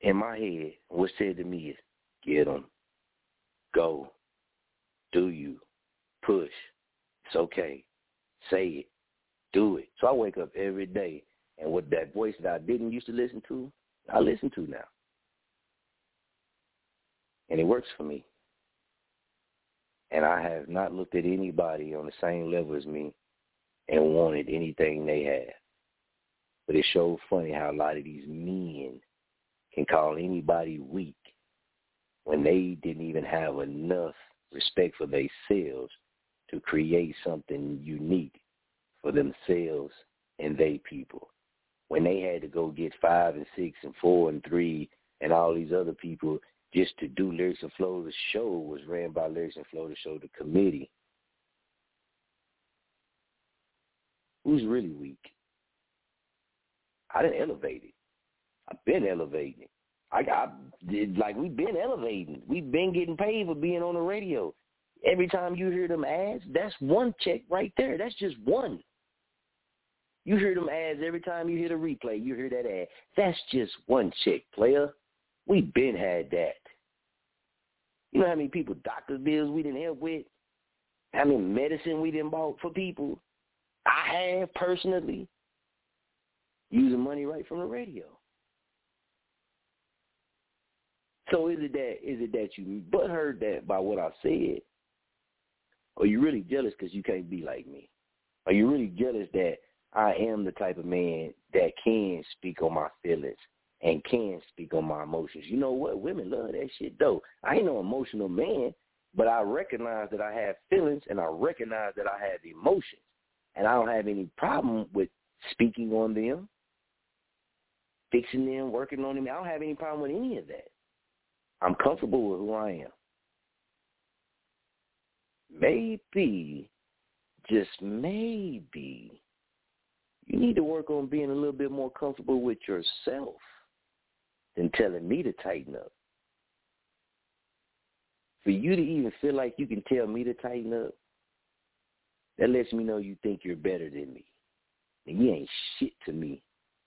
in my head, what said to me is, Get them. Go. Do you. Push. It's okay. Say it. Do it. So I wake up every day, and with that voice that I didn't used to listen to, I listen to now. And it works for me. And I have not looked at anybody on the same level as me and wanted anything they have. But it's so funny how a lot of these men can call anybody weak when they didn't even have enough respect for themselves to create something unique for themselves and they people. When they had to go get five and six and four and three and all these other people just to do Lyrics and Flow, the show was ran by Lyrics and Flow, the show, the committee. Who's really weak? I didn't elevate it. I've been elevating it. I got like we've been elevating. We've been getting paid for being on the radio. Every time you hear them ads, that's one check right there. That's just one. You hear them ads every time you hear the replay. You hear that ad. That's just one check, player. We been had that. You know how many people doctor's bills we didn't help with? How many medicine we didn't bought for people? I have personally using money right from the radio. So is it that is it that you but heard that by what I said, or you really jealous because you can't be like me? Are you really jealous that I am the type of man that can speak on my feelings and can speak on my emotions? You know what? Women love that shit though. I ain't no emotional man, but I recognize that I have feelings and I recognize that I have emotions, and I don't have any problem with speaking on them, fixing them, working on them. I don't have any problem with any of that. I'm comfortable with who I am. Maybe, just maybe, you need to work on being a little bit more comfortable with yourself than telling me to tighten up. For you to even feel like you can tell me to tighten up, that lets me know you think you're better than me. And you ain't shit to me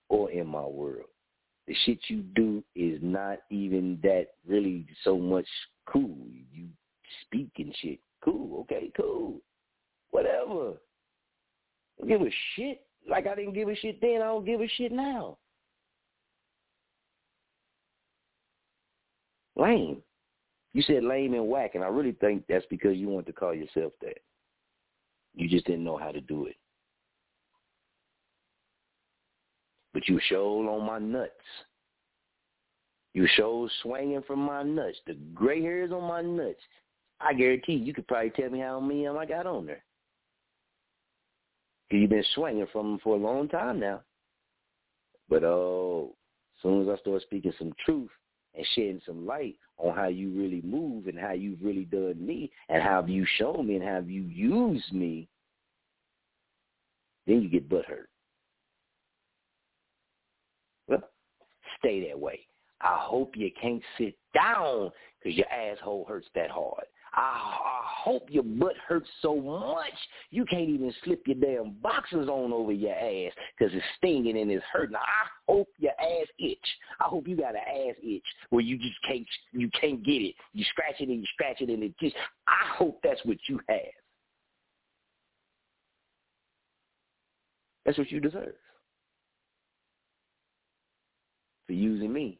or in my world the shit you do is not even that really so much cool. You speak and shit. Cool, okay, cool. Whatever. Don't give a shit. Like I didn't give a shit then, I don't give a shit now. Lame. You said lame and whack, and I really think that's because you want to call yourself that. You just didn't know how to do it. But you showed on my nuts. You showed swinging from my nuts. The gray hairs on my nuts. I guarantee you, you could probably tell me how many I got on there. Cause you've been swinging from them for a long time now. But oh, as soon as I start speaking some truth and shedding some light on how you really move and how you've really done me and how you shown me and how you used me, then you get butthurt. Stay that way. I hope you can't sit down because your asshole hurts that hard. I, I hope your butt hurts so much you can't even slip your damn boxers on over your ass because it's stinging and it's hurting. I hope your ass itch. I hope you got an ass itch where you just can't you can't get it. You scratch it and you scratch it and it just. I hope that's what you have. That's what you deserve for using me.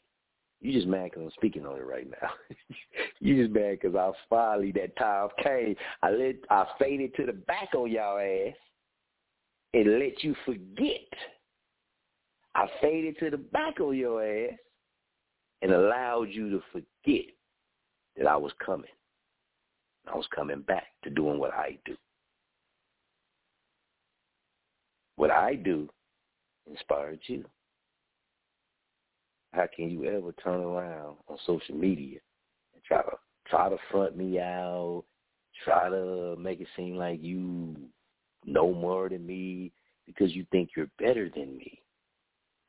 You just mad because I'm speaking on it right now. you just mad because I finally that time came. I let I faded to the back on y'all ass and let you forget. I faded to the back on your ass and allowed you to forget that I was coming. I was coming back to doing what I do. What I do inspired you how can you ever turn around on social media and try to try to front me out, try to make it seem like you know more than me because you think you're better than me.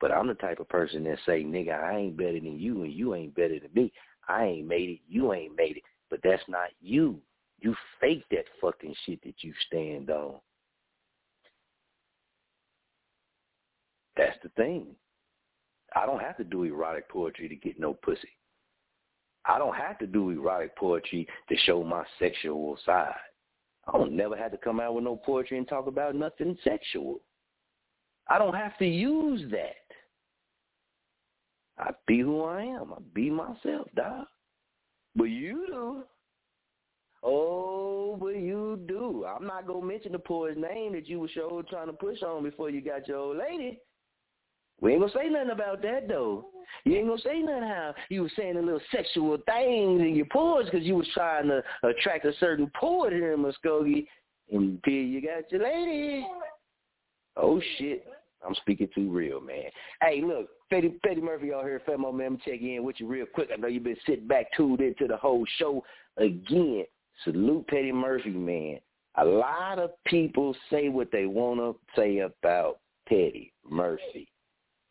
But I'm the type of person that say, nigga, I ain't better than you and you ain't better than me. I ain't made it, you ain't made it. But that's not you. You fake that fucking shit that you stand on. That's the thing. I don't have to do erotic poetry to get no pussy. I don't have to do erotic poetry to show my sexual side. I don't never have to come out with no poetry and talk about nothing sexual. I don't have to use that. I be who I am. I be myself, dog. But you do. Oh, but you do. I'm not gonna mention the poet's name that you were sure trying to push on before you got your old lady. We ain't gonna say nothing about that though. You ain't gonna say nothing how you was saying a little sexual things in your poets because you was trying to attract a certain poet here in Muskogee. And here you got your lady. Oh shit. I'm speaking too real, man. Hey, look, Petty, Petty Murphy out here, Famo, man. I'm checking in with you real quick. I know you've been sitting back tuned into the whole show again. Salute Petty Murphy, man. A lot of people say what they want to say about Petty Murphy.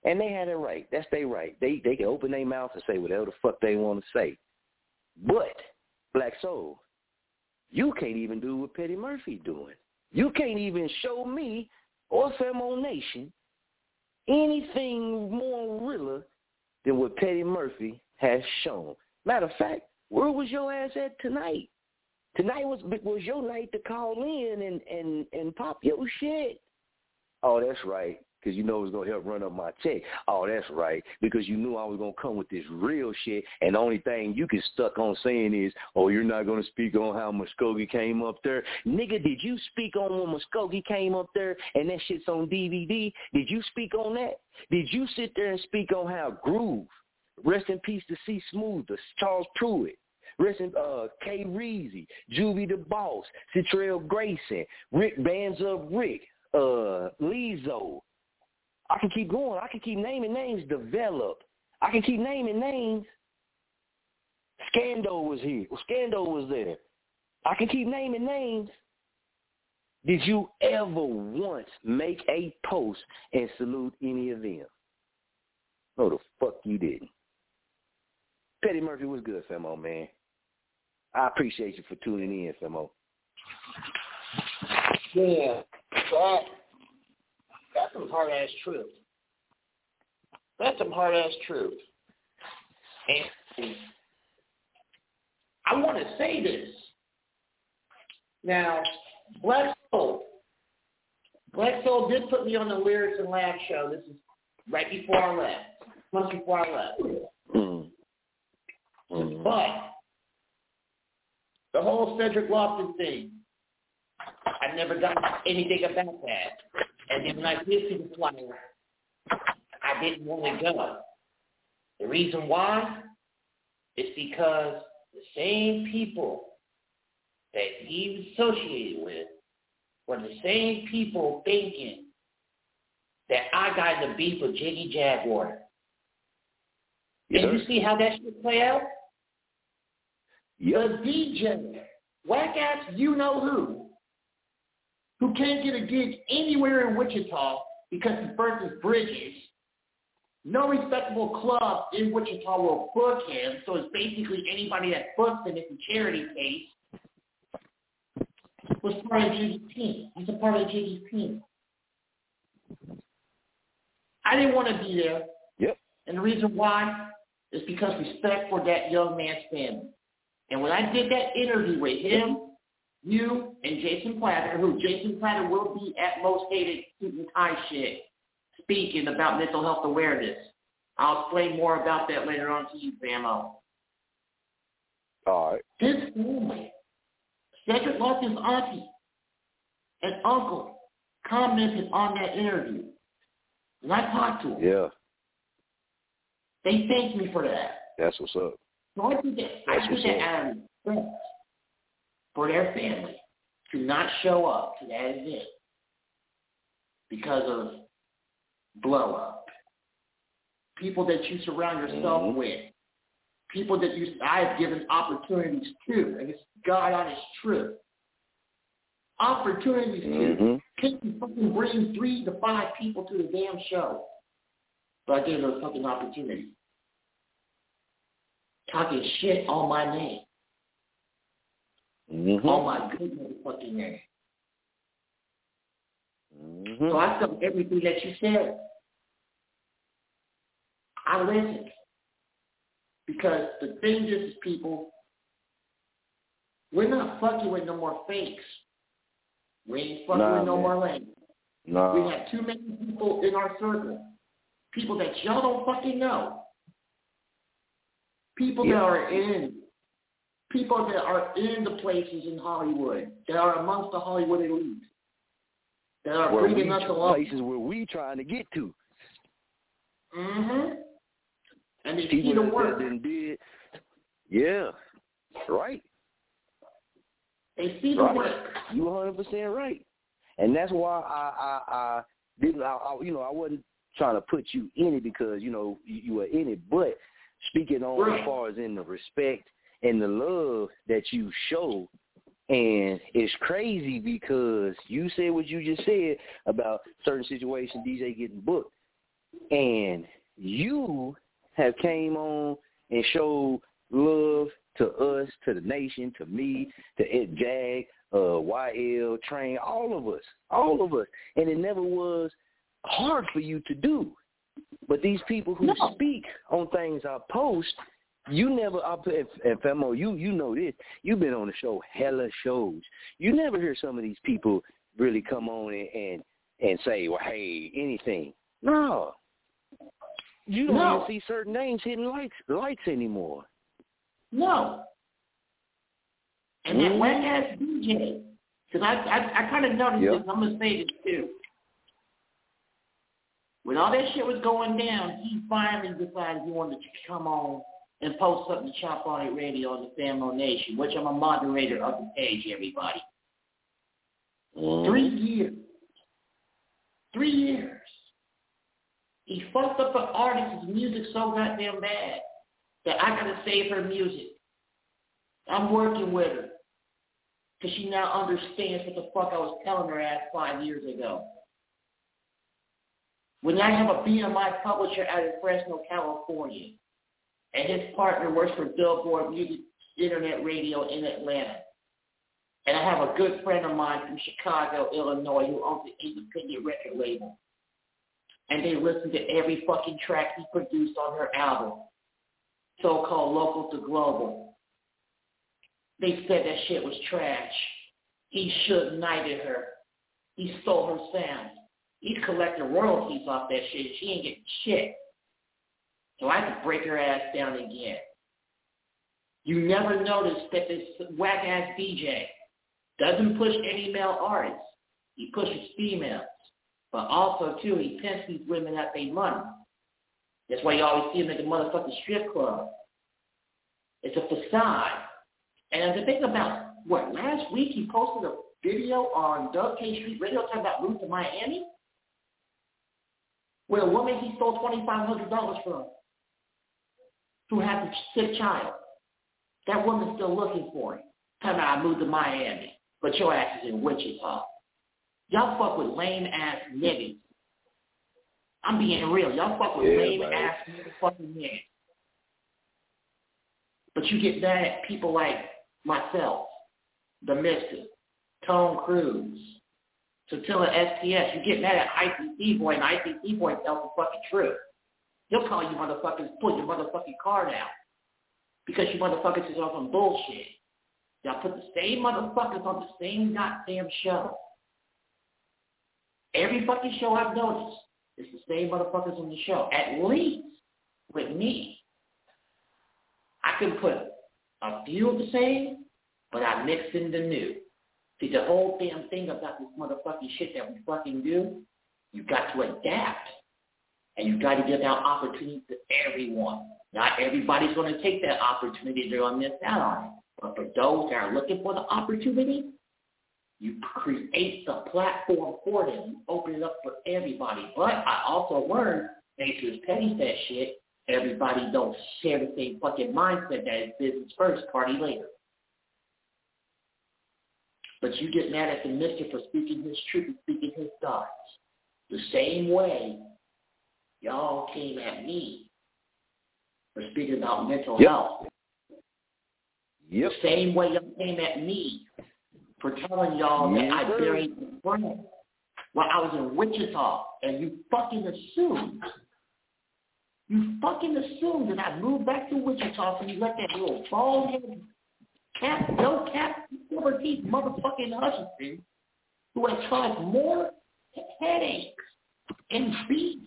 And they had it right. That's their right. They they can open their mouth and say whatever the fuck they want to say. But, Black Soul, you can't even do what Petty Murphy doing. You can't even show me or Famo Nation anything more realer than what Petty Murphy has shown. Matter of fact, where was your ass at tonight? Tonight was was your night to call in and and and pop your shit. Oh, that's right because you know it was going to help run up my check. Oh, that's right, because you knew I was going to come with this real shit, and the only thing you get stuck on saying is, oh, you're not going to speak on how Muskogee came up there. Nigga, did you speak on when Muskogee came up there and that shit's on DVD? Did you speak on that? Did you sit there and speak on how Groove, rest in peace to C Smooth, Charles Pruitt, Rest in uh, K. Reezy, Juvie the Boss, Citrell Grayson, Rick Bands Up Rick, uh, Lizzo, I can keep going. I can keep naming names. Develop. I can keep naming names. Scandal was here. Scandal was there. I can keep naming names. Did you ever once make a post and salute any of them? No, the fuck you didn't. Petty Murphy was good, Famo, man. I appreciate you for tuning in, Famo. Yeah, that that's some hard ass truth. That's some hard ass truth. And I want to say this. Now, Black Soul. Black Soul did put me on the Lyrics and Laugh show. This is right before I left. Months before I left. Mm-hmm. But the whole Cedric Lofton thing, I've never done anything about that. And then when I did see the flyer, I didn't want to go. The reason why is because the same people that he was associated with were the same people thinking that I got in the beef with Jiggy Jaguar. Yes, and you see how that should play out? Yep. The DJ, whack ass you know who, who can't get a gig anywhere in Wichita because he burnt his bridges. No respectable club in Wichita will book him, so it's basically anybody that books him. It's a charity case. Was part of Jiggy's team. He's a part of Jiggy's team. I didn't want to be there. Yep. And the reason why is because respect for that young man's family. And when I did that interview with him you and Jason Platter, who Jason Platter will be at most hated and tie shit, speaking about mental health awareness. I'll explain more about that later on to you, Famo. All right. His family, Cedric Lofton's auntie and uncle commented on that interview. And I talked to them. Yeah. They thanked me for that. That's what's up. So I did that, That's I did that out of for their family to not show up to that event because of blow up. People that you surround yourself mm-hmm. with. People that you I've given opportunities to. And it's God honest truth. Opportunities mm-hmm. to. Can you fucking bring three to five people to the damn show? But I gave those fucking opportunities. Talking shit on my name. Mm-hmm. Oh my goodness, fucking name. Mm-hmm. So I took everything that you said. I listened. Because the thing is, people, we're not fucking with no more fakes. We ain't fucking nah, with no man. more lanes. Nah. We have too many people in our circle. People that y'all don't fucking know. People yeah. that are in people that are in the places in Hollywood, that are amongst the Hollywood elite, that are where bringing us along. Places where we trying to get to. Mm-hmm. And they see the work. did. Yeah. Right. They see the Right. work. You 100% right. And that's why I I, I didn't I, I you know I wasn't trying to put you in it because you know you, you were in it, but speaking on Right. as far as in the respect and the love that you show and it's crazy because you said what you just said about certain situations DJ getting booked and you have came on and showed love to us, to the nation, to me, to Ed Jag, uh, YL, Train, all of us, all of us. And it never was hard for you to do. But these people who No. speak on things I post, you never, put, if, if Famo, you you know this. You've been on the show hella shows. You never hear some of these people really come on and and, and say, well, hey, anything. No, you don't No. see certain names hitting lights lights anymore. No. And that Mhm. whack ass DJ, because I I, I kind of noticed Yep. this. I'm gonna say this too. When all that shit was going down, he finally decided he wanted to come on and post something to Chop On It Radio on the Famo Nation, which I'm a moderator of the page, everybody. Mm-hmm. Three years. Three years. He fucked up an artist's music so goddamn bad that I gotta save her music. I'm working with her. Because she now understands what the fuck I was telling her ass five years ago. When I have a BMI publisher out in Fresno, California, and his partner works for Billboard Music Internet Radio in Atlanta, and I have a good friend of mine from Chicago, Illinois, who owns an independent record label, and they listen to every fucking track he produced on her album, so-called local to global. They said that shit was trash. He should knighted her. He stole her sound. He's collecting royalties off that shit. She ain't getting shit. So I to break her ass down again. You never notice that this whack ass DJ doesn't push any male artists. He pushes females. But also too, he pimps these women out their money. That's why you always see him at the motherfucking strip club. It's a facade. And the thing about what last week he posted a video on Doug K Street Radio talking about moving to Miami, where a woman he stole twenty five hundred dollars from, who had a sick child. That woman's still looking for him. Talking about I moved to Miami, but your ass is in Wichita. Y'all fuck with lame ass niggas. I'm being real. Y'all fuck with Yeah, lame man. ass fucking niggas. But you get mad at people like myself, the Mister, Tone Cruz, Satilla STS. You get mad at ICC boy, and ICC boy tells the fucking truth. He'll call you motherfuckers, pull your motherfucking card out because you motherfuckers is on some bullshit. Y'all put the same motherfuckers on the same goddamn show. Every fucking show I've noticed, it's the same motherfuckers on the show. At least with me, I can put a few of the same, but I mix in the new. See, the whole damn thing about this motherfucking shit that we fucking do, you got to adapt. And you got to give out opportunities to everyone. Not everybody's going to take that opportunity. They're going to miss out on it. But for those that are looking for the opportunity, you create the platform for them. You open it up for everybody. But I also learned, thanks to petty fat shit, everybody don't share the same fucking mindset that is business first, party later. But you get mad at the mister for speaking his truth and speaking his thoughts. The same way y'all came at me for speaking about mental Yep. health. Yep. The same way y'all came at me for telling y'all that I buried a friend while I was in Wichita, and you fucking assumed, you fucking assumed that I moved back to Wichita, so you let that little bald headed cap, no cap, silver teeth motherfucking Hutchinson, who has caused more headaches and beef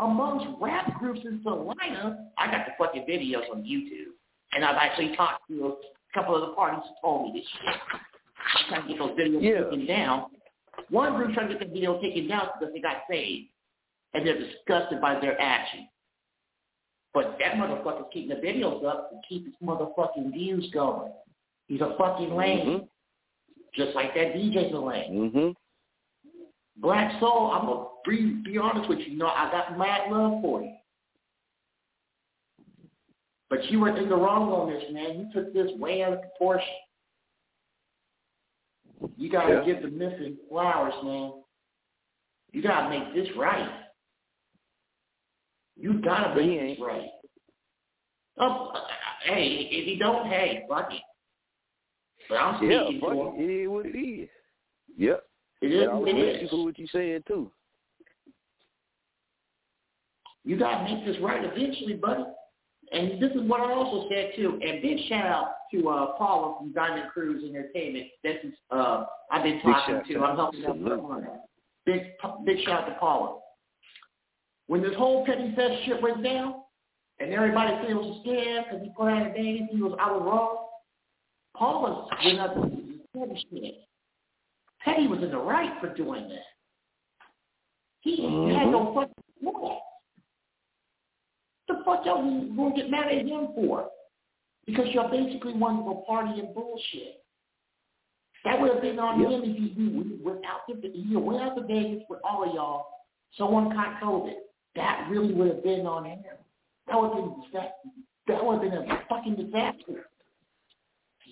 amongst rap groups in Salina. I got the fucking videos on YouTube, and I've actually talked to a couple of the parties who told me this shit. I'm trying to get those videos Yeah. taken down. One group trying to get the video taken down because they got saved, and they're disgusted by their action. But that motherfucker's keeping the videos up to keep his motherfucking views going. He's a fucking lame. Mm-hmm. Just like that DJ's a lame. Mhm. Black Soul, I'm gonna be, be honest with you. You know, I got mad love for you. But you were in the wrong on this, man. You took this way out of proportion. You gotta Yeah. give the missing flowers, man. You gotta make this right. You gotta But he make this right. Oh, uh, hey, if you don't, hey, fuck it. But I'm Yeah, fuck to it. It is what it is. Yep. It is And I what it respect you is. for what you said too. You gotta make this right eventually, buddy. And this is what I also said too. And big shout out to uh, Paula from Diamond Cruise Entertainment. This is uh, I've been talking to. to I'm helping out. someone. Big big shout out to Paula. When this whole petty theft shit went down, and everybody said it was a scam because he put out a name, he was I was wrong. Paula went up and petty shit. Petty was in the right for doing that. He had no fucking law. The fuck y'all gonna get mad at him for? Because y'all basically wanted to party and bullshit. That would have been on Yep. him if he, he went out to he went out to Vegas with all of y'all. Someone caught COVID. That really would have been on him. That would have been that, that would have been a fucking disaster.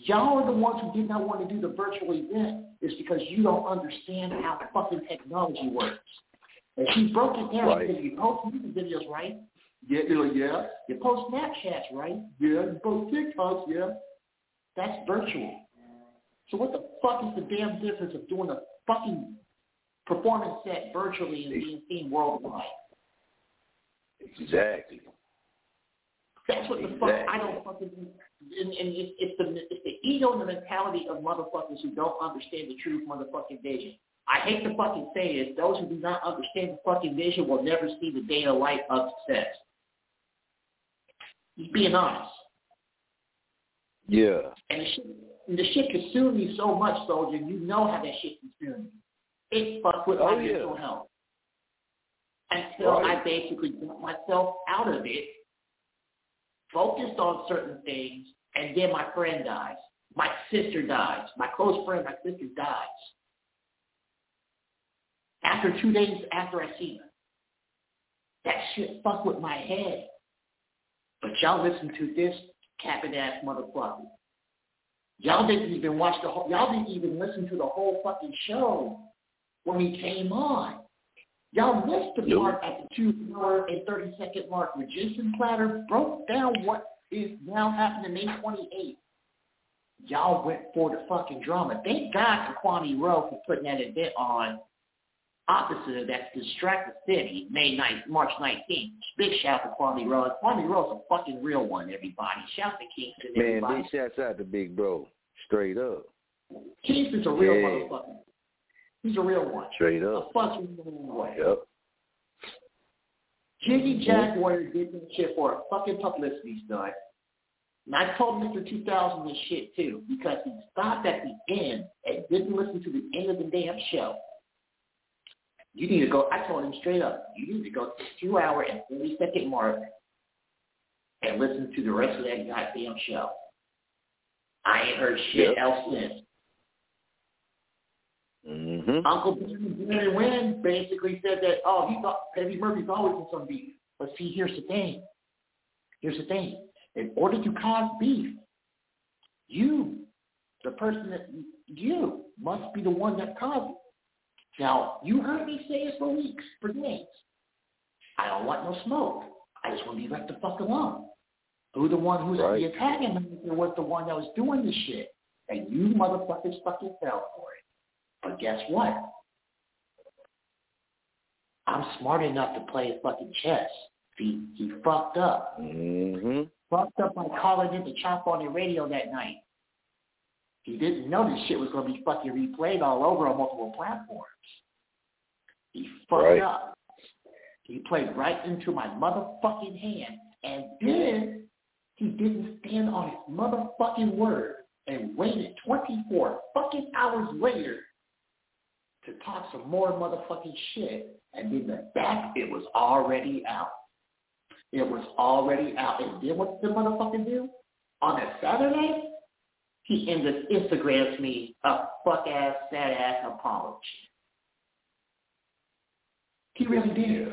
Y'all are the ones who did not want to do the virtual event. It's because you don't understand how fucking technology works. And she broke it down Right. because you post YouTube videos, right? Yeah, you know, yeah. You post Snapchats, right? Yeah. You post TikToks, yeah. That's virtual. So what the fuck is the damn difference of doing a fucking performance set virtually and being seen worldwide? Exactly. That's what the fuck I don't fucking. And, and it's, it's the it's the ego and the mentality of motherfuckers who don't understand the truth, motherfucking vision. I hate to fucking say this. Those who do not understand the fucking vision will never see the day of light of success. He's being honest. Yeah. And the shit, and the shit consumed me so much, soldier. You know how that shit consumed me. It fucked with Oh, my yeah. mental health. Until Right. I basically got myself out of it, focused on certain things, and then my friend dies. My sister dies. My close friend, my sister dies. After two days after I see her. That shit fucked with my head. But y'all listen to this capping ass motherfucker. Y'all didn't even watch the whole, y'all didn't even listen to the whole fucking show when he came on. Y'all missed the Nope. part at the two hour and 30 second mark where Jason Platter broke down what is now happening May 28th. Y'all went for the fucking drama. Thank God for Kwame Rowe for putting that event on opposite of that to distract the city May 9th, March 19th. Big shout to Kwame Rowe. Kwame Rowe's a fucking real one, everybody. Shout out to Kingston, Man, everybody. big shouts out to Big Bro. Straight up. Kingston's a real Yeah. motherfucker. He's a real one. Straight up. A fucking real one. Yep. Jiggy mm-hmm. Jaguar did this shit for a fucking publicity stunt. And I told Mr. 2000 this shit too because he stopped at the end and didn't listen to the end of the damn show. You need to go, I told him straight up, you need to go to the two hour and 30 second mark and listen to the rest of that goddamn show. I ain't heard shit Yep. else since. Mhm. Uncle Barry Wynn basically said that, oh, he thought Eddie Murphy's always in some beef. But see, here's the thing. Here's the thing. In order to cause beef, you, the person that you, must be the one that caused it. Now, you heard me say it for weeks, for days. I don't want no smoke. I just want to be left the fuck alone. Who the one who's Right. the antagonist was the one that was doing the shit. And you motherfuckers fucking fell for it. But guess what? I'm smart enough to play fucking chess. He he fucked up. Mhm. Fucked up by calling in to chop on the radio that night. He didn't know this shit was gonna be fucking replayed all over on multiple platforms. He fucked Right. up. He played right into my motherfucking hand. And then he didn't stand on his motherfucking word and waited 24 fucking hours later to talk some more motherfucking shit. And in the back, it was already out. It was already out. And then what did the motherfucker do? On a Saturday, he ended Instagrams me a fuck ass, sad ass apology. He really did.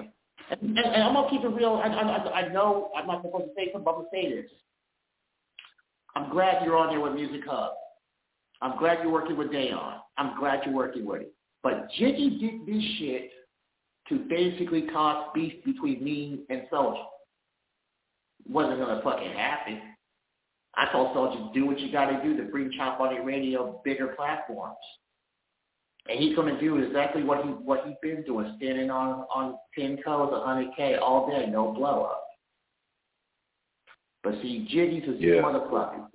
And, and, and I'm gonna keep it real. I, I, I know I'm not supposed to say something, but I'm gonna say this. I'm glad you're on there with Music Hub. I'm glad you're working with Dayon. I'm glad you're working with him. But Jiggy did this shit to basically cause beef between me and Soulja. Wasn't gonna fucking happen. I told Soulja, do what you gotta do to bring Chop on the radio bigger platforms. And he's gonna do exactly what he what he's been doing, standing on on ten codes, a hundred K all day, no blow up. But see, Jiggy's a Yeah. motherfucker.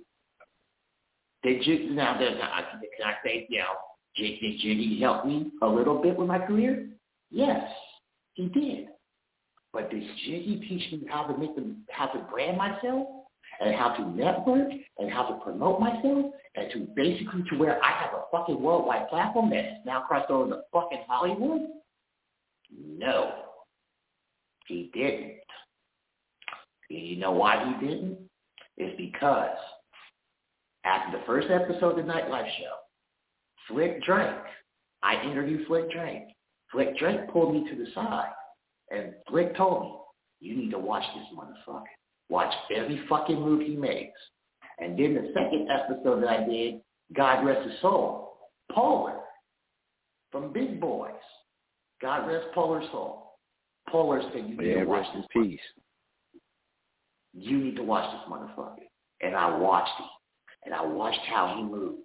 Did Jiggy now? Did, now, can I say, you know, Jig, did Jiggy help me a little bit with my career? Yes, he did. But did Jiggy teach me how to make them, how to brand myself, and how to network, and how to promote myself, and to basically to where I have a fucking worldwide platform that has now crossed over to fucking Hollywood? No, he didn't. And you know why he didn't? It's because after the first episode of the Nightlife Show, Flick Drake, I interviewed Flick Drake. Flick Drake pulled me to the side, and Flick told me, you need to watch this motherfucker. Watch every fucking move he makes. And then the second episode that I did, God rest his soul, Polar from Big Boys. God rest Polar's soul. Polar said, you need Yeah, to watch this peace. you need to watch this motherfucker. And I watched him. And I watched how he moved.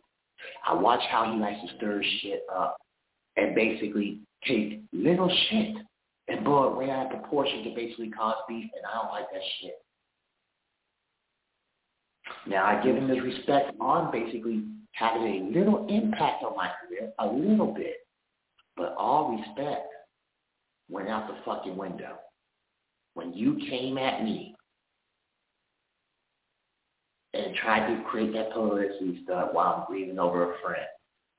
I watched how he likes to stir shit up and basically take little shit and blow it way out of proportion to basically cause beef, and I don't like that shit. Now I give him his respect on basically having a little impact on my career, a little bit. But all respect went out the fucking window. When you came at me and tried to create that publicity stuff while I'm grieving over a friend,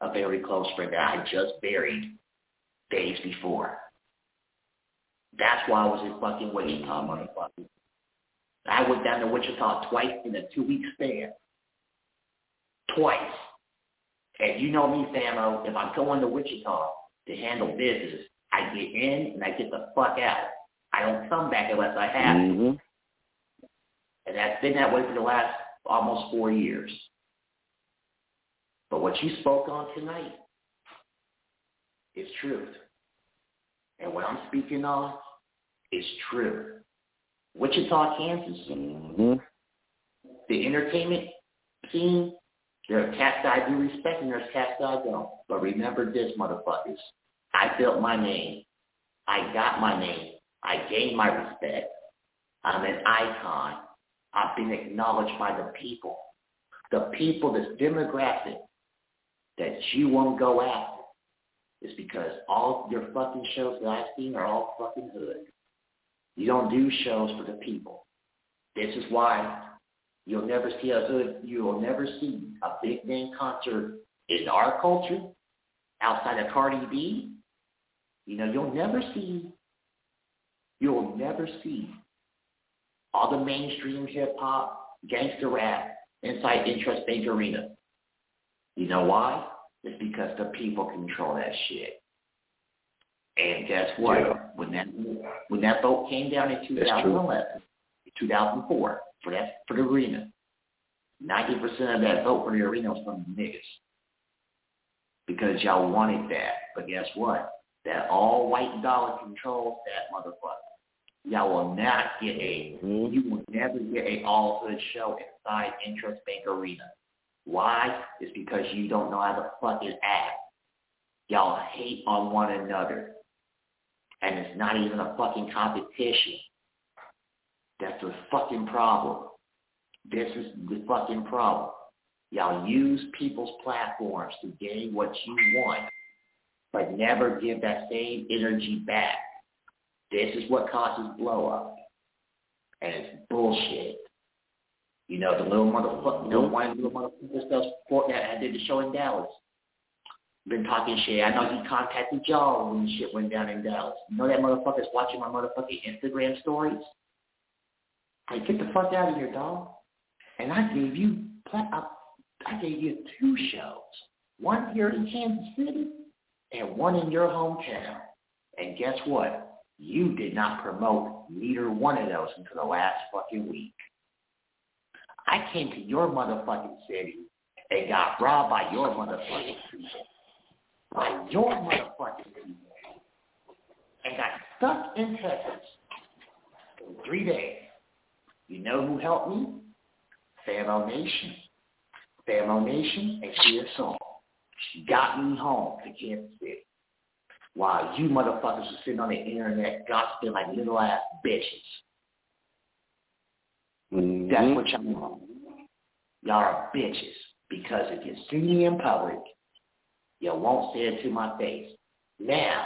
a very close friend that I just buried days before. That's why I was in fucking Wichita, motherfucker. I went down to Wichita twice in a two-week span. Twice. And you know me, Famo, if I'm going to Wichita to handle business, I get in and I get the fuck out. I don't come back unless I have to. hmm And that's been that way for the last almost four years. But what you spoke on tonight is truth. And what I'm speaking on is true. Wichita, Kansas, hmm the entertainment scene, there are cats that I do respect and there's cats that I don't. But remember this, motherfuckers. I built my name. I got my name. I gained my respect. I'm an icon. I've been acknowledged by the people. The people, this demographic that you won't go after is because all your fucking shows that I've seen are all fucking hood. You don't do shows for the people. This is why you'll never see a hood, you will never see a big name concert in our culture outside of Cardi B. You know, you'll never see, you'll never see all the mainstream hip hop, gangster rap inside Intrust Bank Arena. You know why? It's because the people control that shit. And guess what? Yeah. When that when that vote came down in 2011, 2004 for that for the arena, 90% of that vote for the arena was from the niggas because y'all wanted that. But guess what? That all white dollar controls that motherfucker. Y'all will not get a Mhm. you will never get a all hood show inside Intrust Bank Arena. Why? It's because you don't know how to fucking act. Y'all hate on one another. And it's not even a fucking competition. That's the fucking problem. This is the fucking problem. Y'all use people's platforms to gain what you want, but never give that same energy back. This is what causes blow up. And it's bullshit. You know, the little motherfucker, you know, one mm-hmm. little motherfucker stuff that I did the show in Dallas. Been talking shit. I know he contacted y'all when shit went down in Dallas. You know that motherfucker's watching my motherfucking Instagram stories? Like, get the fuck out of here, dog. And I gave you, I gave you two shows. One here in Kansas City and one in your hometown. And guess what? You did not promote neither one of those until the last fucking week. I came to your motherfucking city and got robbed by your motherfucking people. By your motherfucking people. And got stuck in Texas for three days. You know who helped me? Famo Nation. Famo Nation and CSO. She got me home to Kansas City. While you motherfuckers are sitting on the internet gossiping like little ass bitches. Mm-hmm. That's what y'all are. Y'all are bitches. Because if you see me in public, you won't say it to my face. Now,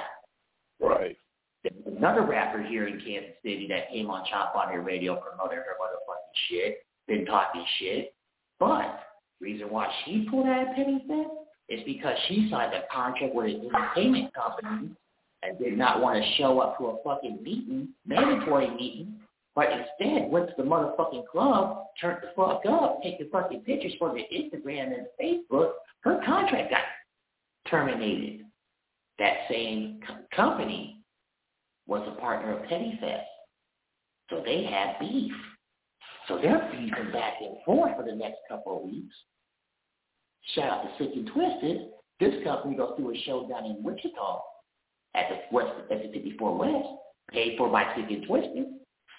right. There's another rapper here in Kansas City that came on Chop On It Radio promoting her motherfucking shit, been talking shit. But reason why she pulled out of Petty Theft is because she signed a contract with an entertainment company and did not want to show up to a fucking meeting, mandatory meeting, but instead went to the motherfucking club, turned the fuck up, taking fucking pictures for the Instagram and Facebook. Her contract got terminated. That same company was a partner of Petty Fest. So they had beef. So they're beefing back and forth for the next couple of weeks. Shout out to Sick and Twisted. This company goes through a show down in Wichita at the West at the 54 West, paid for by Sick and Twisted.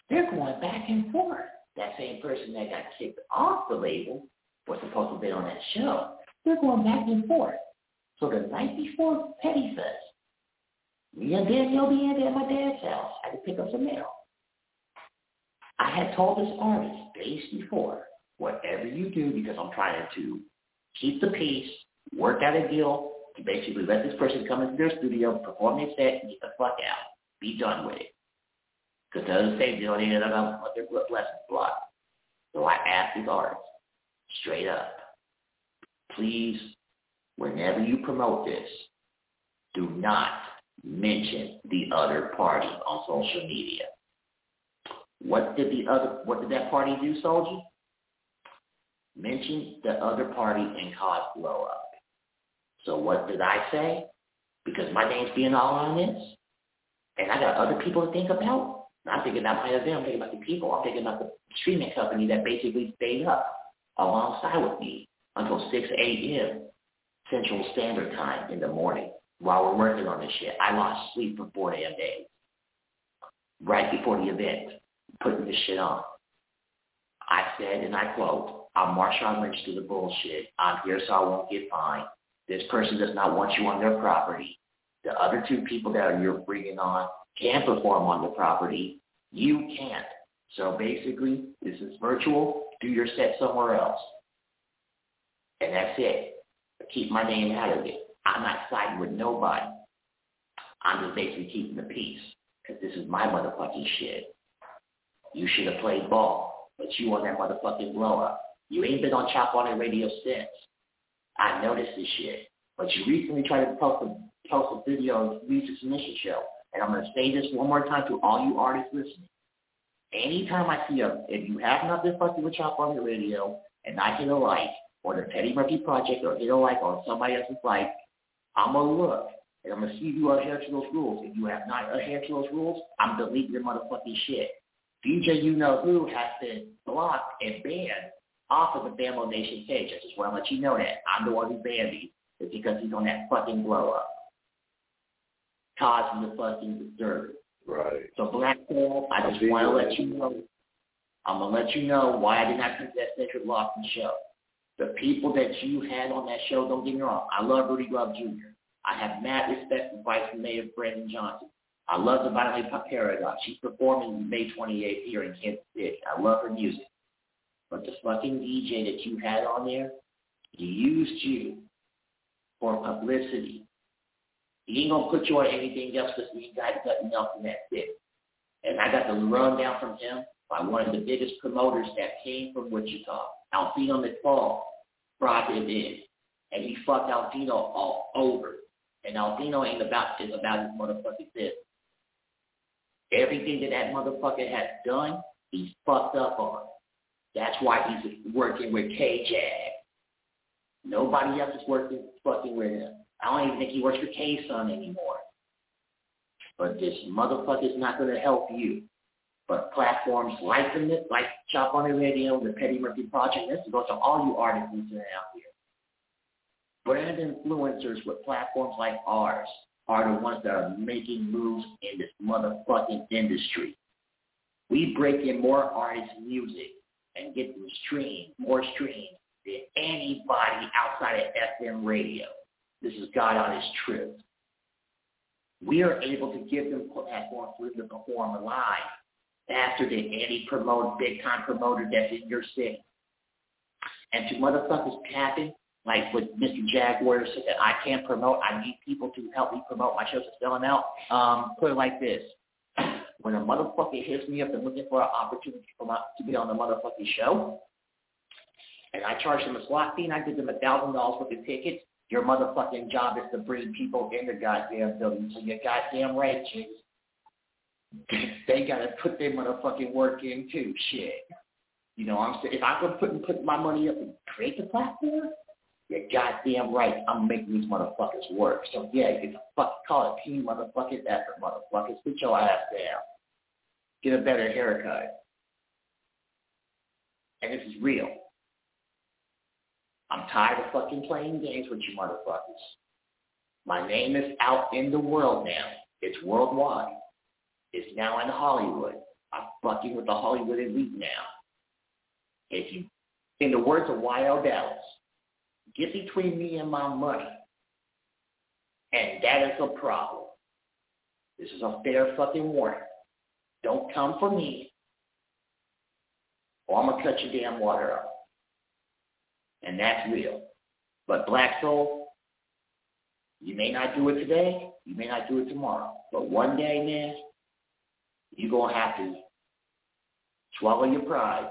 They're going back and forth. That same person that got kicked off the label was supposed to be on that show. They're going back and forth. So the night before Petty Fest, me and Danielle being there at my dad's house, I had to pick up some mail. I had told this artist days before, whatever you do, because I'm trying to keep the peace, work out a deal to basically let this person come into their studio, perform their set, and get the fuck out. Be done with it. Because the other stage, they don't even know what their blessings block. So I asked this artist, straight up, please, whenever you promote this, do not mention the other party on social media. What did the other what did that party do, Soldier? Mention the other party and cause blow up. So what did I say? Because my name's being all on this, and I got other people to think about. I'm thinking about my them. I'm thinking about the people. I'm thinking about the streaming company that basically stayed up alongside with me until 6 a.m. Central Standard Time in the morning while we're working on this shit. I lost sleep for four damn days. Right before the event, putting this shit on. I said, and I quote, I'm Marshawn Lynch to the bullshit. I'm here so I won't get fined. This person does not want you on their property. The other two people that you're bringing on can perform on the property. You can't. So basically, this is virtual. Do your set somewhere else. And that's it. Keep my name out of it. I'm not siding with nobody. I'm just basically keeping the peace because this is my motherfucking shit. You should have played ball, but you on that motherfucking blow up. You ain't been on Chop On It Radio since. I noticed this shit. But you recently tried to post a, post a video of Music Submission Show. And I'm going to say this one more time to all you artists listening. Anytime I see a, if you have not been fucking with Chop On It Radio and I hit a like, or the Petty Murphy Project, or a like on somebody else's like, I'm going to look, and I'm going to see if you adhere to those rules. If you have not adhered to those rules, I'm deleting your motherfucking shit. DJ You Know Who has been blocked and banned off of the Famo Nation page. I just want to let you know that. I'm the one who banned him. It's because he's on that fucking blow up. Causing the fucking disturbance. Right. So Black Pearl, I just want to let you know. I'm gonna let you know why I did not that Cedric Lofton show. The people that you had on that show, don't get me wrong. I love Rudy Love Jr. I have mad respect for Vice Mayor Brandon Johnson. I love the Violent Paradox. She's performing May 28th here in Kansas City. I love her music. But the fucking DJ that you had on there, he used you for publicity. He ain't gonna put you on anything else because he got nothing else and that's it. And I got the rundown from him by one of the biggest promoters that came from Wichita, Alfino McFall, brought him in. And he fucked Alfino all over. And Alfino ain't about is about his motherfucking business. Everything that that motherfucker has done He's fucked up on. That's why he's working with K-Jag. Nobody else is working fucking with him. I don't even think he works for K-Sun anymore. But this motherfucker's not going to help you. But platforms like the like Chop On It Radio, the Petty Murphy Project, this goes to all you artists out here. Brand influencers with platforms like ours are the ones that are making moves in this motherfucking industry. We break in more artists' music and get them streamed, more streams than anybody outside of FM radio. This is God on his truth. We are able to give them platforms for them to perform live after the anti-promote, big-time promoter that's in your city. And to motherfuckers capping, like what Mr. Jaguar said I can't promote, I need people to help me promote my shows are selling out. Um, put it like this. When a motherfucker hits me up and looking for an opportunity for my, to be on the motherfucking show, and I charge them a slot fee and I give them a thousand dollars worth of tickets, your motherfucking job is to bring people in the goddamn building. So you're goddamn right, chicks. They gotta put their motherfucking work in too. Shit. You know, I'm saying if I'm put put my money up and create the platform, you're goddamn right. I'm making these motherfuckers work. So yeah, it's a fuck call it team motherfucking effort, motherfuckers. Put your ass down. Get a better haircut. And this is real. I'm tired of fucking playing games with you motherfuckers. My name is out in the world now. It's worldwide. It's now in Hollywood. I'm fucking with the Hollywood elite now. If you, in the words of Y.L. Dallas, get between me and my money, and that is a problem. This is a fair fucking warning. Don't come for me, or I'm gonna cut your damn water off. And that's real. But Black Soul, you may not do it today, you may not do it tomorrow, but one day, man, you're going to have to swallow your pride.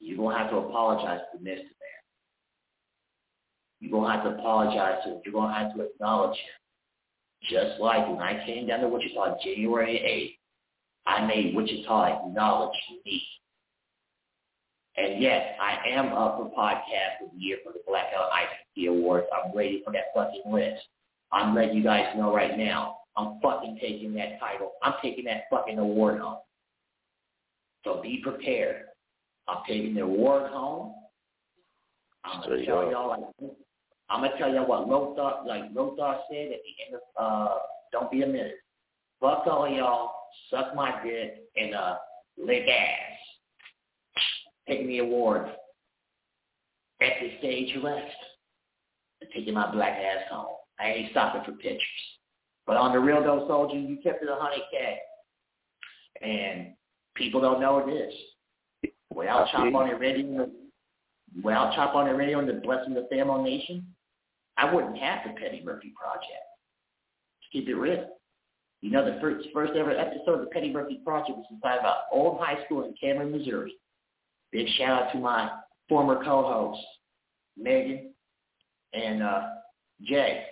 You're going to have to apologize to Mr. Man. You're going to have to apologize to him. You're going to have to acknowledge him. Just like when I came down to Wichita January 8th, I made Wichita acknowledge me. And yes, I am up for podcast of the year for the Blackout ICT Awards. I'm waiting for that fucking list. I'm letting you guys know right now. I'm fucking taking that title. I'm taking that fucking award home. So be prepared. I'm taking the award home. I'm gonna tell y'all like I'm gonna tell y'all what Lothar like Lothar said at the end of uh Don't Be a Menace. Fuck all y'all, suck my dick and uh lick ass. Taking the award at the stage left and taking my black ass home. I ain't stopping for pictures. But on the real though, soldier, you kept it a hundred K. And people don't know this. Without Chop On It Radio, without Chop On It Radio and the blessing of the Famo Nation, I wouldn't have the Petty Murphy Project. To keep it real. You know, the first, first ever episode of the Petty Murphy Project was inside of an old high school in Cameron, Missouri. Big shout out to my former co-hosts, Megan and uh, Jay.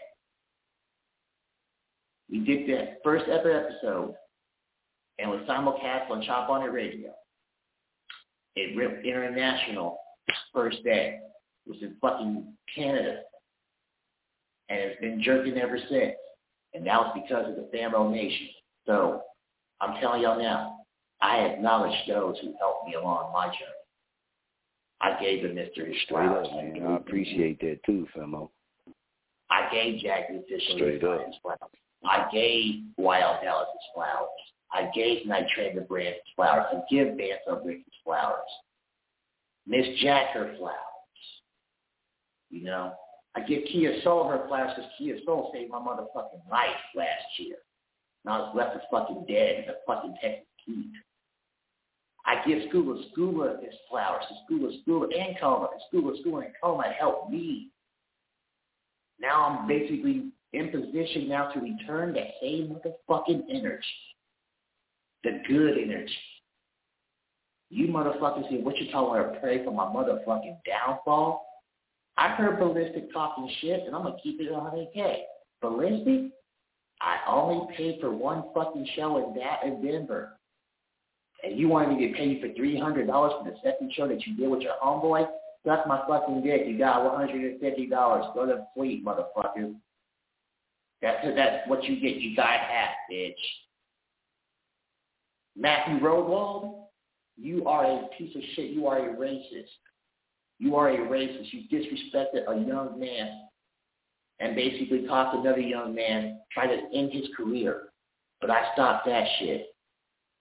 We did that first ever episode and was simulcast on Chop On It Radio. It ripped international first day. It was in fucking Canada. And it's been jerking ever since. And that was because of the Famo Nation. So I'm telling y'all now, I acknowledge those who helped me along my journey. I gave the mystery Straight up, man. I appreciate that too, Famo. I gave Jag the official Straight up. I gave Wild Dallas his flowers. I gave Night Train the brand his flowers. I give Vance Rick his flowers. Miss Jack her flowers. You know, I give Kia Soul her flowers because Kia Soul saved my motherfucking life last year. And I was left for fucking dead in the fucking Texas heat. I give Scuba Scuba his flowers. Scuba Scuba and Coma. Scuba Scuba and Coma helped me. Now I'm basically in position now to return that same motherfucking energy. The good energy. You motherfuckers in Wichita want to pray for my motherfucking downfall? I heard Ballistic talking shit, and I'm going to keep it 100K. Ballistic? I only paid for one fucking show in that in Denver. and you wanted me to get paid for three hundred dollars for the second show that you did with your homeboy, suck my fucking dick. You got one hundred and fifty dollars. Go to sleep, motherfucker. That's that's what you get. You got half, bitch. Matthew Roadwald, you are a piece of shit. You are a racist. You are a racist. You disrespected a young man and basically talked another young man, try to end his career. But I stopped that shit.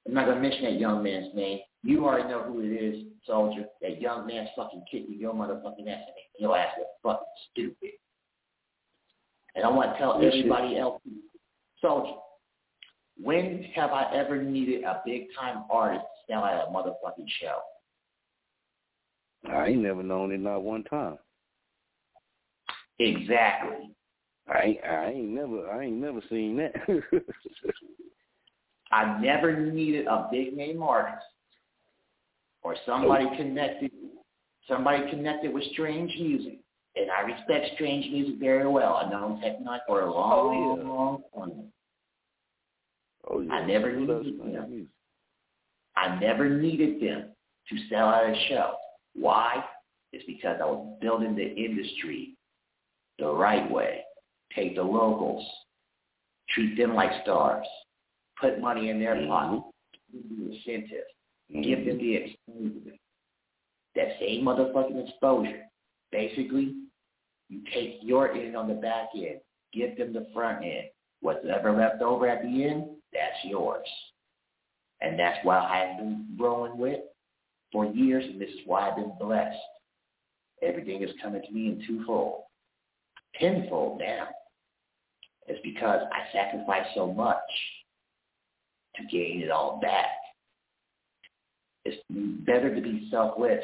I'm not gonna mention that young man's name. You already know who it is, soldier. That young man fucking kicked your motherfucking ass and your ass was fucking stupid. And I want to tell everybody else, soldier, when have I ever needed a big time artist to sell at a motherfucking show? I ain't never known it not one time. Exactly. I ain't, I ain't never I ain't never seen that. I never needed a big name artist or somebody connected somebody connected with strange music. And I respect strange music very well. I've known Tech for a long, Oh, yeah. long time. oh yeah. I never Who needed them. music? I never needed them to sell out a show. Why? It's because I was building the industry the right way. Take the locals, treat them like stars, put money in their mm-hmm. pocket, give them the incentive, give them mm-hmm. the exposure. That same motherfucking exposure. Basically, you take your end on the back end, give them the front end. Whatever left over at the end, that's yours. And that's why I've been growing with for years, and this is why I've been blessed. Everything is coming to me in twofold, tenfold now. It's because I sacrificed so much to gain it all back. It's better to be selfless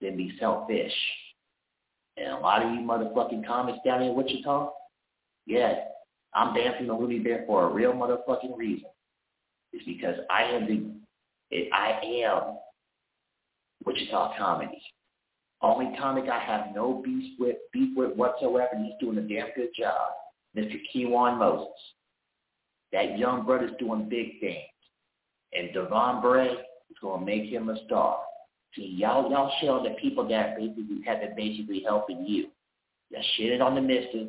than be selfish. And a lot of you motherfucking comments down in Wichita, yeah, I'm dancing the Looney Bear for a real motherfucking reason. It's because I am the, I am Wichita comedy. Only comic I have no beef with, beef with whatsoever, and he's doing a damn good job. Mr. Kewan Moses. That young brother's doing big things. And Devon Bray is going to make him a star. See, y'all, y'all shit on the people that basically have been basically helping you. Y'all shitted on the mister.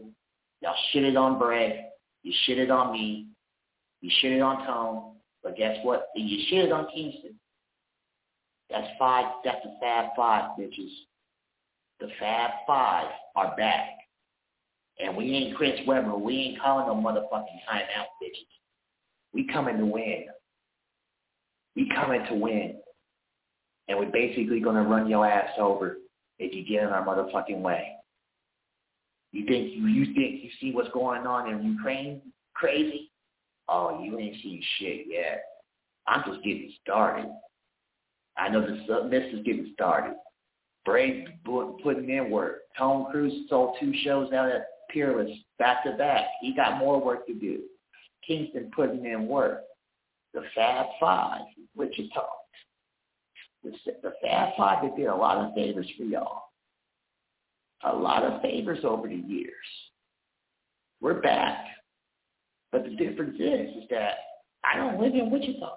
Y'all shitted on Bray. You shitted on me. You shitted on Tone. But guess what? You shitted on Kingston. That's five. That's the Fab Five, bitches. The Fab Five are back. And we ain't Chris Webber. We ain't calling no motherfucking timeout, bitches. We coming to win. We coming to win. And we're basically going to run your ass over if you get in our motherfucking way. You think you, you think you see what's going on in Ukraine? Crazy? Oh, you ain't seen shit yet. I'm just getting started. I know the mist is getting started. Bray's putting in work. Tone Cruz sold two shows out at Peerless back to back. He got more work to do. Kingston putting in work. The Fab Five, Wichita. The, the Fab Five that did a lot of favors for y'all. A lot of favors over the years. We're back. But the difference is, is that I don't live in Wichita.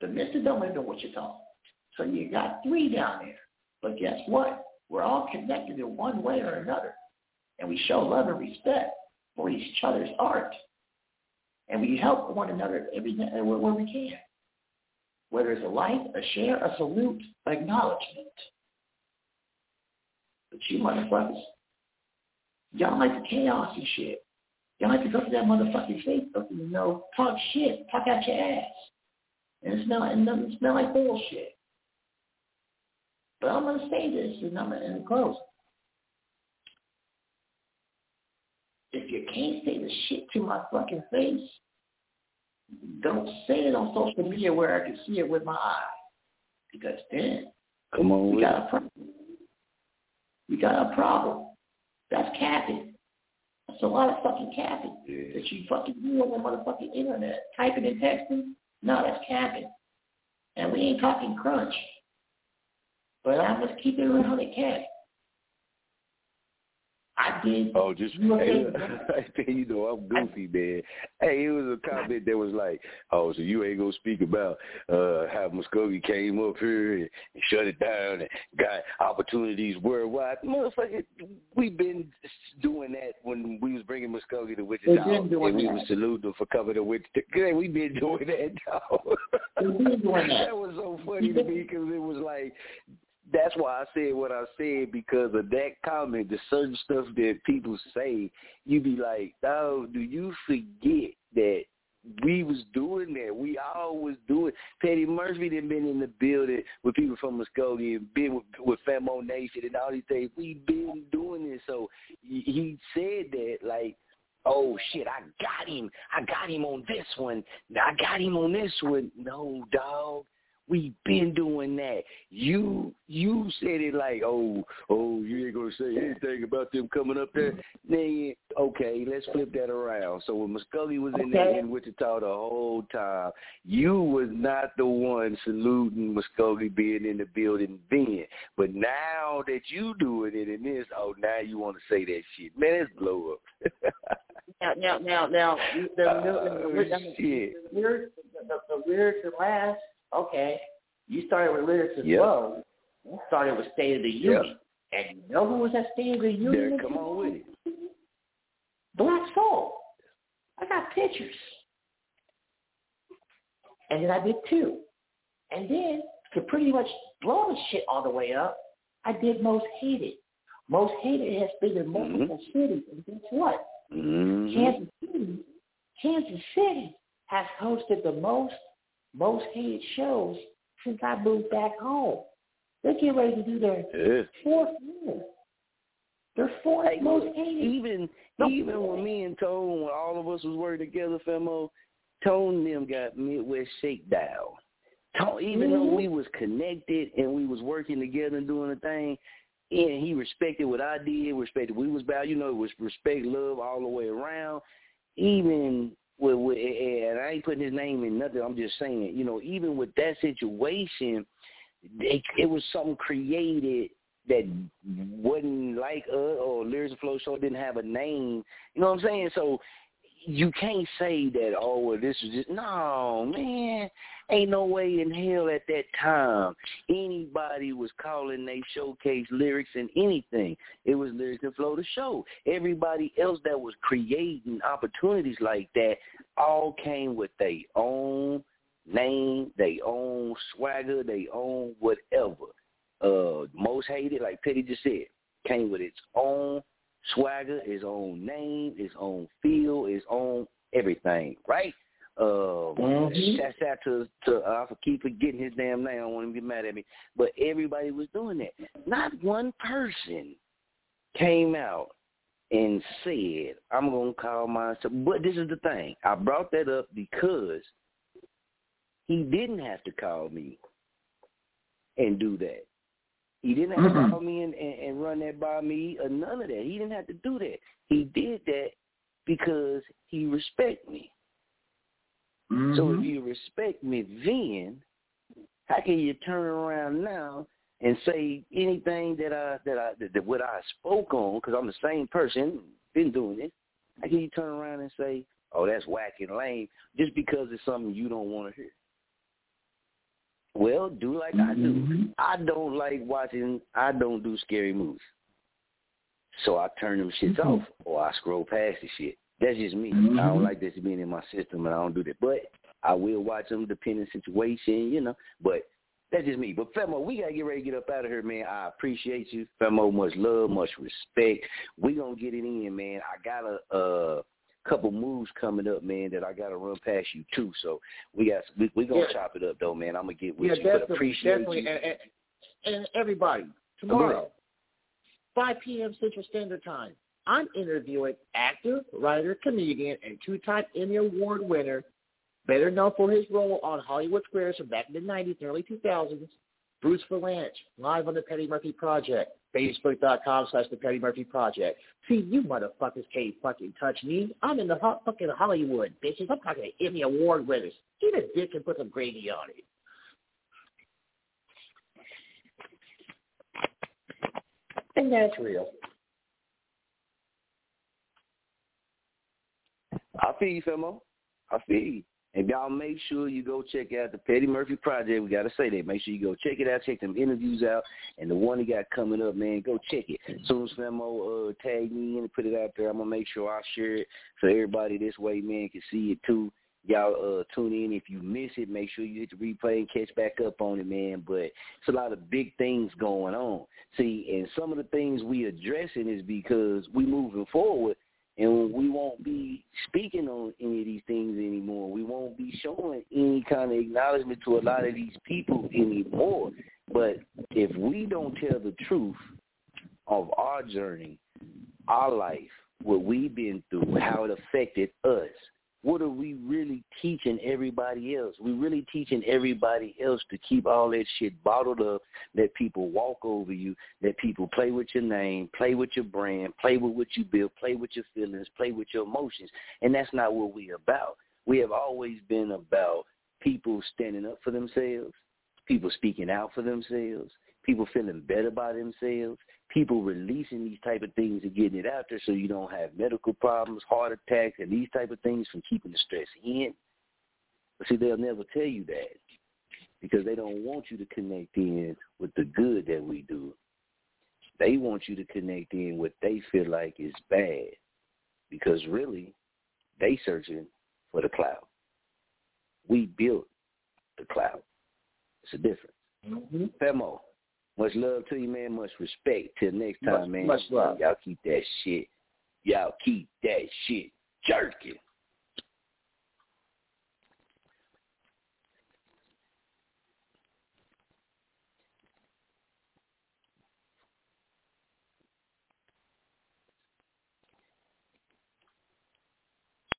The Mister don't live in Wichita. So you got three down there. But guess what? We're all connected in one way or another. And we show love and respect for each other's art. And we help one another every where, where we can. Whether it's a like, a share, a salute, acknowledgement. But you motherfuckers, y'all like the chaos and shit. Y'all like to go to that motherfucking Facebook and you know, talk shit, talk out your ass. And it smell and smell like bullshit. But I'm gonna say this and I'm gonna end close. If you can't say the shit to my fucking face, don't say it on social media where I can see it with my eye. Because then Come on we got it. a problem. We got a problem. That's capping. That's a lot of fucking capping Yeah. that you fucking do on the motherfucking internet. Typing and texting, no, that's capping. And we ain't talking crunch. But I must keep it around the. I did. Oh, just You okay? hey, you know I'm goofy, man. Hey, it was a comment that was like, "Oh, so you ain't gonna speak about uh how Muskogee came up here and, and shut it down and got opportunities worldwide." Motherfucker, we've been doing that when we was bringing Muskogee to Wichita, and we that. was saluting them for coming to Wichita. Yeah, we been doing that, dog. We've been doing that. that was so funny to me because it was like that's why I said what I said because of that comment, the certain stuff that people say, you be like, oh, do you forget that we was doing that? We all was doing. Petty Murphy done been in the building with people from Muskogee and been with, with Famo Nation and all these things. We been doing this. So he said that like, oh shit, I got him. I got him on this one. I got him on this one. No, dog. We've been doing that. You you said it like, oh, oh, you ain't gonna say anything about them coming up there. Then okay, let's flip that around. So when Muskogee was in there in Wichita the whole time, you was not the one saluting Muskogee being in the building then. But now that you doing it in this, oh, now you want to say that shit. Man, let's blow up. Now, now, now, now, the, the, the, Oh, the, shit. the, lyrics, the, the lyrics and last, okay. You started with lyrics as Yep. well. You started with State of the Union. And you know who was at State of the Union? There, come on with it. Black Soul. I got pictures. And then I did two. And then, to pretty much blow the shit all the way up, I did Most Hated. Most Hated has been in multiple cities. And guess what? Mhm. Kansas City, Kansas City has hosted the most most hated shows since I moved back home. They get ready to do their Yeah. fourth year. Their fourth Hey, most hated. even No. even when me and Tone, when all of us was working together, Famo, Tone and them got Midwest Shakedown. Tone, even though Mhm. we was connected and we was working together and doing a thing, and he respected what I did, respected we was about, you know, it was respect, love all the way around. Even with, with and I ain't putting his name in nothing. I'm just saying, you know, even with that situation, it, it was something created that wasn't like us or Lyrics and Flow Show didn't have a name. You know what I'm saying? So you can't say that, oh, well, this is just, no, man. Ain't no way in hell at that time anybody was calling they showcase lyrics and anything. It was Lyrics and Flow the show. Everybody else that was creating opportunities like that all came with their own name, their own swagger, their own whatever uh most hated, like Petty just said, came with its own swagger, his own name, his own feel, his own everything, right? Uh, Mhm. shouts out to to uh, I keep forgetting his damn name. I don't want him to get mad at me, but everybody was doing that. Not one person came out and said, "I'm gonna call myself." But this is the thing. I brought that up because he didn't have to call me and do that. He didn't have to call me and, and, and run that by me or none of that. He didn't have to do that. He did that because he respect me. So Mhm. if you respect me then, how can you turn around now and say anything that I that I that, that what I spoke on? Because I'm the same person, been doing it. How can you turn around and say, "Oh, that's whack and lame," just because it's something you don't want to hear? Well, do like I do. Mhm. I don't like watching. I don't do scary movies, so I turn them shits Mhm. off or I scroll past the shit. That's just me. I Mhm. don't like this being in my system, and I don't do that. But I will watch them depending situation, you know. But that's just me. But Famo, we gotta get ready to get up out of here, man. I appreciate you, Famo. Much love, much respect. We gonna get it in, man. I got a uh, couple moves coming up, man, that I gotta run past you too. So we got we, we gonna Yeah. chop it up though, man. I'm gonna get with Yeah, you, but appreciate definitely. you. And, and, and everybody, tomorrow, 5 p.m. Central Standard Time, I'm interviewing actor, writer, comedian, and two-time Emmy Award winner, better known for his role on Hollywood Squares from back in the 90s and early 2000s, Bruce Vilanch, live on the Petty Murphy Project, facebook.com slash the Petty Murphy Project. See, you motherfuckers can't fucking touch me. I'm in the hot fucking Hollywood, bitches. I'm talking to Emmy Award winners. Eat a dick and put some gravy on it. And that's real. I see you, Famo. I see. you. And y'all make sure you go check out the Petty Murphy Project. We gotta say that. Make sure you go check it out, check them interviews out, and the one he got coming up, man, go check it. As soon as Famo uh, tag me in and put it out there, I'm gonna make sure I share it so everybody this way, man, can see it too. Y'all uh, tune in. If you miss it, make sure you hit the replay and catch back up on it, man. But it's a lot of big things going on. See, and some of the things we addressing is because we moving forward and we won't be speaking on any of these things anymore. We won't be showing any kind of acknowledgement to a lot of these people anymore. But if we don't tell the truth of our journey, our life, what we've been through, how it affected us, what are we really teaching everybody else? We're really teaching everybody else to keep all that shit bottled up, that people walk over you, that people play with your name, play with your brand, play with what you build, play with your feelings, play with your emotions. And that's not what we're about. We have always been about people standing up for themselves, people speaking out for themselves, people feeling better about themselves, people releasing these type of things and getting it out there so you don't have medical problems, heart attacks, and these type of things from keeping the stress in. But see, they'll never tell you that because they don't want you to connect in with the good that we do. They want you to connect in what they feel like is bad because really they searching for the cloud. We built the cloud. It's a difference. Mm-hmm. Famo, much love to you, man. Much respect. Till next time, much, man. Much love. Y'all keep that shit. Y'all keep that shit jerking.